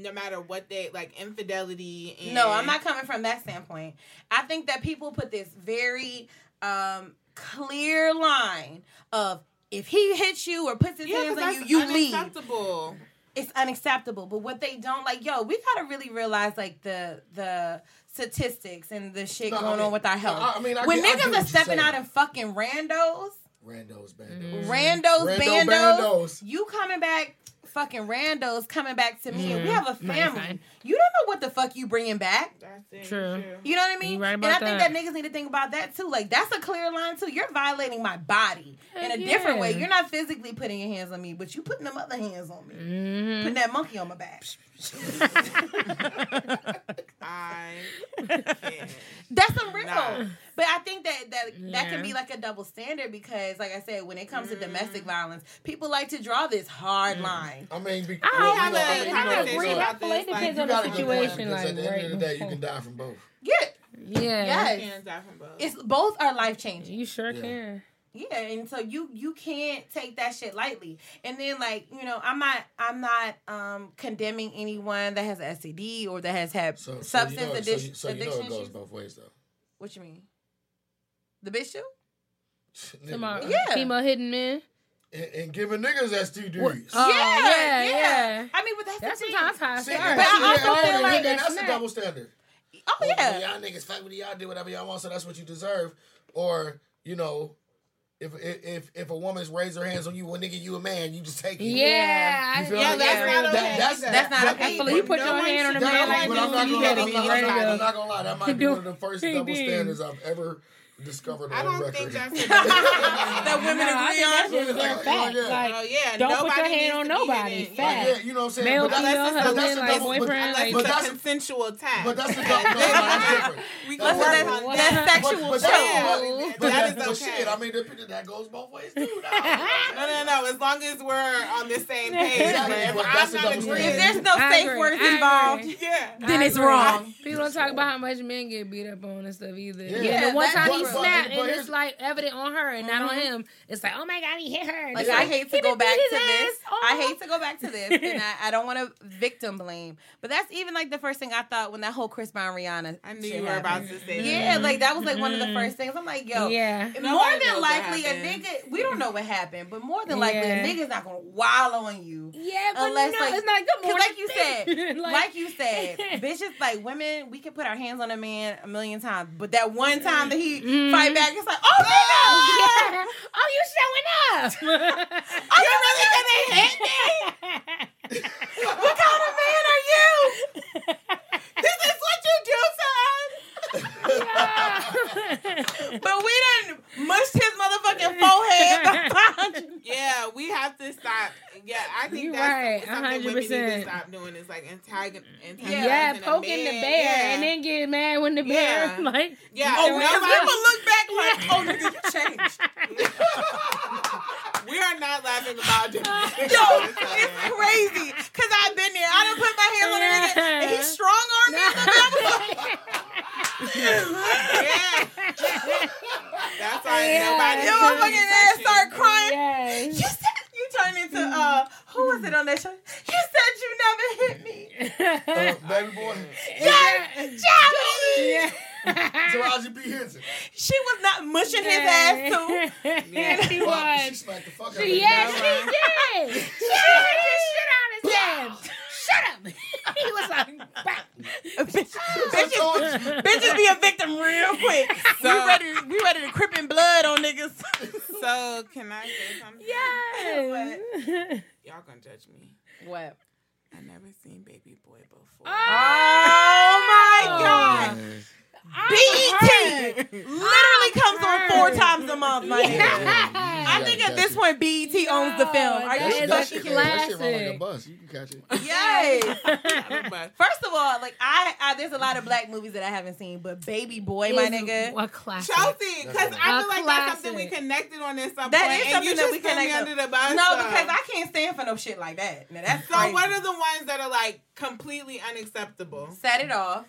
S3: no matter what they like infidelity and
S1: No, I'm not coming from that standpoint. I think that people put this very um clear line of if he hits you or puts his
S3: Yeah, 'cause
S1: hands on you,
S3: that's
S1: you leave.
S3: It's unacceptable.
S1: It's unacceptable. But what they don't like, yo, we gotta really realize like the the statistics and the shit
S2: No, I
S1: going
S2: mean-
S1: on with our health.
S2: I- I mean, I
S1: when
S2: get- I
S1: niggas
S2: get
S1: are
S2: what you're
S1: stepping out in fucking randos,
S2: Randos, bandos.
S1: Mm-hmm. randos,
S2: Rando
S1: bandos,
S2: bandos.
S1: you coming back, fucking randos coming back to me. and We have a family.
S4: fine.
S1: You don't know what the fuck you bringing back.
S3: That's it.
S4: True.
S1: You know what I mean?
S4: Right
S1: and I
S4: about
S1: think
S4: that.
S1: that. niggas need to think about that too. Like that's a clear line too. You're violating my body in a
S4: Heck
S1: different way. You're not physically putting your hands on me, but you putting them other hands on me.
S4: Mm-hmm.
S1: Putting that monkey on my back.
S3: I can't.
S1: That's some real.
S3: Nah.
S1: But I think that that that can be like a double standard because, like I said, when it comes to
S3: Mm.
S1: domestic violence, people like to draw this hard line.
S2: I mean, be,
S4: I
S2: well,
S3: have
S2: you know,
S3: a
S2: I mean, you know,
S3: conversation
S2: so-
S4: I feel like it
S3: this, like,
S4: depends on the
S2: a good point,
S4: situation.
S2: because
S4: Like,
S2: at the end of the day, you can die from both.
S1: Yeah,
S4: Yeah.
S1: Yes.
S3: Hands out from both.
S1: it's both are life changing.
S4: You sure
S2: Yeah.
S4: can.
S1: Yeah, and so you you can't take that shit lightly. And then like you know, I'm not I'm not um condemning anyone that has a STD or that has had
S2: So, so
S1: substance
S2: you know,
S1: addiction
S2: so you, so you know it goes
S1: issues.
S2: both ways, though.
S1: What you mean? The bitch too?
S4: Tomorrow,
S1: Yeah.
S4: female hidden men.
S2: And, and giving niggas STDs.
S4: Oh,
S1: yeah,
S4: yeah, yeah.
S1: I mean, but that's,
S4: That's
S1: the thing.
S4: sometimes how I
S2: See,
S4: start.
S1: But I also
S2: yeah,
S1: feel like
S4: that's
S2: that's a double standard.
S1: Oh
S2: Well,
S1: yeah.
S2: y'all niggas fight with y'all do whatever y'all want, so that's what you deserve. Or you know, if if if a woman's raised her hands on you, well, nigga, you a man, you just take it.
S4: Yeah,
S2: You
S3: Yeah,
S2: me?
S3: that's not okay
S2: That- that's.
S1: That's not okay.
S2: but-
S4: Well, you put
S3: No
S4: your
S3: one
S4: hand on a
S3: should-
S4: man
S2: that-
S4: like
S2: but I'm not gonna lie, I'm not- I'm not- I'm
S4: to
S2: not gonna lie. That might be one of the first double standards I've ever discovered
S3: I don't
S2: record.
S3: think that's
S1: that women
S4: No,
S1: agree on.
S4: that's just their
S2: Like, yeah.
S4: Like,
S3: Oh yeah,
S4: don't put your hand on nobody. Fact.
S2: Like, yeah, you know what I'm saying?
S4: Male,
S2: But that's-
S4: female,
S2: but that's
S4: husband,
S2: a
S4: like
S2: double- but-
S4: boyfriend,
S3: Unless
S4: like-
S2: but
S3: it's a consensual tap.
S2: But that's the double. No, no, that's different.
S3: we
S2: That's
S3: can work
S1: That's sexual
S2: But, but,
S1: choice.
S2: that, but,
S3: That
S2: that
S3: is okay.
S2: shit, I mean, that, that goes both ways too. No,
S3: No, no, no. As long as we're on the same page.
S2: Exactly,
S3: if I'm not agreeing,
S1: If there's no safe words involved,
S3: yeah.
S1: then it's wrong.
S4: People don't talk about how much men get beat up on and stuff either.
S2: Yeah.
S4: Yeah, the one time he
S2: but- but-
S4: and it's like evident on her and not on mm-hmm. him. It's like, oh my god, he hit her. And
S1: Like I oh hate to go back to
S4: his
S1: this.
S4: Oh.
S1: I hate to go back to this, and I, I don't want to victim blame. But that's even like the first thing I thought when that whole Chris Brown Rihanna.
S3: I knew you were about to say
S1: Yeah, like that was like one of the mm-hmm. first things. I'm like, yo,
S4: Yeah.
S1: more
S3: Nobody
S1: than likely a nigga. We don't know what happened, but more than likely
S4: Yeah.
S1: a nigga's not gonna wallow on you.
S4: Yeah, but
S1: Unless,
S4: no,
S1: like-
S4: it's not good
S1: Cause
S4: morning.
S1: like you said,
S4: Like-
S1: like, you said, bitches like women, we can put our hands on a man a million times, but that one time that he
S4: mm-hmm. Mm-hmm.
S1: fight back, it's like, oh god,
S4: Yeah. Oh, you showing up?
S1: are you really gonna hit me? what kind of man are you? This is what you do, son. But we didn't mush his motherfucking forehead.
S3: Yeah, we have to stop. Yeah, I think
S4: You
S3: that's
S4: right,
S3: something women need to stop doing is like antagon- antagonizing
S4: yeah, poking the bear
S3: yeah.
S4: and then get mad when the bear
S3: Yeah.
S4: like
S3: Yeah,
S1: Oh, because
S3: nobody-
S1: would look back like, oh nigga, you changed.
S3: we are not laughing about it.
S1: Yo, it's crazy. Cause I've been there. I done put my hands on a nigga and he's strong armed me.
S3: Yeah. That's why nobody.
S1: Your motherfucking ass start crying.
S4: yes.
S1: You said you turned into uh who was it on that show? You said you never hit me.
S2: Uh, baby boy,
S1: Johnny!
S4: yeah.
S2: Taraji P Henson.
S1: She was not mushing his ass too.
S4: Yeah, she
S2: Wow, She
S4: was.
S2: smacked the fuck out of
S4: Yes,
S2: him.
S4: she did. She hit his shit out his head. Shut up. He was like, "Bah."
S1: bitches, bitches be a victim real quick. we ready we ready to crip in blood on niggas.
S3: So can I say something?
S4: yes.
S3: Y'all gonna judge me.
S1: What?
S3: I never seen Baby Boy before.
S1: Oh my oh. god!
S2: Man.
S1: BET literally comes on four times a month, my nigga. I think at this point BET owns the film. Are
S4: that
S1: you
S4: is a
S2: That shit,
S1: fucking
S2: yeah, that shit run like a bus. You can catch it.
S1: Yes. First of all, like I, I, there's a lot of black movies that I haven't seen, but Baby Boy, my nigga.
S4: A classic.
S3: Chelsea, because I feel like that's something we connected on at some
S1: That
S3: point,
S1: is
S3: and
S1: something
S3: you
S1: that we
S3: threw me
S1: connect.
S3: under the bus.
S1: No,
S3: so-
S1: because I can't stand for no shit like that. Now that's
S3: So
S1: crazy.
S3: what are the ones that are like completely unacceptable?
S1: Set it off.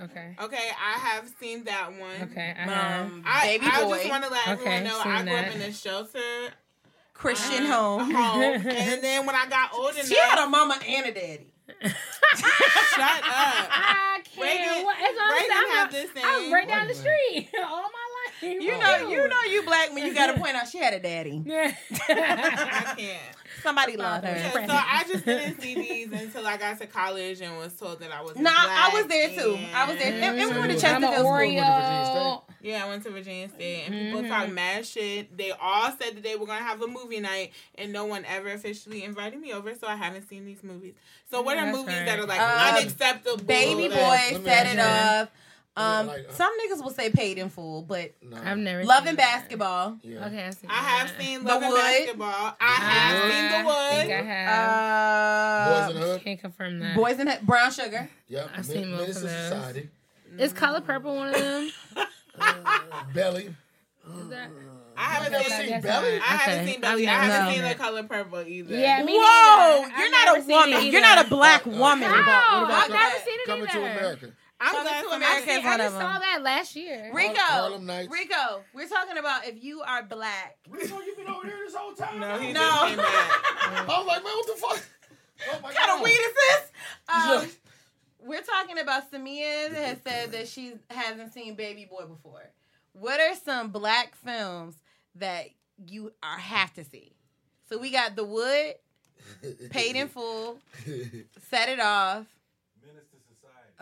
S4: Okay.
S3: Okay, I have seen that one.
S4: Okay. I have.
S1: Um,
S3: I,
S1: Baby
S3: I
S1: Boy,
S3: just want to let everyone
S4: Okay,
S3: know
S4: seen
S3: I grew up
S4: that.
S3: in a shelter
S1: Christian
S3: uh,
S1: home.
S3: home, and then when I got old enough,
S1: She had a mama and a daddy.
S3: shut up.
S4: I can't.
S3: Reagan-
S4: what, it's all I'm,
S3: had
S4: I'm,
S3: this
S4: I'm
S3: thing.
S4: right down the street all my life.
S1: You know, you know, you black when you got to point out she had a daddy.
S4: Yeah.
S3: I can't.
S1: Somebody loved
S3: Yeah,
S1: her.
S3: so I just didn't see these until I got to college and was told that I was.
S1: Nah, I was there too. I was there. And, and we went to
S4: I'm
S1: Chesterfield
S4: an Oreo.
S3: Yeah, I went to Virginia State, and people
S4: Mm-hmm.
S3: talk mad shit. They all said that they were gonna have a movie night, and no one ever officially invited me over, so I haven't seen these movies. So, what are
S4: That's
S3: movies
S4: right.
S3: that are like
S1: Uh,
S3: unacceptable?
S1: Baby boy,
S2: ask- let me
S1: set it
S2: you.
S1: Off. Um,
S2: like, uh,
S1: some niggas will say paid in full, but
S2: No.
S4: I've never
S1: love and basketball.
S2: Yeah.
S4: Okay, I've seen
S3: I have
S4: that.
S3: seen
S1: The
S3: Love and
S1: Wood.
S3: Basketball. I have seen The
S4: I I have.
S1: Uh,
S2: Boys in Hood.
S4: Can't confirm that.
S1: Boys in the Brown Sugar.
S2: Yep.
S4: I've seen most of those.
S2: Society.
S4: Is Color Purple one of them?
S2: Belly.
S4: Is that?
S3: I haven't
S2: never
S3: seen.
S2: seen
S4: I
S2: Belly?
S3: I haven't
S4: Okay.
S3: seen Belly. I
S4: I've never
S3: haven't
S4: seen
S3: seen
S4: it.
S3: The Color Purple either.
S4: Yeah, me
S1: Whoa,
S4: neither.
S1: you're
S4: I've
S1: not a woman. You're not a black
S2: Uh, uh,
S1: woman.
S4: How?
S1: What about
S4: I've never seen it
S2: Coming
S4: either.
S2: to America.
S3: I'm
S1: Coming
S3: glad
S1: to
S3: for
S1: America
S3: my
S1: is
S4: I
S1: one of
S4: just
S1: them.
S4: saw that last year.
S1: Rico, Rico, we're talking about if you are black.
S2: Rico, you've been over here this whole time?
S3: No, he
S1: No.
S3: just came back.
S2: I was like, man, what the fuck? Oh my
S1: What kind of weed is this? Um, We're talking about Samia has said that she hasn't seen Baby Boy before. What are some black films that you are have to see? So we got The Wood, Paid in Full, Set It Off.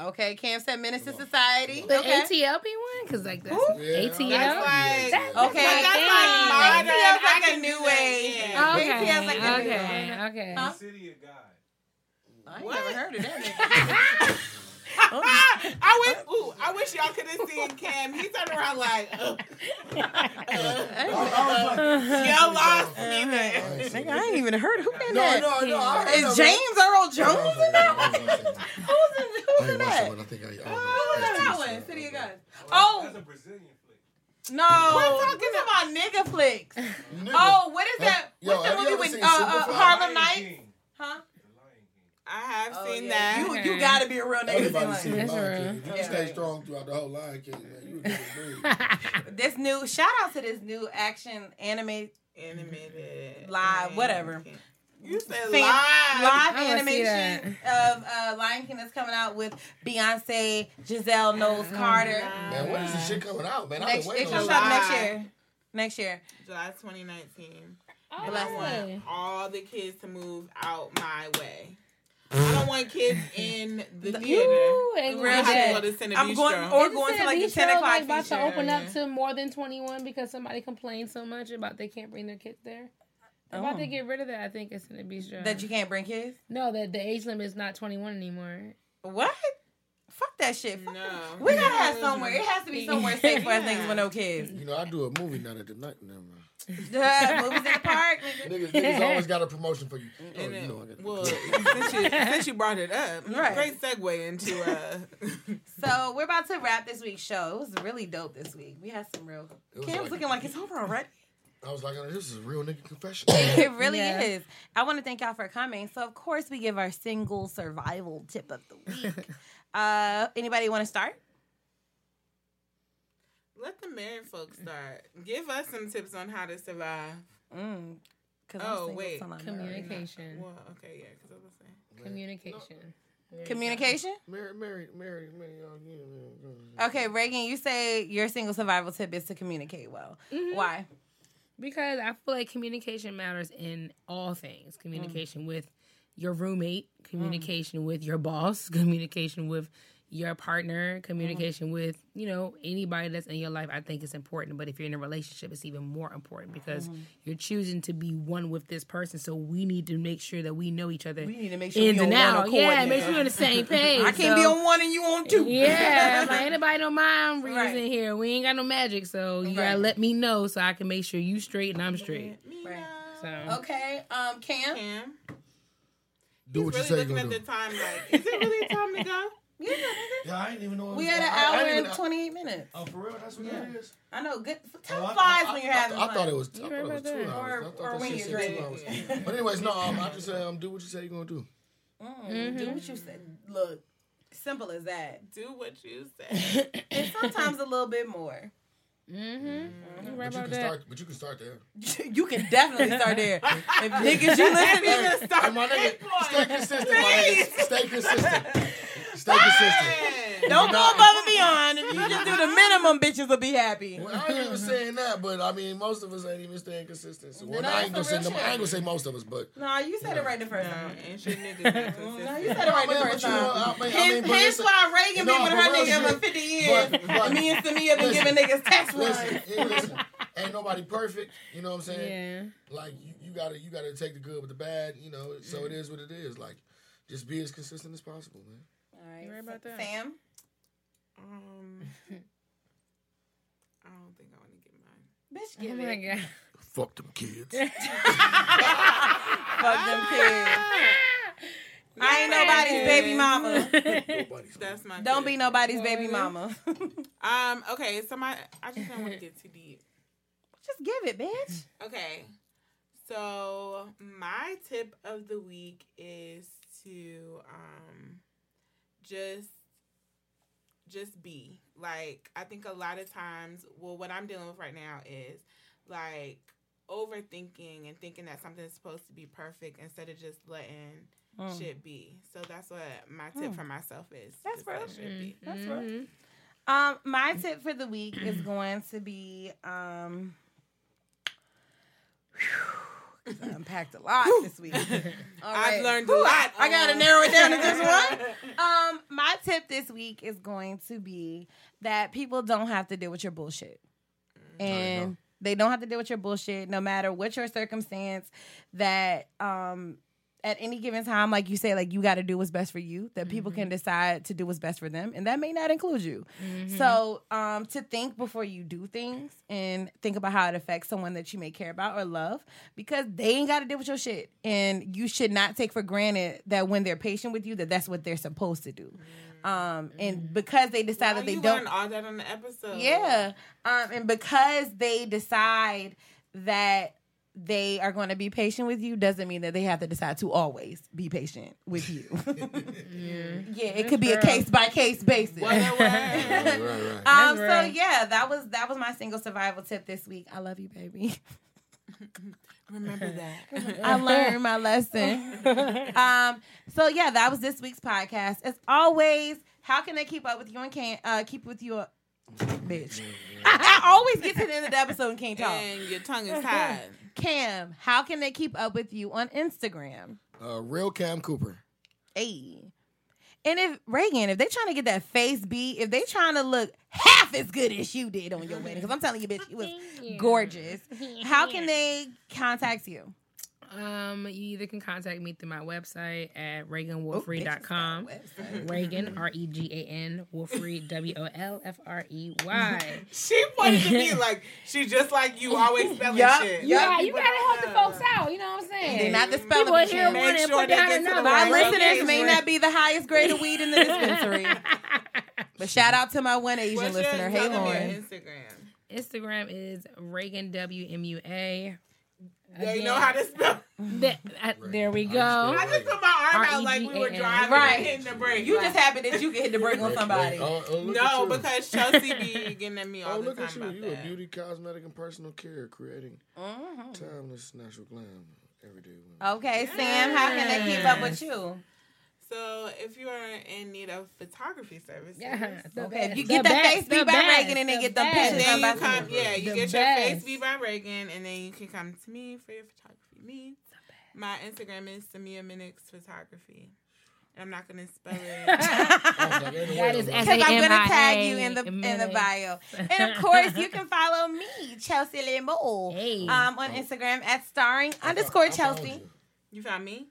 S1: Okay, Cam said Menace to Society.
S4: The
S1: okay.
S4: ATL be one? Because, like, that's
S1: Who?
S2: Yeah,
S4: ATL.
S3: That's like
S4: That's-
S1: Okay.
S3: But that's
S4: Dang.
S3: like modern.
S1: ATL's like
S3: I
S1: a
S3: can
S1: new
S3: do that,
S1: age.
S3: yeah.
S4: Okay.
S1: ATL's like a new
S4: okay.
S1: one.
S4: Okay.
S1: Huh?
S7: City of God.
S1: I ain't
S3: What?
S1: never heard of that.
S3: I wish. Ooh, I wish y'all could have seen Cam. He turned around like, uh, y'all lost me there.
S1: Nigga, I ain't even heard who in
S2: No,
S1: that.
S2: no, no. I heard
S1: Is James. Earl Jones in that one?
S2: I
S1: Who's in, who's in
S2: that
S1: that?
S2: one. I think I. I
S1: Who's in that one? City of God.
S7: That's
S1: Oh
S7: a Brazilian flick.
S1: no, we're talking about nigga flicks.
S2: Nigga.
S1: Oh, what is that?
S2: Yo,
S1: What's
S2: have
S1: the movie with uh, uh, Harlem
S7: Lion
S1: Nights? Huh?
S7: The Lion King.
S3: I have
S1: Oh,
S3: seen
S1: yeah.
S3: that.
S1: You you gotta be a real nigga.
S2: Everybody
S1: to
S2: seen the
S4: That's
S2: Lion
S4: real.
S2: King. You
S1: Yeah.
S2: stay strong throughout the whole Lion King, man, you a different breed.
S1: like. This new shout out to this new action anime
S3: Animated.
S1: Live,
S3: Lion
S1: whatever.
S3: You said
S1: fan-
S3: live.
S1: live
S4: I wanna
S1: animation of uh, Lion King that's coming out with Beyonce, Giselle Knowles Carter.
S2: Man, when is this shit coming out, man? I've
S1: Next,
S2: been
S1: it
S2: waiting
S1: comes
S2: on
S1: out next year. Next year.
S3: July 2019.
S4: Oh,
S3: And I want all the kids to move out my way. I don't want kids in the theater.
S4: You ain't gonna
S3: have
S4: do
S3: to
S4: that.
S3: go to Cine
S1: I'm going- or
S4: Isn't
S1: going to like the 10 o'clock
S4: like, about to open up to more than 21 because somebody complained so much about they can't bring their kids there. They're about
S1: Oh.
S4: to get rid of that. I think it's in the bistro.
S1: That you can't bring kids?
S4: no, that the age limit is not 21 anymore.
S1: What? Fuck that shit. Fuck
S3: No.
S1: that. We gotta have somewhere. It has to be somewhere safe for us niggas with no kids.
S2: You know, I do a movie night at the night. Never mind.
S1: Movies in the park. nigga.
S2: Niggas, niggas always got a promotion for you. Oh,
S3: And
S2: you know I got
S3: well, since you, since you brought it up,
S1: Right.
S3: great segue into uh,
S1: So we're about to wrap this week's show. It was really dope this week. We had some real.
S2: was
S1: Cam's
S2: like-
S1: looking like it's over already.
S2: I was like, oh, this is a real nigga confession.
S1: It really
S4: Yeah.
S1: is. I want to thank y'all for coming. So of course we give our single survival tip of the week. uh, anybody want to start?
S3: Let the married folks start. Give us some tips on how to survive.
S1: Mm. 'Cause
S3: Oh,
S1: single,
S3: wait.
S1: so I'm not.
S4: Communication.
S3: Well, okay, yeah, because I was saying.
S4: Communication.
S1: Communication.
S2: Married, married, married, married.
S1: Okay, Reagan, you say your single survival tip is to communicate well. Mm-hmm. Why?
S4: Because I feel like communication matters in all things. Communication mm. with your roommate, mm. communication with your boss, communication with your partner, communication with, you know, anybody that's in your life, I think is important. But if you're in a relationship, it's even more important because you're choosing to be one with this person. So we need to make sure that we know each other.
S1: We need to make sure
S4: ins and out. Yeah, make sure we're on the same page.
S1: I can't
S4: So-
S1: be on one and you on two.
S4: yeah, like anybody don't mind readers
S1: Right.
S4: in here. We ain't got no magic, so you
S1: Right.
S4: gotta let me know so I can make sure you straight and I'm straight.
S1: Right.
S4: So
S1: Okay, um, Cam.
S3: Cam.
S2: Do what you
S3: Really
S2: say you're
S3: looking
S2: gonna
S3: at
S2: do.
S3: the time like, is it really time to go?
S1: Yeah, nigga.
S2: Yeah, I ain't even know.
S1: We had an
S2: I- I
S1: hour
S2: didn't
S1: and
S2: even-
S1: 28 minutes.
S2: Oh, for real? That's what that is.
S1: I know. Good. Time
S2: Oh, I-
S1: flies
S2: I-
S1: when you're
S2: I-
S1: having
S2: I,
S1: fun.
S2: thought it was. I thought it was
S4: remember
S2: two
S4: that?
S2: hours.
S1: Or-
S2: I thought
S1: or
S2: that
S1: when
S2: shit
S1: you're
S2: said two
S1: drinking.
S2: hours. But anyways, no. Um, I just say um, do what you say you're gonna do.
S1: Mm, Do what you said. Look, simple as that.
S3: Do what you say.
S1: And sometimes a little bit more.
S4: Mm-hmm. You
S2: But
S4: right
S2: you can
S4: that.
S2: start. But you can start there.
S1: you can definitely start there. If niggas you listen
S2: Hey,
S1: to,
S2: hey, my nigga, stay consistent, my nigga. Stay consistent. Stay consistent.
S1: don't go above and beyond. If you just do the minimum, bitches will be happy.
S2: Well, I ain't even saying that, but I mean, most of us ain't even staying consistent. So, well,
S1: No,
S2: I ain't gonna say
S1: some
S2: no, I ain't gonna say most of us, but
S1: No, you said it right the first time.
S3: ain't shit niggas.
S1: No, you said it right the first
S2: but you know,
S1: time.
S2: I
S1: Hence,
S2: mean, but
S1: hence
S2: listen-
S1: why Reagan
S2: No,
S1: been with her nigga for 50 years.
S2: But- but-
S1: and me and Samia been
S2: listen,
S1: giving niggas text
S2: listen, listen, ain't nobody perfect. You know what I'm saying?
S4: Yeah.
S2: Like you, you gotta you gotta take the good with the bad. You know, so it is what it is. Like, just be as consistent as possible, man.
S1: All right,
S4: You right about that?
S1: Sam.
S3: Um, I don't think I want to get mine.
S1: Bitch,
S4: Oh
S1: give
S4: my
S1: it.
S4: god.
S2: Fuck them kids.
S1: Fuck them kids. I ain't nobody's baby mama.
S2: Nobody's
S3: That's my.
S1: Don't
S3: tip.
S1: be nobody's baby mama.
S3: Um. Okay. So my. I just don't want to get too deep.
S1: Just give it, bitch.
S3: Okay. So my tip of the week is to um just just be. Like I think a lot of times, well what I'm dealing with right now is like overthinking and thinking that something's supposed to be perfect instead of just letting shit be. So that's what my tip for myself is.
S1: That's
S3: just let
S1: real.
S3: shit be.
S1: That's
S4: Mm-hmm.
S1: right. Um, my tip for the week is going to be um. whew, 'cause I unpacked a lot this week. All
S3: I've learned a lot.
S1: I gotta
S3: um,
S1: narrow it down to just one. Um, my tip this week is going to be that people don't have to deal with your bullshit, and they don't have to deal with your bullshit, no matter what your circumstance. That um, at any given time, like you say, like you got to do what's best for you. That people can decide to do what's best for them, and that may not include you. So, um, to think before you do things and think about how it affects someone that you may care about or love, because they ain't got to deal with your shit, and you should not take for granted that when they're patient with you, that that's what they're supposed to do. Um, and because they decide that they
S3: you
S1: don't,
S3: all that on the episode.
S1: yeah. Um, and because they decide that they are going to be patient with you doesn't mean that they have to decide to always be patient with you. yeah, it could be a case by case basis.
S3: What a word.
S2: right, right.
S1: Um, so
S4: right.
S1: yeah, that was that was my single survival tip this week. I love you, baby.
S3: Remember that.
S1: I learned my lesson. um, so yeah, that was this week's podcast. As always, how can they keep up with you and can't uh, keep with you? Bitch, I, I always get to the end of the episode and can't talk.
S3: and your tongue is tied.
S1: Cam, how can they keep up with you on Instagram?
S2: Uh, real Cam Cooper.
S1: Hey. And if Reagan, if they trying to get that face beat, if they trying to look half as good as you did on your wedding, because I'm telling you, bitch, it was gorgeous. How can they contact you?
S4: Um, you either can contact me through my website at
S1: Oh,
S4: reaganwolfrey.com. Reagan, R E G A N, Wolfrey, W O L F R E Y.
S3: She wanted to be like she just like you, always spelling
S1: Yup,
S3: shit.
S4: Yeah, you gotta help the folks out. You know what I'm saying?
S1: They not the
S4: People
S1: spelling bee,
S4: here
S1: Cam.
S4: want
S3: Make
S4: to
S3: sure
S4: put
S3: they
S4: down
S3: get to
S4: another
S1: My
S3: right
S4: one.
S1: listeners may not be the highest grade of weed in the dispensary. but shout out to my one Asian
S3: What's your-
S1: listener. Hey,
S3: tell
S1: Lauren.
S3: Instagram.
S4: Instagram is Reagan W M U A.
S3: Yeah, you know how to spell.
S4: Th- uh, there we go.
S3: I just put my arm out like we were driving
S1: Right.
S3: and hitting the brake.
S1: You
S3: like-
S1: just happy that you can hit the brake on somebody.
S2: Oh, oh,
S3: no, because Chelsea be getting at me all
S2: Oh,
S3: the time.
S2: Oh, look
S3: time
S2: at you.
S3: about
S2: You
S3: that.
S2: a beauty, cosmetic, and personal care, creating
S1: Mm-hmm.
S2: timeless natural glam every day. women.
S1: Okay, Sam, how can they keep up with you?
S3: So if you are in need of photography services,
S4: Yeah, the
S1: Okay, if
S4: best,
S1: you
S4: the
S1: get that
S4: best,
S1: face
S4: the
S1: beat by
S4: best,
S1: Reagan and then
S4: the
S1: get them
S4: best.
S1: pictures
S3: then you
S1: by
S3: come, yeah, you
S4: The
S3: get your face beat by Reagan, and then you can come to me for your photography needs. My Instagram is Samia Minix Photography. And I'm not gonna spell it.
S1: Because I'm gonna tag you in the in the bio, and of course you can follow me, Chelsea Limbo,
S4: Hey.
S1: um, on Instagram at starring underscore Chelsea.
S2: you.
S3: You found me?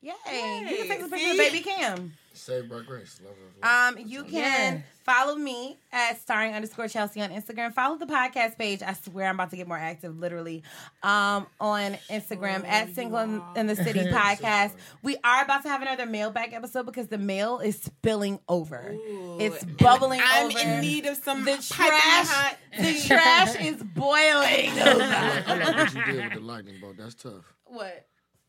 S1: Yay!
S3: Yay.
S1: You can take a picture
S3: See?
S1: of baby Cam.
S2: Saved by grace. Love her.
S1: Um, you can
S4: Yeah.
S1: follow me at starring underscore Chelsea on Instagram. Follow the podcast page. I swear I'm about to get more active, literally. Um, on Instagram at Single in, in the City podcast. We are about to have another mailbag episode because the mail is spilling over. it's bubbling
S3: I'm
S1: over.
S3: in need of some
S1: the trash.
S3: hot
S1: The trash is boiling.
S2: I like what you did with the lightning bolt. That's tough.
S1: what?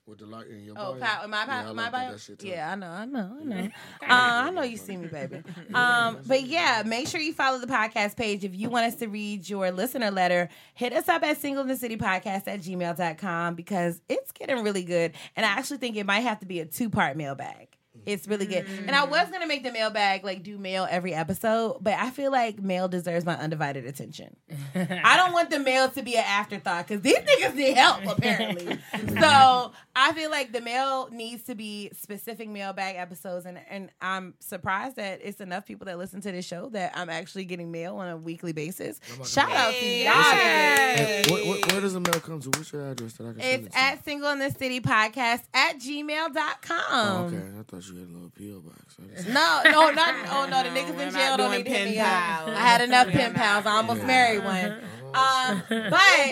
S2: With the light in your
S1: Oh,
S2: bio.
S1: pow- my
S2: yeah,
S1: bio,
S2: like
S1: my bio. Yeah, I know, I know, I know. Uh, I know you see me, baby. Um, but yeah, make sure you follow the podcast page. If you want us to read your listener letter, hit us up at single in the city podcast at gmail.com because it's getting really good. And I actually think it might have to be a two part mailbag. It's really good. And I was mm. gonna make the mailbag like do mail every episode, but I feel like mail deserves my undivided attention. I don't want the mail to be an afterthought because these niggas need help apparently. so I feel like the mail needs to be specific mailbag episodes, and and I'm surprised that it's enough people that listen to this show that I'm actually getting mail on a weekly basis. Shout out to y'all.
S2: Hey, what, what, where does the mail come to? What's your address that I can send
S1: It's
S2: it to?
S1: at single in the city podcast at gmail.com.
S2: Oh, okay, I thought you had a little PO box. I just-
S1: No, no, not oh no, the niggas in jail don't need to hit
S3: pen
S1: me up.
S3: pals.
S1: I had enough
S3: We're
S1: pen pals. I almost
S2: Yeah.
S1: married one. Um, but
S2: That's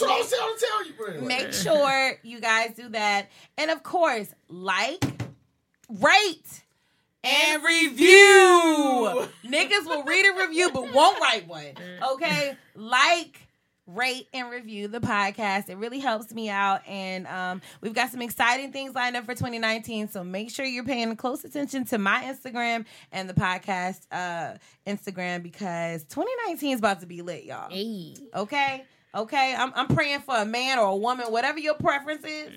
S2: what I was trying to tell you, bro.
S1: make sure you guys do that, and of course, like, rate,
S3: and review.
S1: Niggas will read a review but won't write one. Okay, like. Rate and review the podcast. It really helps me out. And um, we've got some exciting things lined up for 2019. So make sure you're paying close attention to my Instagram and the podcast uh, Instagram because 2019 is about to be lit, y'all.
S4: Hey.
S1: Okay? Okay? I'm, I'm praying for a man or a woman, whatever your preference is.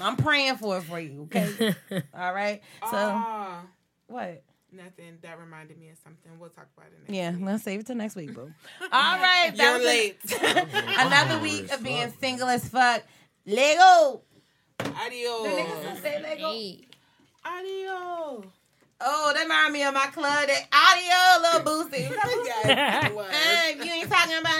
S1: I'm praying for it for you. Okay? All right? So,
S3: Ah,
S1: what?
S3: Nothing. That reminded me of something. We'll talk about it next
S1: Yeah,
S3: week.
S1: let's save it till next week, boo. All right, that
S3: You're
S1: was
S3: late.
S1: another week of being single as fuck. Lego. Adios. The niggas gonna say Lego.
S4: Hey.
S3: Adios.
S1: Oh, that remind me of my club. That audio, little boosty.
S3: What?
S1: Hey, if you ain't talking about